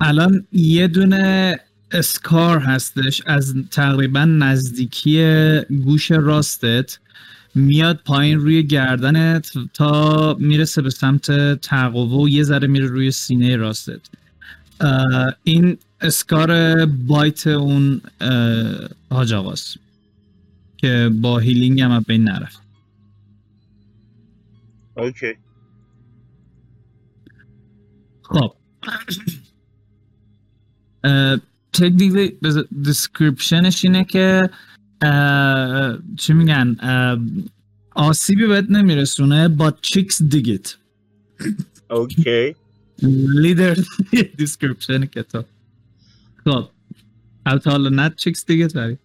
الان یه دونه اسکار هستش از تقریبا نزدیکی گوش راستت. میاد پایین روی گردنت تا می‌رسه به سمت تقوه و یه ذره میره روی سینه راستت. این اسکار بایت اون حاج آقاست که با healing هم بین نرفت. okay. خب. technically description ش اینه که چی میگن؟ آسیبی بهت نمیرسونه با chicks dig it okay. literal <laughs> description کتاب. خب. البته حالا نه چیکس ولی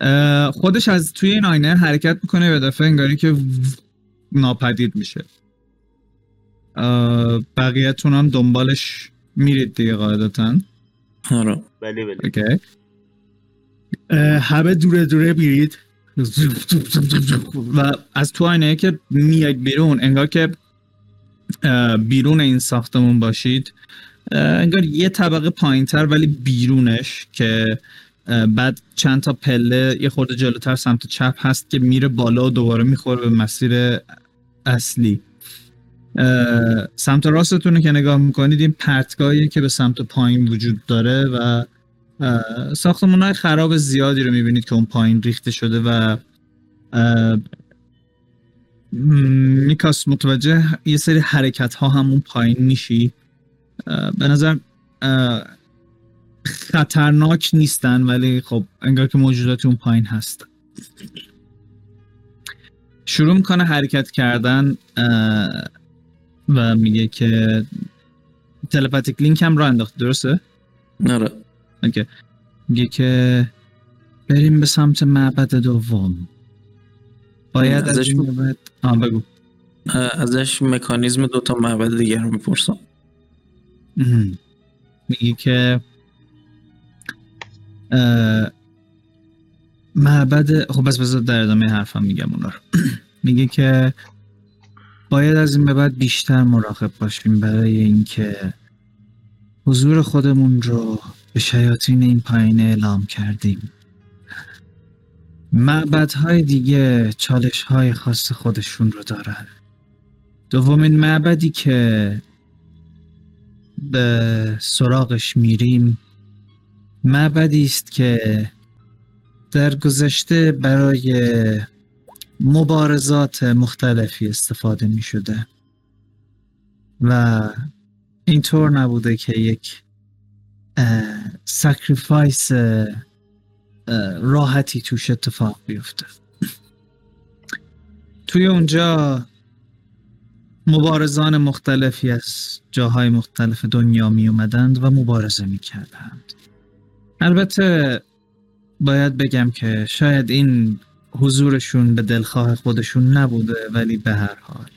اه، خودش از توی این آینه حرکت می‌کنه به دفعه انگاری که ناپدید میشه. بقیه‌تون هم دنبالش میرید دیگه قاعدتا. آره. بله بله. اوکی. همه دوره دوره میرید. و از تو آینه که میاید بیرون انگار که بیرون این ساختمون باشید. انگار یه طبقه پایین تر ولی بیرونش که بعد چند تا پله یه خورده جلوتر سمت چپ هست که میره بالا و دوباره می‌خوره به مسیر اصلی. سمت راستتون که نگاه می‌کنید این پرتگاهی که به سمت پایین وجود داره و ساختمون های خراب زیادی رو می‌بینید که اون پایین ریخته شده و میکاس متوجه یه سری حرکت ها همون پایین میشی؟ به نظر خطرناک نیستن ولی خب انگار که موجودات اون پایین هست. شروع می‌کنه حرکت کردن و میگه که تلپاتیک لینک هم را انداخت درسته؟ اوکی. میگه که بریم به سمت معبد دوم. باید از ازش به بعد آه بگو. ازش مکانیزم دوتا معبد دیگر رو می‌پرسم. میگه که اه، معبد خب بس بذار در ادامه حرفم میگم اونا رو. <clears throat> میگه که باید از این به بعد بیشتر مراقب باشیم برای اینکه حضور خودمون رو به شیاطین این پایین اعلام کردیم. معبدهای دیگه چالش های خاص خودشون رو دارن. دومین معبدی که به سراغش میریم معبدی است که در گذشته برای مبارزات مختلفی استفاده می شده و اینطور نبوده که یک sacrifice راحتی توش اتفاق بیفته توی اونجا مبارزان مختلفی از جاهای مختلف دنیا می اومدند و مبارزه می کردند. البته باید بگم که شاید این حضورشون به دلخواه خودشون نبوده ولی به هر حال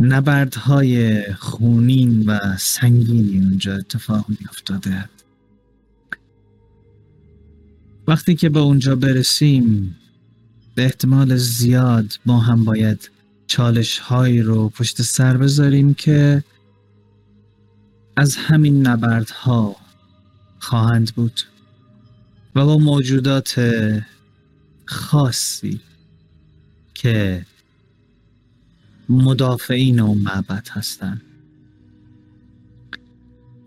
نبردهای خونین و سنگینی اونجا اتفاق می افتاده. وقتی که به اونجا برسیم به احتمال زیاد ما هم باید چالش هایی رو پشت سر بذاریم که از همین نبردها خواهند بود و با موجودات خاصی که مدافعین اون معبد هستن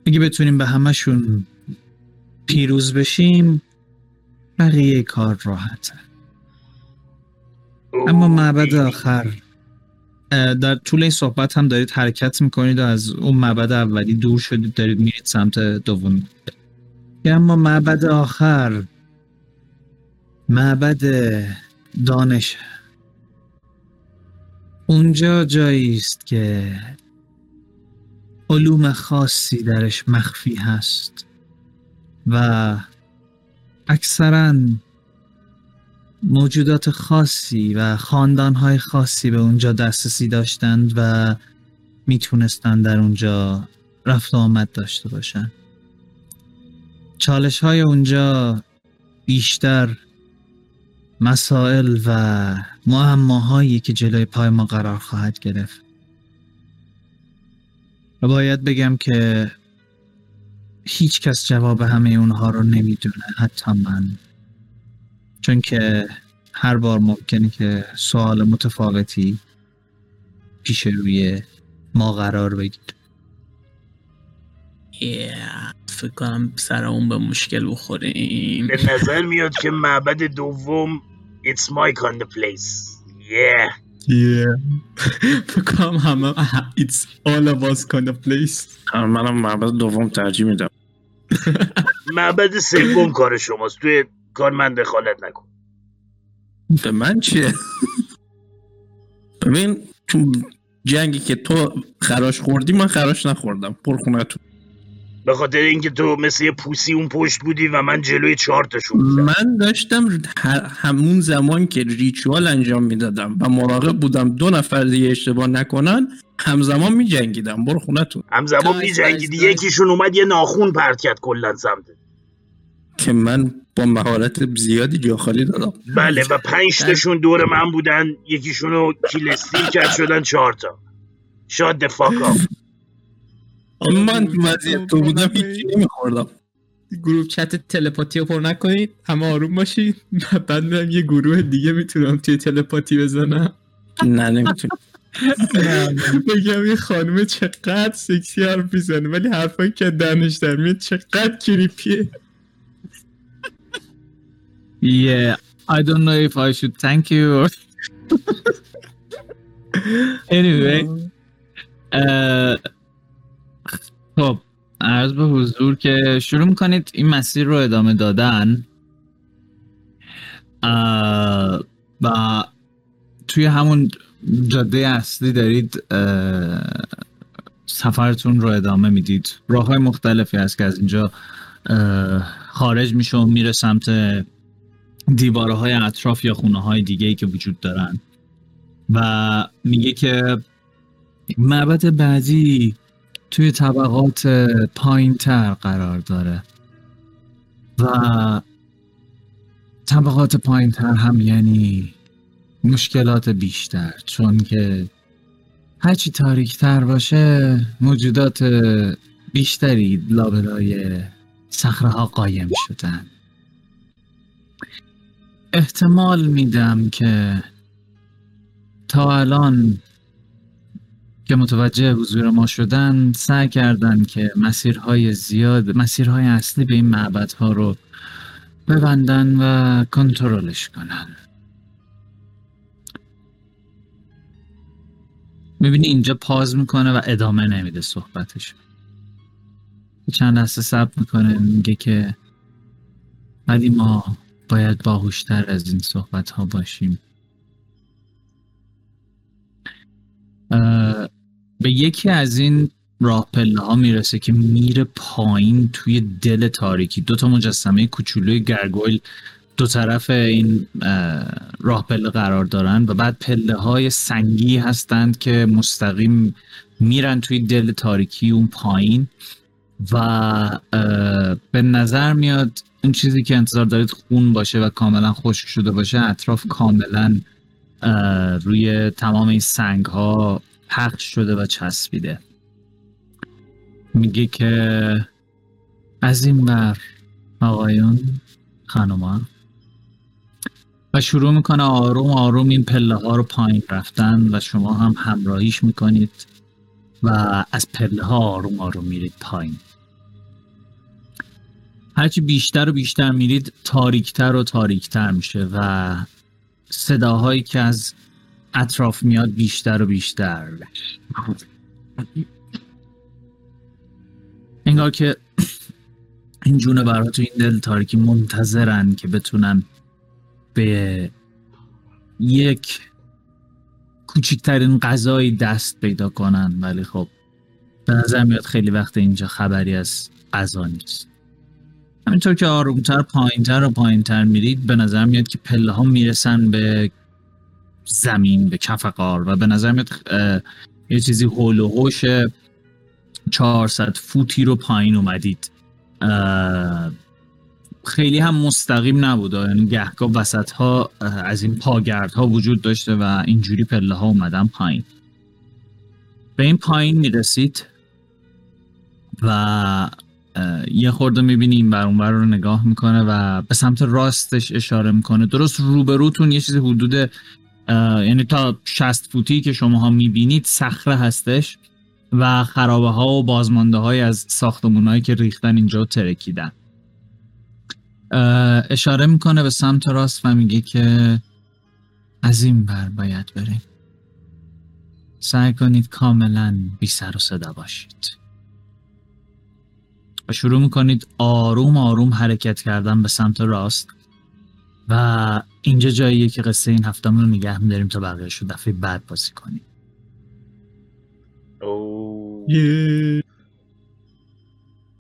اگه بتونیم به همشون پیروز بشیم بقیه کار راحته. اما معبد آخر در طول این صحبت هم دارید حرکت می‌کنید و از اون معبد اولی دور شدید دارید میرید سمت دوم. اما معبد آخر معبد دانش. اونجا جایی است که علوم خاصی درش مخفی هست و اکثرا موجودات خاصی و خاندانهای خاصی به اونجا دسترسی داشتند و می‌تونستند در اونجا رفت و آمد داشته باشند چالش های اونجا بیشتر مسائل و معماهایی که جلوی پای ما قرار خواهد گرفت. و باید بگم که هیچ کس جواب همه اونها رو نمی‌دونه حتی من. چون که هر بار ممکنه که سوال متفاوتی پیش روی ما قرار بگیره. Yeah. فکر کنم سر اون به مشکل بخوریم. به نظر میاد که معبد دوم It's my kind of place. Yeah. Yeah. <laughs> فکر کنم همه It's all of us kind of place. منم معبد دوم ترجیح میدم. معبد سوم کار شماست. توی کار من دخالت نکن. به من چیه؟ ببین تو جنگی که تو خراش خوردی من خراش نخوردم. پر خونتون به خاطر اینکه تو مثل یه پوسی اون پشت بودی و من جلوی چهار تاشون بودم من داشتم همون زمان که ریچوال انجام می‌دادم و مراقب بودم دو نفر دیگه اشتباه نکنن همزمان می جنگیدم برو خونتون. همزمان میجنگیدی. یکیشون اومد یه ناخون پرت کرد کلا سمتت که من با مهارت زیادی جا خالی دادم. بله و پنج تاشون دور من بودن. یکیشون رو کرد شدن چهار تا. شاد دفاک آف من تو وضعیت تو بودم هیچی نمیخوردم. گروه چت تلپاتی رو پر نکنید همه آروم باشید <laughs> بعد میرم یه گروه دیگه می‌تونم توی تلپاتی بزنم. <laughs> نه نمی‌تونی. <laughs> بگم یه خانم چقدر سکسی حرف می‌زنه ولی حرفایی که دهنش در میاد چقدر کریپیه. Yeah, I don't know if I should thank you or... anyway اه، خب عرض به حضور که شروع می‌کنید این مسیر رو ادامه دادن. و توی همون جاده اصلی دارید سفرتون رو ادامه می‌دید. راه های مختلفی هست که از اینجا خارج میشه و میره سمت دیواره های اطراف یا خونه های دیگه ای که وجود دارن. و میگه که معبد بعدی توی طبقات پایین تر قرار داره. و طبقات پایین تر هم یعنی مشکلات بیشتر چون که هرچی تاریک تر باشه موجودات بیشتری لابلای صخره ها قایم شدن. احتمال میدم که تا الان که متوجه حضور ما شدن سعی کردن که مسیرهای زیاد مسیرهای اصلی به این معبدها رو ببندن و کنترلش کنن. می‌بینی اینجا پاز می‌کنه و ادامه نمیده صحبتش. چند لحظه صبر می‌کنه میگه که ولی ما باید باهوشتر از این صحبت ها باشیم. به یکی از این راه پله ها می‌رسه که میره پایین توی دل تاریکی. دو تا مجسمه کوچولوی گرگویل دو طرف این اه، راه پله قرار دارن و بعد پله های سنگی هستند که مستقیم میرن توی دل تاریکی اون پایین و به نظر میاد اون چیزی که انتظار دارید خون باشه و کاملا خشک شده باشه اطراف کاملا روی تمام این سنگ ها پخش شده و چسبیده. میگه که از این بر آقایون خانوما. و شروع می‌کنه آروم آروم این پله ها رو پایین رفتن و شما هم همراهیش می‌کنید و از پله ها آروم آروم میرید پایین. هرچی بیشتر و بیشتر میرید تاریکتر و تاریکتر میشه و صداهایی که از اطراف میاد بیشتر و بیشتر. انگار که این جونه برا تو این دل تاریکی منتظرن که بتونن به یک کوچکترین غذایی دست پیدا کنن. ولی خب به نظر میاد خیلی وقت اینجا خبری از غذا نیست. همینطور که آرومتر پایینتر و پایینتر میرید به نظر میاد که پله ها می‌رسن به زمین به کف قار و به نظر میاد یه چیزی هول و هوش 400 فوتی رو پایین اومدید. خیلی هم مستقیم نبود. یعنی گهگاه وسط ها از این پاگرد ها وجود داشته و اینجوری پله ها اومدن پایین. به این پایین می‌رسید و یه خورده می‌بینی این بر اونور رو نگاه می‌کنه و به سمت راستش اشاره می‌کنه. درست روبروتون یه چیزی حدود یعنی تا 60 فوتی که شما ها می‌بینید صخره هستش و خرابه ها و بازمانده های از ساختمون هایی که ریختن اینجا و ترکیدن. اشاره می‌کنه به سمت راست و میگه که از این بر باید بریم. سعی کنید کاملا بی سر و صدا باشید. و شروع می‌کنید آروم آروم حرکت کردن به سمت راست. و اینجا جاییه که قصه این هفتمون رو نگه میداریم تا بقیهش رو دفعه بعد بازی کنیم.